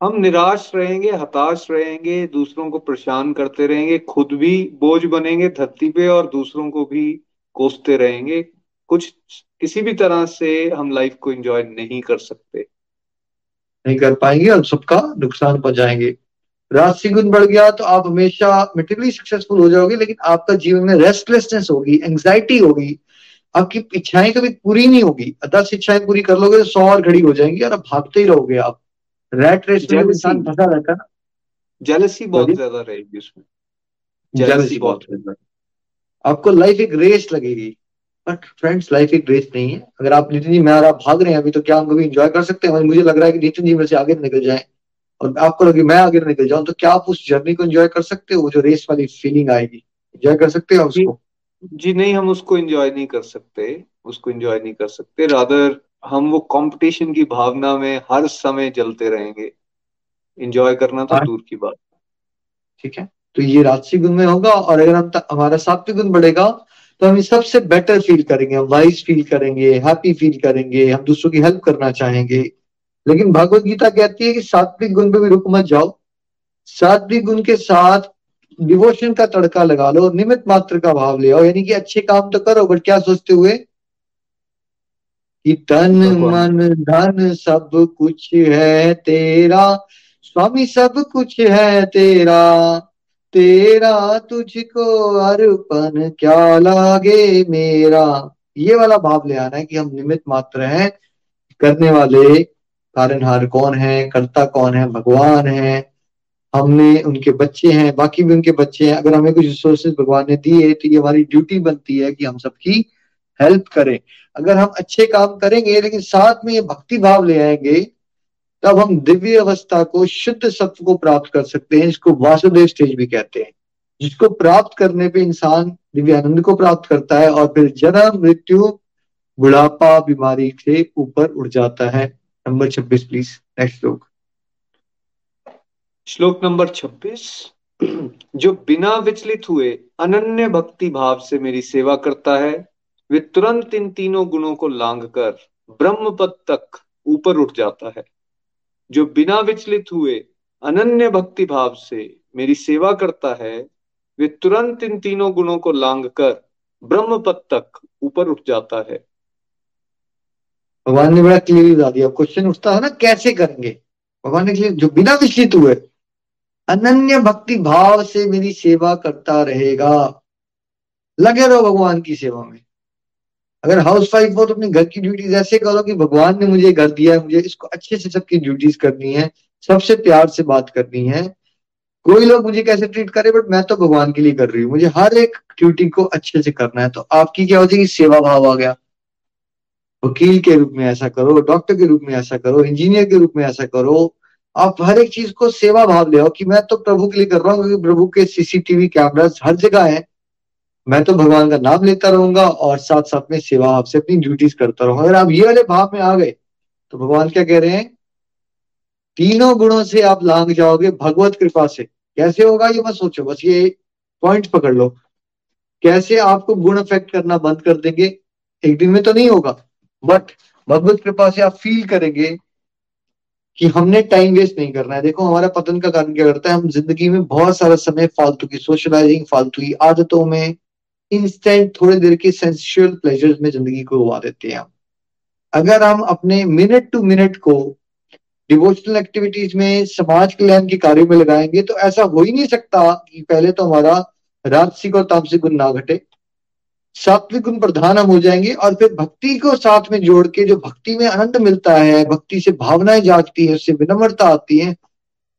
हम निराश रहेंगे हताश रहेंगे दूसरों को परेशान करते रहेंगे खुद भी बोझ बनेंगे धरती पे और दूसरों को भी कोसते रहेंगे। कुछ किसी भी तरह से हम लाइफ को एंजॉय नहीं कर सकते। नहीं कर पाएँगे और सबका नुकसान पहुंचाएँगे। राशि गुण बढ़ गया तो आप हमेशा मेटेरियली सक्सेसफुल हो जाओगे लेकिन आपका जीवन में रेस्टलेसनेस होगी एंग्जाइटी होगी। आपकी इच्छाएँ कभी पूरी नहीं होगी। दस इच्छाएँ पूरी कर लोगे तो सौ और घड़ी हो जाएँगी और आप भागते ही रहोगे आप। रेट रेस में इंसान फंसा रहता है ना। जेलसी बहुत ज़्यादा रहेगी उसमें। जेलसी बहुत। आपको लाइफ एक रेस लगेगी। बट फ्रेंड्स लाइफ एक रेस नहीं है। अगर आप नितिन जी मैं और आप भाग रहे हैं अभी तो क्या हम कभी इंजॉय कर सकते हैं? मुझे लग रहा है कि नितिन जी मेरे से आगे निकल जाए। और आपको लगे मैं आगे निकल जाऊँ तो क्या आप उस जर्नी को एंजॉय कर सकते हो? जो रेस वाली फीलिंग आएगी। एंजॉय कर सकते हो उसको? जी नहीं हम उसको एंजॉय नहीं कर सकते। उसको एंजॉय नहीं कर सकते। रादर हम वो कंपटीशन की भावना में हर समय जलते रहेंगे। एंजॉय करना तो हाँ। दूर की बात। ठीक है? तो ये राजसी गुण में होगा और अगर हम हमारा सात्विक गुण बढ़ेगा तो हम सबसे बेटर फील करेंगे हम वाइज फील करेंगे हैप्पी फील करेंगे हम दूसरों की हेल्प करना चाहेंगे। लेकिन भगवत गीता कहती है कि सात्विक गुण पे भी रुक मत जाओ। सात्विक गुण के साथ डिवोशन का तड़का लगा लो निमित मात्र का भाव ले आओ। यानी कि अच्छे काम तो करो बट क्या सोचते हुए? कि तन मन धन सब कुछ है तेरा। स्वामी सब कुछ है तेरा। तेरा तुझको अर्पण क्या लागे मेरा? ये वाला भाव ले आना है कि हम निमित मात्र हैं। करने वाले कारणहार कौन है? कर्ता कौन है? भगवान है। हमने उनके बच्चे हैं, बाकी भी उनके बच्चे हैं। अगर हमें कुछ रिसोर्सेज भगवान ने दिए तो ये हमारी ड्यूटी बनती है कि हम सबकी हेल्प करें। अगर हम अच्छे काम करेंगे, लेकिन साथ में ये भक्ति भाव ले आएँगे तब हम दिव्य अवस्था को, शुद्ध सत्व को प्राप्त कर सकते हैं, जिसको वासुदेव स्टेज भी कहते हैं। जिसको प्राप्त करने पे इंसान दिव्यानंद को प्राप्त करता है और फिर जन्म मृत्यु, बुढ़ापा, बीमारी से ऊपर उड़ जाता है। नंबर छब्बीस प्लीज़ नेक्स्ट श्लोक। श्लोक नंबर छब्बीस। जो बिना विचलित हुए अनन्य भक्ति भाव से मेरी सेवा करता है, वे तुरंत इन तीनों गुणों को लांग कर ब्रह्म पद तक ऊपर उठ जाता है। जो बिना विचलित हुए अनन्य भक्ति भाव से मेरी सेवा करता है, वे तुरंत इन तीनों गुणों को लांग कर ब्रह्म पद तक ऊपर उठ जाता है। भगवान ने बड़ा क्लियर बता दिया। क्वेश्चन उठता है ना, कैसे करेंगे? भगवान ने क्लियर जो बिना विचलित हुए, अनन्य भक्ति भाव से मेरी सेवा करता रहेगा। लगे रहो भगवान की सेवा में। अगर हाउस वाइफ हो तो अपने घर की ड्यूटीज़ ऐसे करो कि भगवान ने मुझे घर दिया है, मुझे इसको अच्छे से सबकी ड्यूटीज़ करनी है, सबसे प्यार से बात करनी है। कोई लोग मुझे कैसे ट्रीट करे बट मैं तो भगवान के लिए कर रही हूँ। मुझे हर एक ड्यूटी को अच्छे से करना है। तो आपकी क्या हो जाएगी सेवा भाव आ गया। वकील के रूप में ऐसा करो डॉक्टर के रूप में ऐसा करो इंजीनियर के रूप में ऐसा करो। आप हर एक चीज़ को सेवा भाव ले कि मैं तो प्रभु के लिए कर रहा हूँ, क्योंकि प्रभु के सीसीटीवी कैमरास हर जगह है। मैं तो भगवान का नाम लेता रहूँगा और साथ साथ में सेवा आपसे अपनी ड्यूटीज़ करता रहूँगा। अगर आप ये वाले भाव में आ गए तो भगवान क्या कह रहे हैं? तीनों गुणों से आप लांग जाओगे भगवत कृपा से। कैसे होगा ये मत सोचो, बस ये पॉइंट पकड़ लो। कैसे आपको गुण अफेक्ट करना बंद कर देंगे? एक दिन में तो नहीं होगा बट भगवत कृपा से आप फील करेंगे कि हमने टाइम वेस्ट नहीं करना है। देखो, हमारा पतन का कारण क्या करता है? हम ज़िंदगी में बहुत सारा समय फालतू की सोशलाइजिंग फालतू की आदतों में इंस्टेंट थोड़ी देर के सेंसुअल प्लेजर्स में ज़िंदगी को उगा देते हैं अगर हम अपने मिनट टू मिनट को डिवोशनल एक्टिविटीज़ में समाज कल्याण के कार्यों में लगाएँगे तो ऐसा हो ही नहीं सकता कि पहले तो हमारा राजसिक और तामसिक गुण ना घटे। सात्विक गुण प्रधान हम हो जाएँगे और फिर भक्ति को साथ में जोड़ के जो भक्ति में आनंद मिलता है, भक्ति से भावनाएँ जागती है, उससे विनम्रता आती है,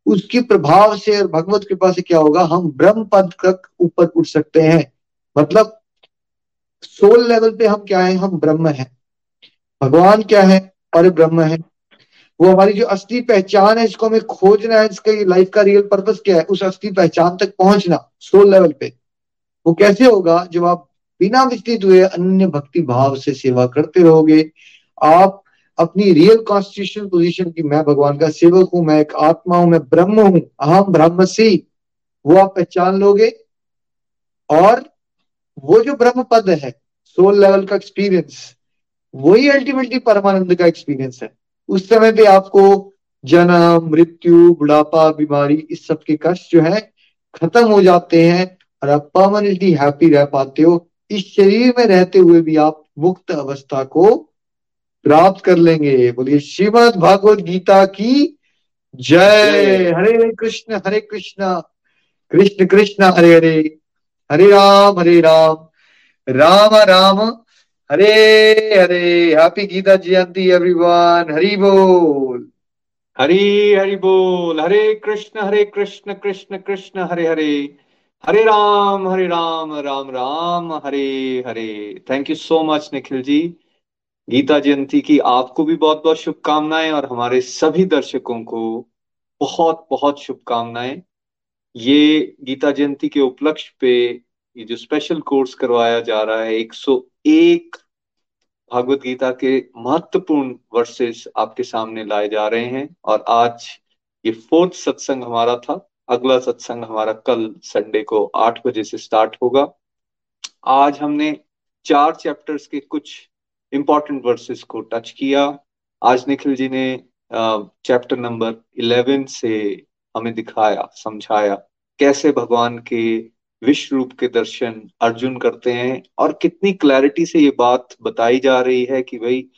उसके प्रभाव से और भगवत कृपा से क्या होगा? हम ब्रह्म पद तक ऊपर उठ सकते हैं। मतलब सोल लेवल पे हम क्या है? हम ब्रह्म है। भगवान क्या है? और ब्रह्म है। वो हमारी जो असली पहचान है इसको हमें खोजना है इसका लाइफ का रियल पर्पस क्या है, उस असली पहचान तक पहुँचना सोल लेवल पे। वो कैसे होगा? जब आप बिना विचलित हुए अन्य भक्ति भाव से सेवा करते रहोगे, आप अपनी रियल कॉन्स्टिट्यूशन पोजीशन की मैं भगवान का सेवक हूँ, मैं एक आत्मा हूँ, मैं ब्रह्म हूँ अहम ब्रह्म सी, वो आप पहचान लोगे। और वो जो ब्रह्म पद है सोल लेवल का एक्सपीरियंस वही अल्टीमेटली परमानंद का एक्सपीरियंस है। उस समय पे आपको जन्म मृत्यु बुढ़ापा बीमारी इस सब के कष्ट जो है खत्म हो जाते हैं और आप परमानेंटली हैप्पी रह पाते हो। इस शरीर में रहते हुए भी आप मुक्त अवस्था को प्राप्त कर लेंगे। बोलिए श्रीमद भागवत गीता की जय। हरे कृष्ण हरे कृष्ण। कृष्ण कृष्ण हरे हरे। हरे राम हरे राम। राम राम। हरे हरे। हैप्पी गीता जयंती एवरीवन हरि बोल। हरी, हरि बोल। Hare Krishna Hare Krishna Krishna Krishna, Hare Hare. Hare Ram Hare Ram Ram Ram, Hare Hare. Thank you so much Nikhil ji Gita Jayanti की आपको भी बहुत बहुत शुभकामनाएँ और हमारे सभी दर्शकों को बहुत बहुत शुभकामनाएँ। ये गीता जयंती के उपलक्ष्य पे ये जो स्पेशल कोर्स करवाया जा रहा है 101 भागवत गीता के महत्वपूर्ण वर्सेस आपके सामने लाए जा रहे हैं और आज ये फोर्थ सत्संग हमारा था। अगला सत्संग हमारा कल संडे को आठ बजे से स्टार्ट होगा। आज हमने चार चैप्टर्स के कुछ इंपॉर्टेंट वर्सेस को टच किया। आज निखिल जी ने चैप्टर नंबर इलेवन से हमें दिखाया, समझाया। कैसे भगवान के विश्व रूप के दर्शन अर्जुन करते हैं और कितनी क्लैरिटी से ये बात बताई जा रही है कि भाई,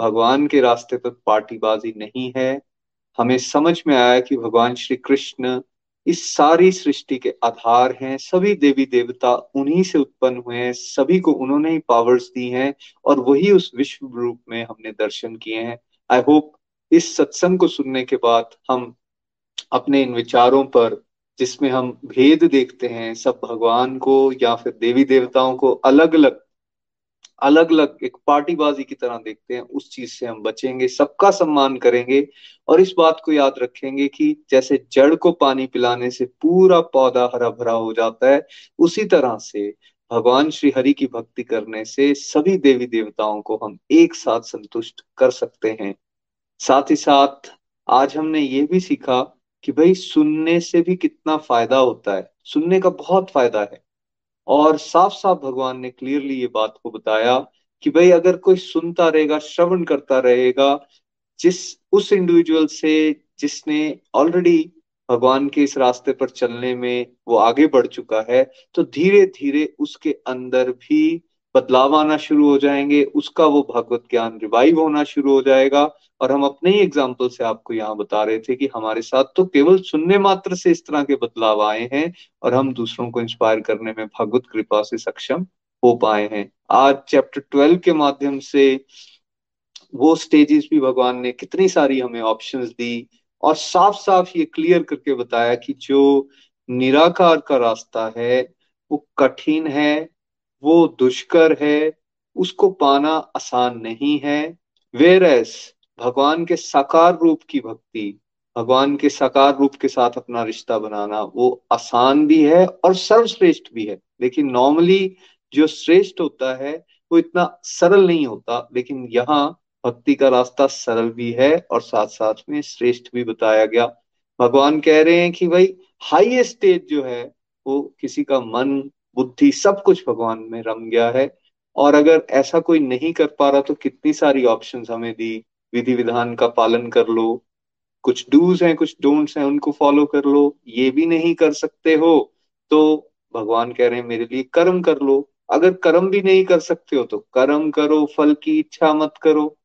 भगवान के रास्ते पर पार्टीबाजी नहीं है। हमें समझ में आया कि भगवान श्री कृष्ण इस सारी सृष्टि के आधार हैं, सभी देवी देवता उन्हीं से उत्पन्न हुए हैं, सभी को उन्होंने ही पावर्स दी हैं और वही उस विश्व रूप में हमने दर्शन किए हैं। आई होप इस सत्संग को सुनने के बाद हम अपने इन विचारों पर, जिसमें हम भेद देखते हैं, सब भगवान को या फिर देवी देवताओं को अलग अलग अलग अलग एक पार्टीबाजी की तरह देखते हैं, उस चीज़ से हम बचेंगे, सबका सम्मान करेंगे और इस बात को याद रखेंगे कि जैसे जड़ को पानी पिलाने से पूरा पौधा हरा भरा हो जाता है, उसी तरह से भगवान श्री हरि की भक्ति करने से सभी देवी देवताओं को हम एक साथ संतुष्ट कर सकते हैं। साथ ही साथ, आज हमने ये भी सीखा कि भाई सुनने से भी कितना फ़ायदा होता है। सुनने का बहुत फ़ायदा है। और साफ़ साफ़ भगवान ने क्लियरली ये बात को बताया कि भाई अगर कोई सुनता रहेगा, श्रवण करता रहेगा, जिस, उस इंडिविजुअल से जिसने ऑलरेडी भगवान के इस रास्ते पर चलने में वो आगे बढ़ चुका है तो धीरे धीरे उसके अंदर भी बदलाव आना शुरू हो जाएँगे, उसका वो भगवत ज्ञान रिवाइव होना शुरू हो जाएगा। और हम अपने ही एग्ज़ाम्पल से आपको यहाँ बता रहे थे कि हमारे साथ तो केवल सुनने मात्र से इस तरह के बदलाव आए हैं और हम दूसरों को इंस्पायर करने में भगवत कृपा से सक्षम हो पाए हैं। आज चैप्टर ट्वेल्व के माध्यम से वो स्टेजेस भी भगवान ने कितनी सारी हमें ऑप्शंस दी और साफ़ साफ़ ये क्लियर करके बताया कि जो निराकार का रास्ता है, वो कठिन है वो दुष्कर है, उसको पाना आसान नहीं है। वेर भगवान के साकार रूप की भक्ति, भगवान के साकार रूप के साथ अपना रिश्ता बनाना, वो आसान भी है और सर्वश्रेष्ठ भी है। लेकिन नॉर्मली जो श्रेष्ठ होता है, वो इतना सरल नहीं होता, लेकिन यहाँ भक्ति का रास्ता सरल भी है और साथ साथ में श्रेष्ठ भी बताया गया। भगवान कह रहे हैं कि भाई हाईएस्ट स्टेज जो है, वो किसी का मन बुद्धि सब कुछ भगवान में रम गया है। और अगर ऐसा कोई नहीं कर पा रहा तो कितनी सारी ऑप्शन हमें दी। विधि विधान का पालन कर लो। कुछ डूज हैं, कुछ डोंट्स हैं, उनको फॉलो कर लो। ये भी नहीं कर सकते हो तो भगवान कह रहे हैं, मेरे लिए कर्म कर लो। अगर कर्म भी नहीं कर सकते हो तो कर्म करो, फल की इच्छा मत करो।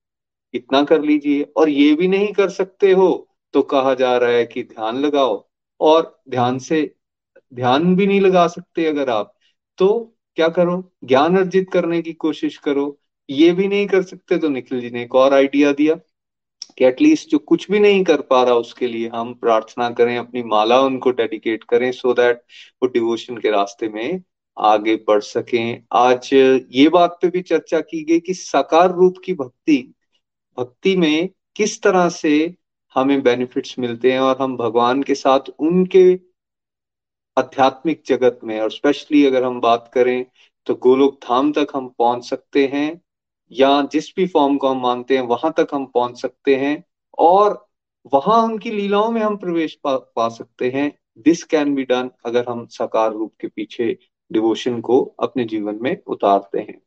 इतना कर लीजिए। और ये भी नहीं कर सकते हो तो कहा जा रहा है कि ध्यान लगाओ। और ध्यान से, ध्यान भी नहीं लगा सकते अगर आप। तो क्या करो? ज्ञान अर्जित करने की कोशिश करो। ये भी नहीं कर सकते तो निखिल जी ने एक और आइडिया दिया कि एटलीस्ट जो कुछ भी नहीं कर पा रहा उसके लिए हम प्रार्थना करें, अपनी माला उनको डेडिकेट करें सो दैट वो डिवोशन के रास्ते में आगे बढ़ सकें। आज ये बात पे भी चर्चा की गई कि साकार रूप की भक्ति भक्ति में किस तरह से हमें बेनिफिट्स मिलते हैं और हम भगवान के साथ उनके आध्यात्मिक जगत में और स्पेशली अगर हम बात करें तो गोलोक धाम तक हम पहुँच सकते हैं या जिस भी फॉर्म को हम मानते हैं वहाँ तक हम पहुँच सकते हैं और वहाँ उनकी लीलाओं में हम प्रवेश पा, पा सकते हैं। दिस कैन बी डन अगर हम साकार रूप के पीछे डिवोशन को अपने जीवन में उतारते हैं।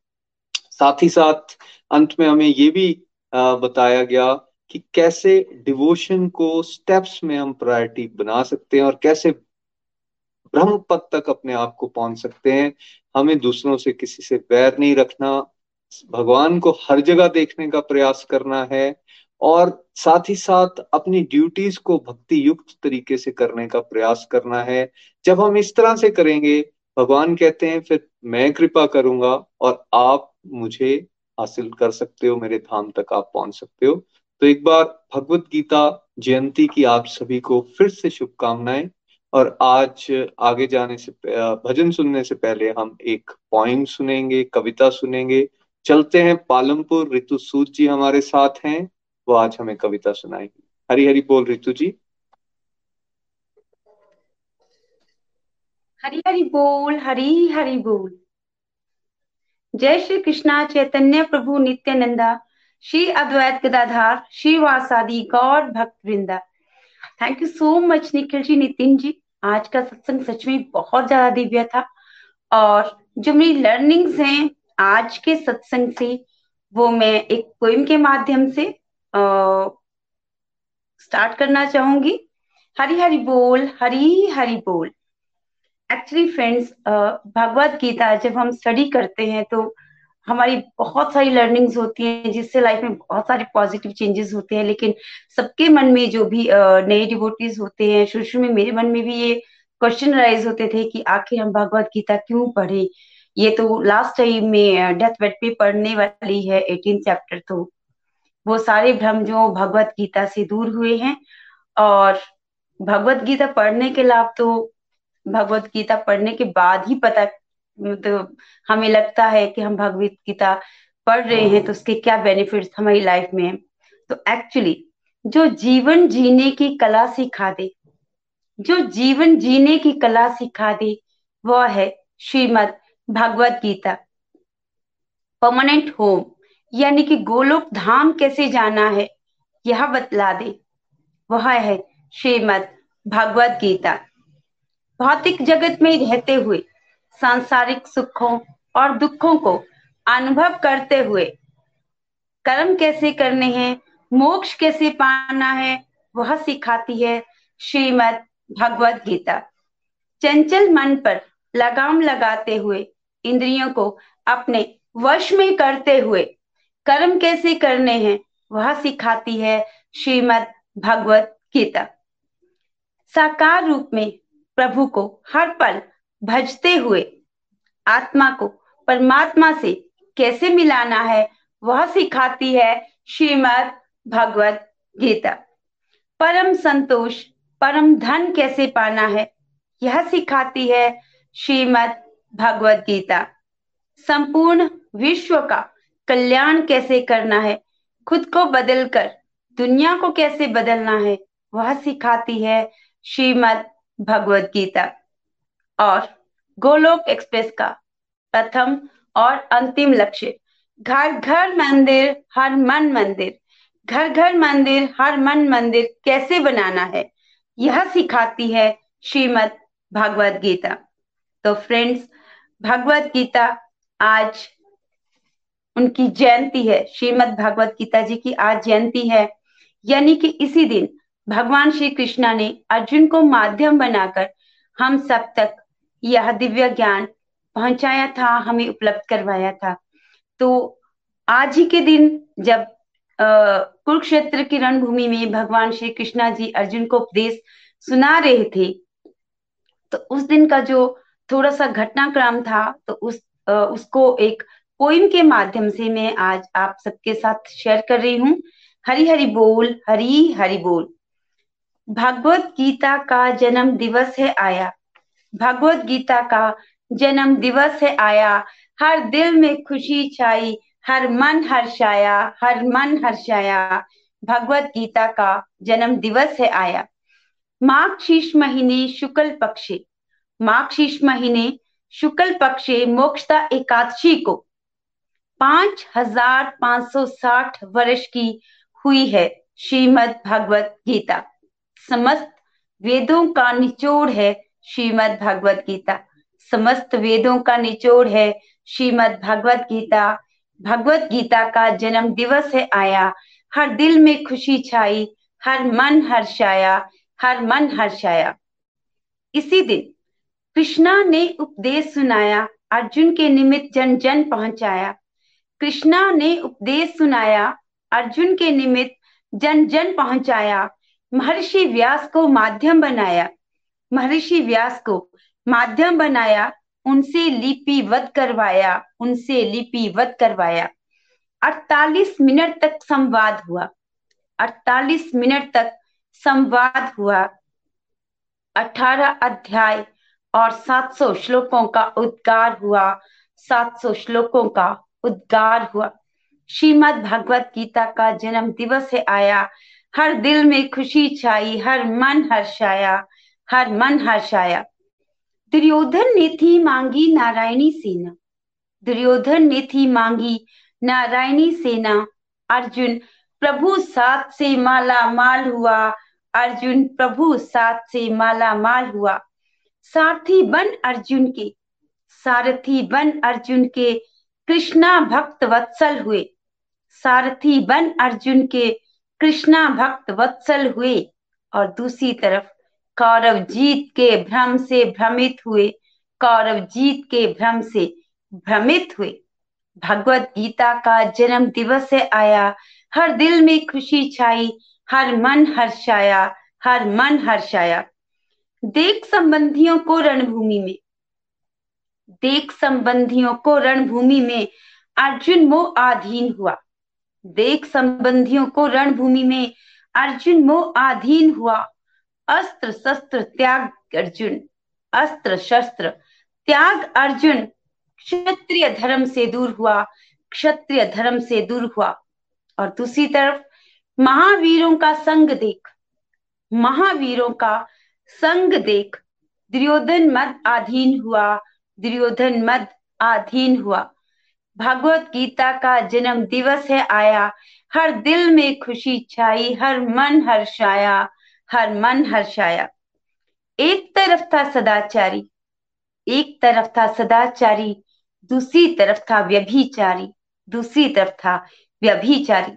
साथ ही साथ अंत में हमें ये भी बताया गया कि कैसे डिवोशन को स्टेप्स में हम प्रायोरिटी बना सकते हैं और कैसे ब्रह्म पद तक अपने आप को पहुँच सकते हैं। हमें दूसरों से किसी से बैर नहीं रखना। भगवान को हर जगह देखने का प्रयास करना है और साथ ही साथ अपनी ड्यूटीज़ को भक्ति युक्त तरीके से करने का प्रयास करना है। जब हम इस तरह से करेंगे, भगवान कहते हैं, फिर मैं कृपा करूँगा और आप मुझे हासिल कर सकते हो, मेरे धाम तक आप पहुँच सकते हो। तो एक बार भगवत गीता जयंती की आप सभी को फिर से शुभकामनाएँ। और आज आगे जाने से भजन सुनने से पहले हम एक पॉइंट सुनेंगे, कविता सुनेंगे। चलते हैं पालमपुर ऋतु सूद जी हमारे साथ हैं, वो आज हमें कविता सुनाएँगे। हरी हरी बोल रितु जी। हरी हरी बोल हरी हरी बोल। जय श्री कृष्णा, चैतन्य प्रभु, नित्यानंदा, श्री अद्वैत गदाधार, श्री वासादी, गौर भक्त वृंदा। Thank you so much Nikhil ji Nitin ji. आज का सत्संग सच में बहुत ज़्यादा दिव्य था। और जो मेरी लर्निंग्स हैं आज के सत्संग से वो मैं एक पोइम के माध्यम से आ, स्टार्ट करना चाहूँगी। हरी हरी बोल हरी हरि बोल। एक्चुअली फ्रेंड्स भगवत गीता जब हम स्टडी करते हैं तो हमारी बहुत सारी लर्निंग्स होती हैं, जिससे लाइफ में बहुत सारे पॉजिटिव चेंजेस होते हैं, लेकिन सबके मन में जो भी नए डिवोटीज होते हैं शुरू शुरू में मेरे मन में भी ये क्वेश्चन राइज होते थे कि आखिर हम भगवत गीता क्यों पढ़े? ये तो लास्ट टाइम में डेथ बेड पे पढ़ने वाली है एटीन चैप्टर तो। वो सारे भ्रम जो भगवत गीता से दूर हुए हैं, और भगवत गीता पढ़ने के लाभ तो भगवत गीता पढ़ने के बाद ही पता तो हमें लगता है कि हम भगवत गीता पढ़ रहे हैं तो उसके क्या बेनिफिट्स हमारी लाइफ में है? तो एक्चुअली जो जीवन जीने की कला सिखा दे, जो जीवन जीने की कला सिखा दे, वह है श्रीमद भगवत गीता। परमानेंट होम यानी कि गोलोक धाम कैसे जाना है, यह बतला दे। वह है श्रीमद भगवत गीता। भौतिक जगत में रहते हुए सांसारिक सुखों और दुखों को अनुभव करते हुए। कर्म कैसे करने हैं, मोक्ष कैसे पाना है, वह सिखाती है श्रीमद भगवत गीता। चंचल मन पर लगाम लगाते हुए, इंद्रियों को अपने वश में करते हुए कर्म कैसे करने हैं, वह सिखाती है श्रीमद भगवत गीता। साकार रूप में प्रभु को हर पल भजते हुए आत्मा को परमात्मा से कैसे मिलाना है, वह सिखाती है श्रीमद भगवत गीता। परम संतोष, परम धन कैसे पाना है, यह सिखाती है श्रीमद भगवत गीता। संपूर्ण विश्व का कल्याण कैसे करना है, खुद को बदल कर दुनिया को कैसे बदलना है, वह सिखाती है श्रीमद भगवत गीता। और गोलोक एक्सप्रेस का प्रथम और अंतिम लक्ष्य। घर घर मंदिर, हर मन मंदिर। घर घर मंदिर, हर मन मंदिर कैसे बनाना है? यह सिखाती है श्रीमद भगवत गीता। तो फ्रेंड्स भगवत गीता आज उनकी जयंती है। श्रीमद भगवत गीता जी की आज जयंती है। यानी कि इसी दिन भगवान श्री कृष्णा ने अर्जुन को माध्यम बनाकर हम सब तक यह दिव्य ज्ञान पहुँचाया था हमें उपलब्ध करवाया था। तो आज ही के दिन जब कुरुक्षेत्र की रणभूमि में भगवान श्री कृष्णा जी अर्जुन को उपदेश सुना रहे थे तो उस दिन का जो थोड़ा सा घटनाक्रम था तो उस आ, उसको एक पोइम के माध्यम से मैं आज आप सबके साथ शेयर कर रही हूँ। हरी हरि बोल हरी हरि बोल। भगवत गीता का जन्म दिवस है आया। भगवत गीता का जन्म दिवस है आया। हर दिल में खुशी छाई, हर मन हर्षाया हर मन हर्षाया भगवत गीता का जन्म दिवस है आया। माघ शीश महीने शुक्ल पक्षे। माघ शीश महीने शुक्ल पक्षे मोक्षता एकादशी को पाँच हज़ार पाँच सौ साठ वर्ष की हुई है श्रीमद भगवत गीता। समस्त वेदों का निचोड़ है श्रीमद भगवत गीता समस्त वेदों का निचोड़ है श्रीमद भगवत गीता भगवत गीता का जन्म दिवस है आया। हर दिल में खुशी छाई, हर मन हर्षाया, हर मन हर्षाया। इसी दिन कृष्णा ने उपदेश सुनाया, अर्जुन के निमित्त जन जन पहुँचाया। कृष्णा ने उपदेश सुनाया, अर्जुन के निमित्त जन जन पहुँचाया। महर्षि व्यास को माध्यम बनाया। महर्षि व्यास को माध्यम बनाया, उनसे लिपिवत करवाया, उनसे लिपिवत करवाया। 48 मिनट तक संवाद हुआ। 48 मिनट तक संवाद हुआ। 18 अध्याय और 700 श्लोकों का उद्गार हुआ। 700 श्लोकों का उद्गार हुआ। श्रीमद भगवत गीता का जन्म दिवस है आया। हर दिल में खुशी छाई, हर मन हर्षाया। हर मन हर्षाया दुर्योधन ने थी मांगी नारायणी सेना। दुर्योधन ने थी मांगी नारायणी सेना। अर्जुन, प्रभु साथ से माला माल हुआ। अर्जुन, प्रभु साथ से माला माल हुआ। सारथी बन अर्जुन के। सारथी बन अर्जुन के कृष्णा भक्त वत्सल हुए। सारथी बन अर्जुन के कृष्णा भक्त वत्सल हुए। और दूसरी तरफ़ कौरव जीत के भ्रम से भ्रमित हुए, कौरव जीत के भ्रम से भ्रमित हुए। भगवत गीता का जन्म दिवस आया, हर दिल में खुशी छाई, हर मन हर्षाया, हर मन हर्षाया। देख संबंधियों को रणभूमि में, देख संबंधियों को रणभूमि में अर्जुन मोह आधीन हुआ। देख संबंधियों को रणभूमि में अर्जुन मोह आधीन हुआ। अस्त्र शस्त्र त्याग अर्जुन, अस्त्र शस्त्र त्याग अर्जुन। क्षत्रिय धर्म से दूर हुआ, क्षत्रिय धर्म से दूर हुआ। और दूसरी तरफ़, महावीरों का संग देख, महावीरों का संग देख, दुर्योधन मद आधीन हुआ, दुर्योधन मद आधीन हुआ। भगवत गीता का जन्म दिवस है आया, हर दिल में खुशी छाई, हर मन हर्षाया हर मन हर्षाया एक तरफ़ था सदाचारी, एक तरफ़ था सदाचारी, दूसरी तरफ़ था व्यभिचारी, दूसरी तरफ़ था व्यभिचारी।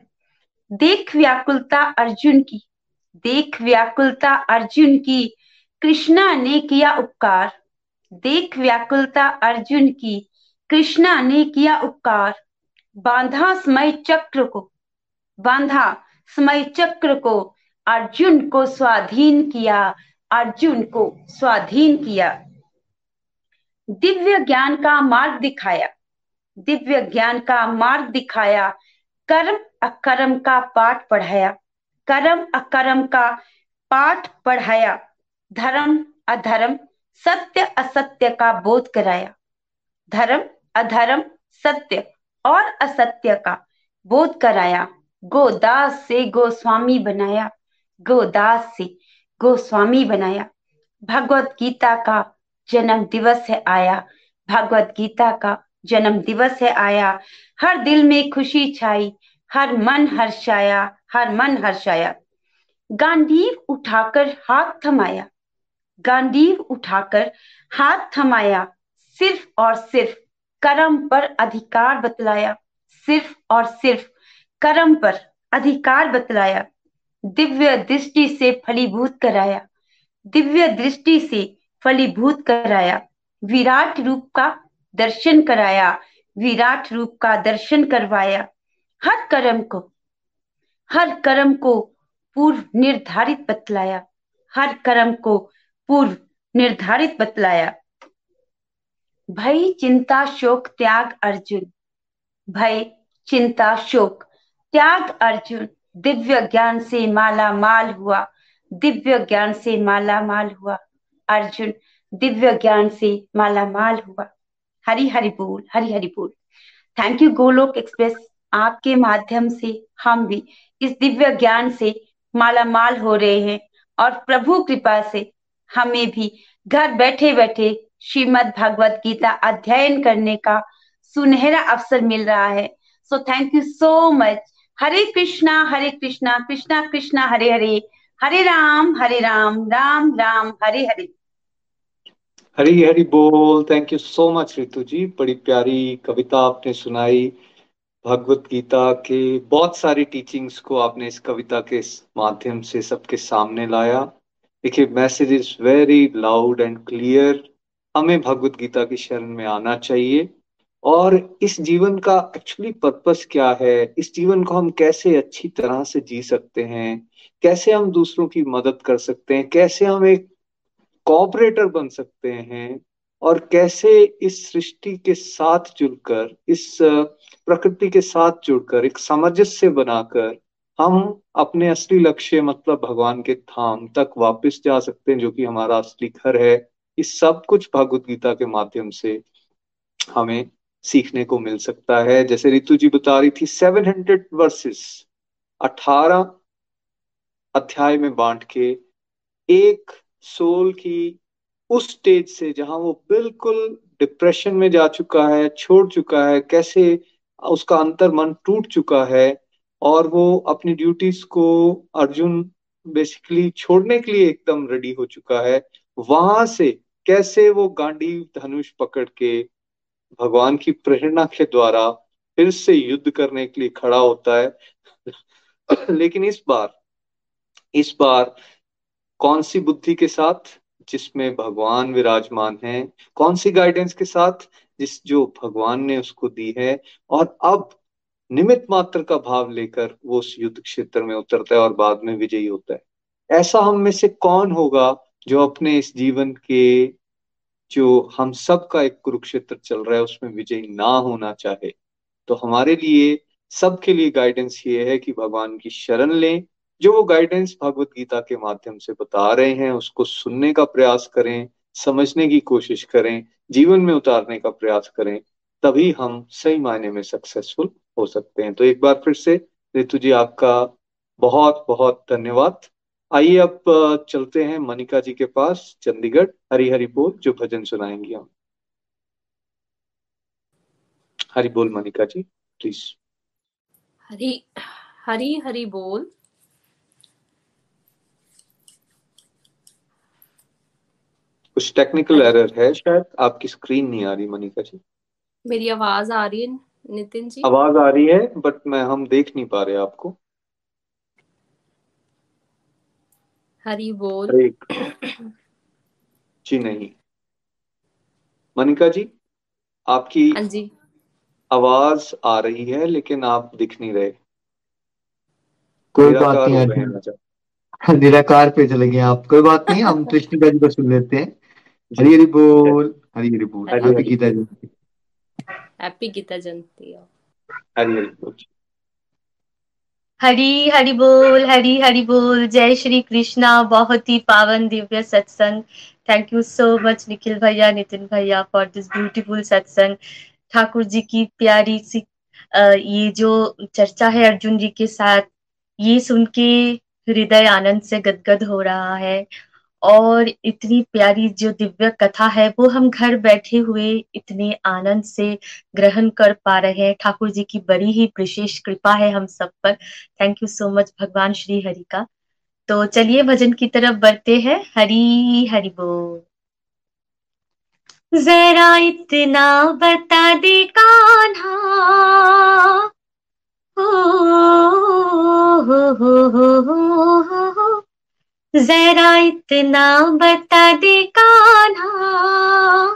देख व्याकुलता अर्जुन की, देख व्याकुलता अर्जुन की, कृष्णा ने किया उपकार। देख व्याकुलता अर्जुन की, कृष्णा ने किया उपकार। बांधा समय चक्र को, बांधा समय चक्र को अर्जुन को स्वाधीन किया, अर्जुन को स्वाधीन किया। दिव्य ज्ञान का मार्ग दिखाया, दिव्य ज्ञान का मार्ग दिखाया, कर्म अकर्म का पाठ पढ़ाया, कर्म अकर्म का पाठ पढ़ाया, धर्म अधर्म, सत्य असत्य का बोध कराया। धर्म अधर्म, सत्य और असत्य का बोध कराया गोदास से गोस्वामी बनाया। गोदास से गोस्वामी बनाया। भगवत गीता का जन्म दिवस है आया। भगवत गीता का जन्म दिवस है आया। हर दिल में खुशी छाई, हर मन हर्षाया, हर मन हर्षाया। गांडीव उठाकर हाथ थमाया। गांडीव उठाकर हाथ थमाया। सिर्फ़ और सिर्फ़ कर्म पर अधिकार बतलाया। सिर्फ़ और सिर्फ़ कर्म पर अधिकार बतलाया। दिव्य दृष्टि से फलीभूत कराया। दिव्य दृष्टि से फलीभूत कराया। विराट रूप का दर्शन कराया। विराट रूप का दर्शन करवाया। हर कर्म को, हर कर्म को पूर्व निर्धारित बतलाया। हर कर्म को पूर्व निर्धारित बतलाया। भय, चिंता, शोक, त्याग, अर्जुन। भय, चिंता, शोक, त्याग, अर्जुन। दिव्य ज्ञान से माला माल हुआ। दिव्य ज्ञान से माला माल हुआ। अर्जुन, दिव्य ज्ञान से माला माल हुआ। हरि हरि बोल हरि हरि बोल। थैंक यू गोलोक एक्सप्रेस आपके माध्यम से हम भी इस दिव्य ज्ञान से माला माल हो रहे हैं और प्रभु कृपा से हमें भी घर बैठे बैठे श्रीमद भगवत गीता अध्ययन करने का सुनहरा अवसर मिल रहा है। So thank you so much Hare Krishna Hare Krishna Krishna Krishna, Hare Hare. Hare Ram Hare Ram Ram Ram, Hare Hare. Hari Hari बोल। Thank you so much Ritu ji. बड़ी प्यारी कविता आपने सुनाई। भगवत गीता के बहुत सारी टीचिंग्स को आपने इस कविता के माध्यम से सबके सामने लाया। देखिए message is very loud and clear हमें भगवत गीता की शरण में आना चाहिए। और इस जीवन का एक्चुअली पर्पस क्या है? इस जीवन को हम कैसे अच्छी तरह से जी सकते हैं? कैसे हम दूसरों की मदद कर सकते हैं? कैसे हम एक कॉपरेटर बन सकते हैं? और कैसे इस सृष्टि के साथ जुड़कर, इस प्रकृति के साथ जुड़कर, एक सामंजस्य बनाकर हम अपने असली लक्ष्य मतलब भगवान के धाम तक वापस जा सकते हैं, जो कि हमारा असली घर है। इस सब कुछ भगवत गीता के माध्यम से हमें सीखने को मिल सकता है। जैसे रितु जी बता रही थी सेवन हंड्रेड वर्सेस अठारह अध्याय में बांट के एक सोल की उस स्टेज से जहाँ वो बिल्कुल डिप्रेशन में जा चुका है, छोड़ चुका है, कैसे उसका अंतर मन टूट चुका है और वो अपनी ड्यूटीज़ को अर्जुन बेसिकली छोड़ने के लिए एकदम रेडी हो चुका है। वहाँ से कैसे वो गांडी धनुष पकड़ के भगवान की प्रेरणा के द्वारा फिर से युद्ध करने के लिए खड़ा होता है। (clears throat) लेकिन इस बार इस बार कौन सी बुद्धि के साथ जिसमें भगवान विराजमान है? कौन सी गाइडेंस के साथ जिस जो भगवान ने उसको दी है? और अब निमित मात्र का भाव लेकर वो उस युद्ध क्षेत्र में उतरता है और बाद में विजयी होता है। ऐसा हम में से कौन होगा जो अपने इस जीवन के जो हम सब का एक कुरुक्षेत्र चल रहा है, उसमें विजय ना होना चाहे तो हमारे लिए, सबके लिए गाइडेंस ये है कि भगवान की शरण लें। जो वो गाइडेंस भगवत गीता के माध्यम से बता रहे हैं, उसको सुनने का प्रयास करें, समझने की कोशिश करें, जीवन में उतारने का प्रयास करें, तभी हम सही मायने में सक्सेसफुल हो सकते हैं। तो एक बार फिर से रितु जी आपका बहुत बहुत धन्यवाद। आइए अब चलते हैं मनिका जी के पास चंडीगढ़ हरी हरी बोल जो भजन सुनाएँगे हम। हरी बोल मनिका जी प्लीज़ हरी हरी हरी बोल। कुछ टेक्निकल एरर है शायद आपकी स्क्रीन नहीं आ रही मनिका जी। मेरी आवाज़ आ रही है नितिन जी? आवाज़ आ रही है बट मैं हम देख नहीं पा रहे आपको। हरी बोल। जी नहीं। मनिका जी आपकी हाँ जी। आवाज़ आ रही है लेकिन आप दिख नहीं रहे। कोई बात नहीं (laughs) निराकार पे चले गए आप। कोई बात नहीं हम कृष्ण जी को सुन लेते हैं। हरी हरी बोल हरी हरी बोल। हैप्पी गीता जयंती हैप्पी गीता जयंती हरी हरी बोल। हरी हरि बोल, हरी हरि बोल। जय श्री कृष्णा। बहुत ही पावन दिव्य सत्संग। Thank you so much Nikhil भैया, नितिन भैया फॉर दिस ब्यूटीफुल सत्संग। ठाकुर जी की प्यारी सी ये जो चर्चा है अर्जुन जी के साथ, ये सुन के हृदय आनंद से गदगद हो रहा है। और इतनी प्यारी जो दिव्य कथा है वो हम घर बैठे हुए इतने आनंद से ग्रहण कर पा रहे हैं ठाकुर जी की बड़ी ही विशेष कृपा है हम सब पर थैंक यू सो मच भगवान श्री हरि का तो चलिए भजन की तरफ़ बढ़ते हैं हरी हरि बोल जरा इतना बता दे कान्हा हो हो हो हो हो हो जरा इतना बता दे कान्हा।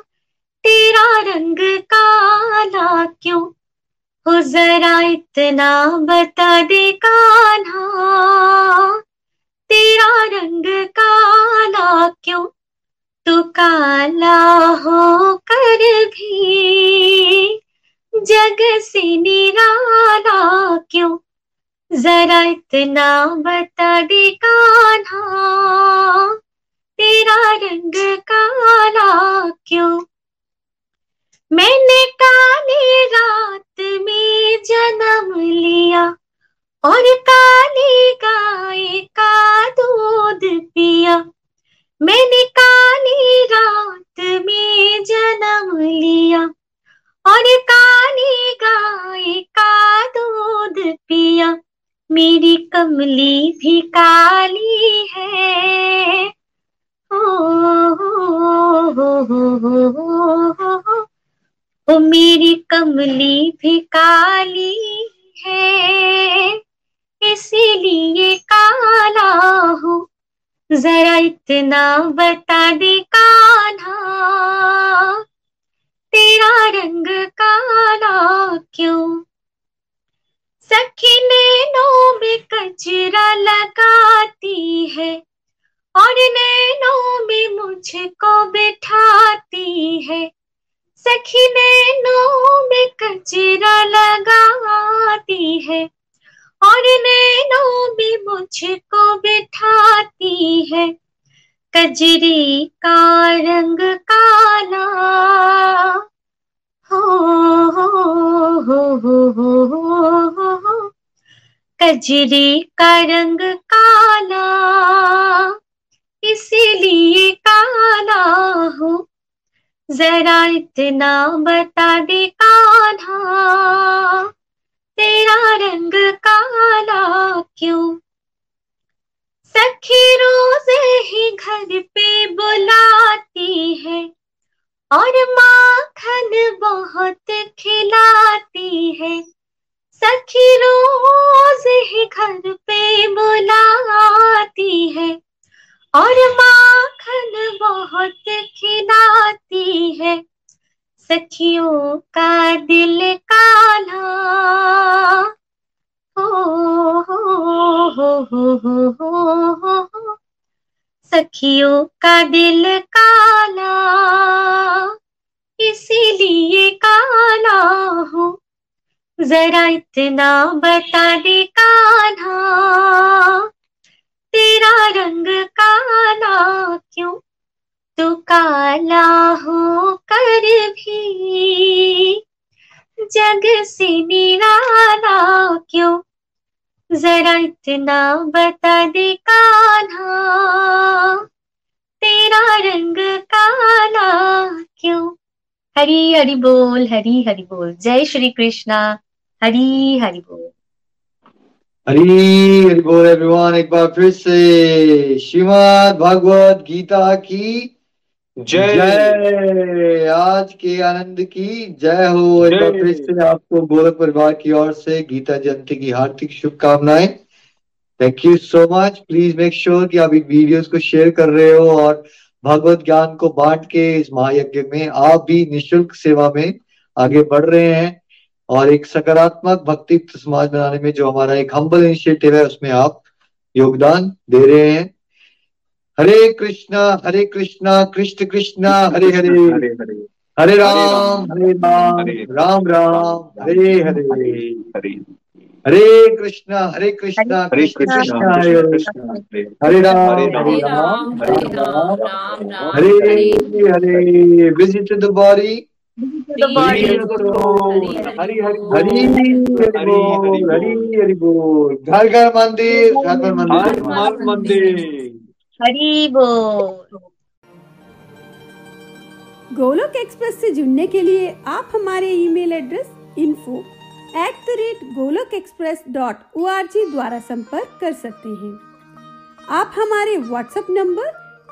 तेरा रंग काला क्यों? हो जरा इतना बता दे कान्हा। तेरा रंग काला क्यों? तू काला हो कर भी। जग से निराला क्यों? जरा इतना बता दे कान्हा, तेरा रंग काला क्यों? मैंने काली रात में जन्म लिया और काली गाय का दूध पिया। मैंने काली रात में जन्म लिया और काली गाय का दूध पिया। मेरी कमली भी काली है। ओ, मेरी कमली भी काली है। इसीलिए काला हो। जरा इतना बता दे कान्हा। तेरा रंग काला क्यों? सखी नैनों में कचरा लगाती है और नैनों में मुझको बिठाती है। सखी नैनों में कचरा लगाती है और नैनों में मुझको बिठाती है। कजरी का कजरी का रंग काला, इसीलिए काला हो। जरा इतना बता दे कान्हा, तेरा रंग काला क्यों? सखी रोज ही घर पे बुलाती है, और माखन बहुत खिलाती है। सखी रोज ही घर पे बुलाती है और माखन बहुत खिलाती है। सखियों का दिल काला। हो सखियों का दिल काला, इसीलिए काला हो। जरा इतना बता दे कान्हा। तेरा रंग काला क्यों? तू काला हो कर भी। जग से निराला क्यों? जरा इतना बता दे कान्हा। तेरा रंग काला क्यों? हरी हरि बोल, हरी हरि बोल। जय श्री कृष्णा। हरी हरि बोल। हरी हरि बोल एवरीवन एक बार फिर से। श्रीमद भागवत गीता की जय। जय। आज के आनंद की जय हो। एक बार फिर से आपको गोलक परिवार की ओर से गीता जयंती की हार्दिक शुभकामनाएँ। Thank you so much please make sure कि आप इन वीडियोस को शेयर कर रहे हो और भगवत ज्ञान को बांट के इस महायज्ञ में आप भी निशुल्क सेवा में आगे बढ़ रहे हैं। और एक सकारात्मक भक्ति समाज बनाने में जो हमारा एक हम्बल इनिशिएटिव है उसमें आप योगदान दे रहे हैं। Hare Krishna Hare Krishna Krishna Krishna Hare Hare. Hare Hare. Hare Ram Hare Ram Ram Ram. Hare Hare. Hare Hare. Krishna Hare Krishna Krishna Krishna Hare Krishna. Hare Hare Hare Ram Hare Ram Hare Hare visit the body Hari Hari Hari Hari Hari Hari बोल हरी हरी बोल घर घर मंदिर घर घर मंदिर हर मंदिर हरी बोल गोलोक एक्सप्रेस से जुड़ने के लिए आप हमारे email address info at the rate Golok express dot O R G द्वारा संपर्क कर सकते हैं। आप हमारे व्हाट्सएप नंबर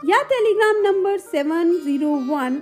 या Telegram number seven zero one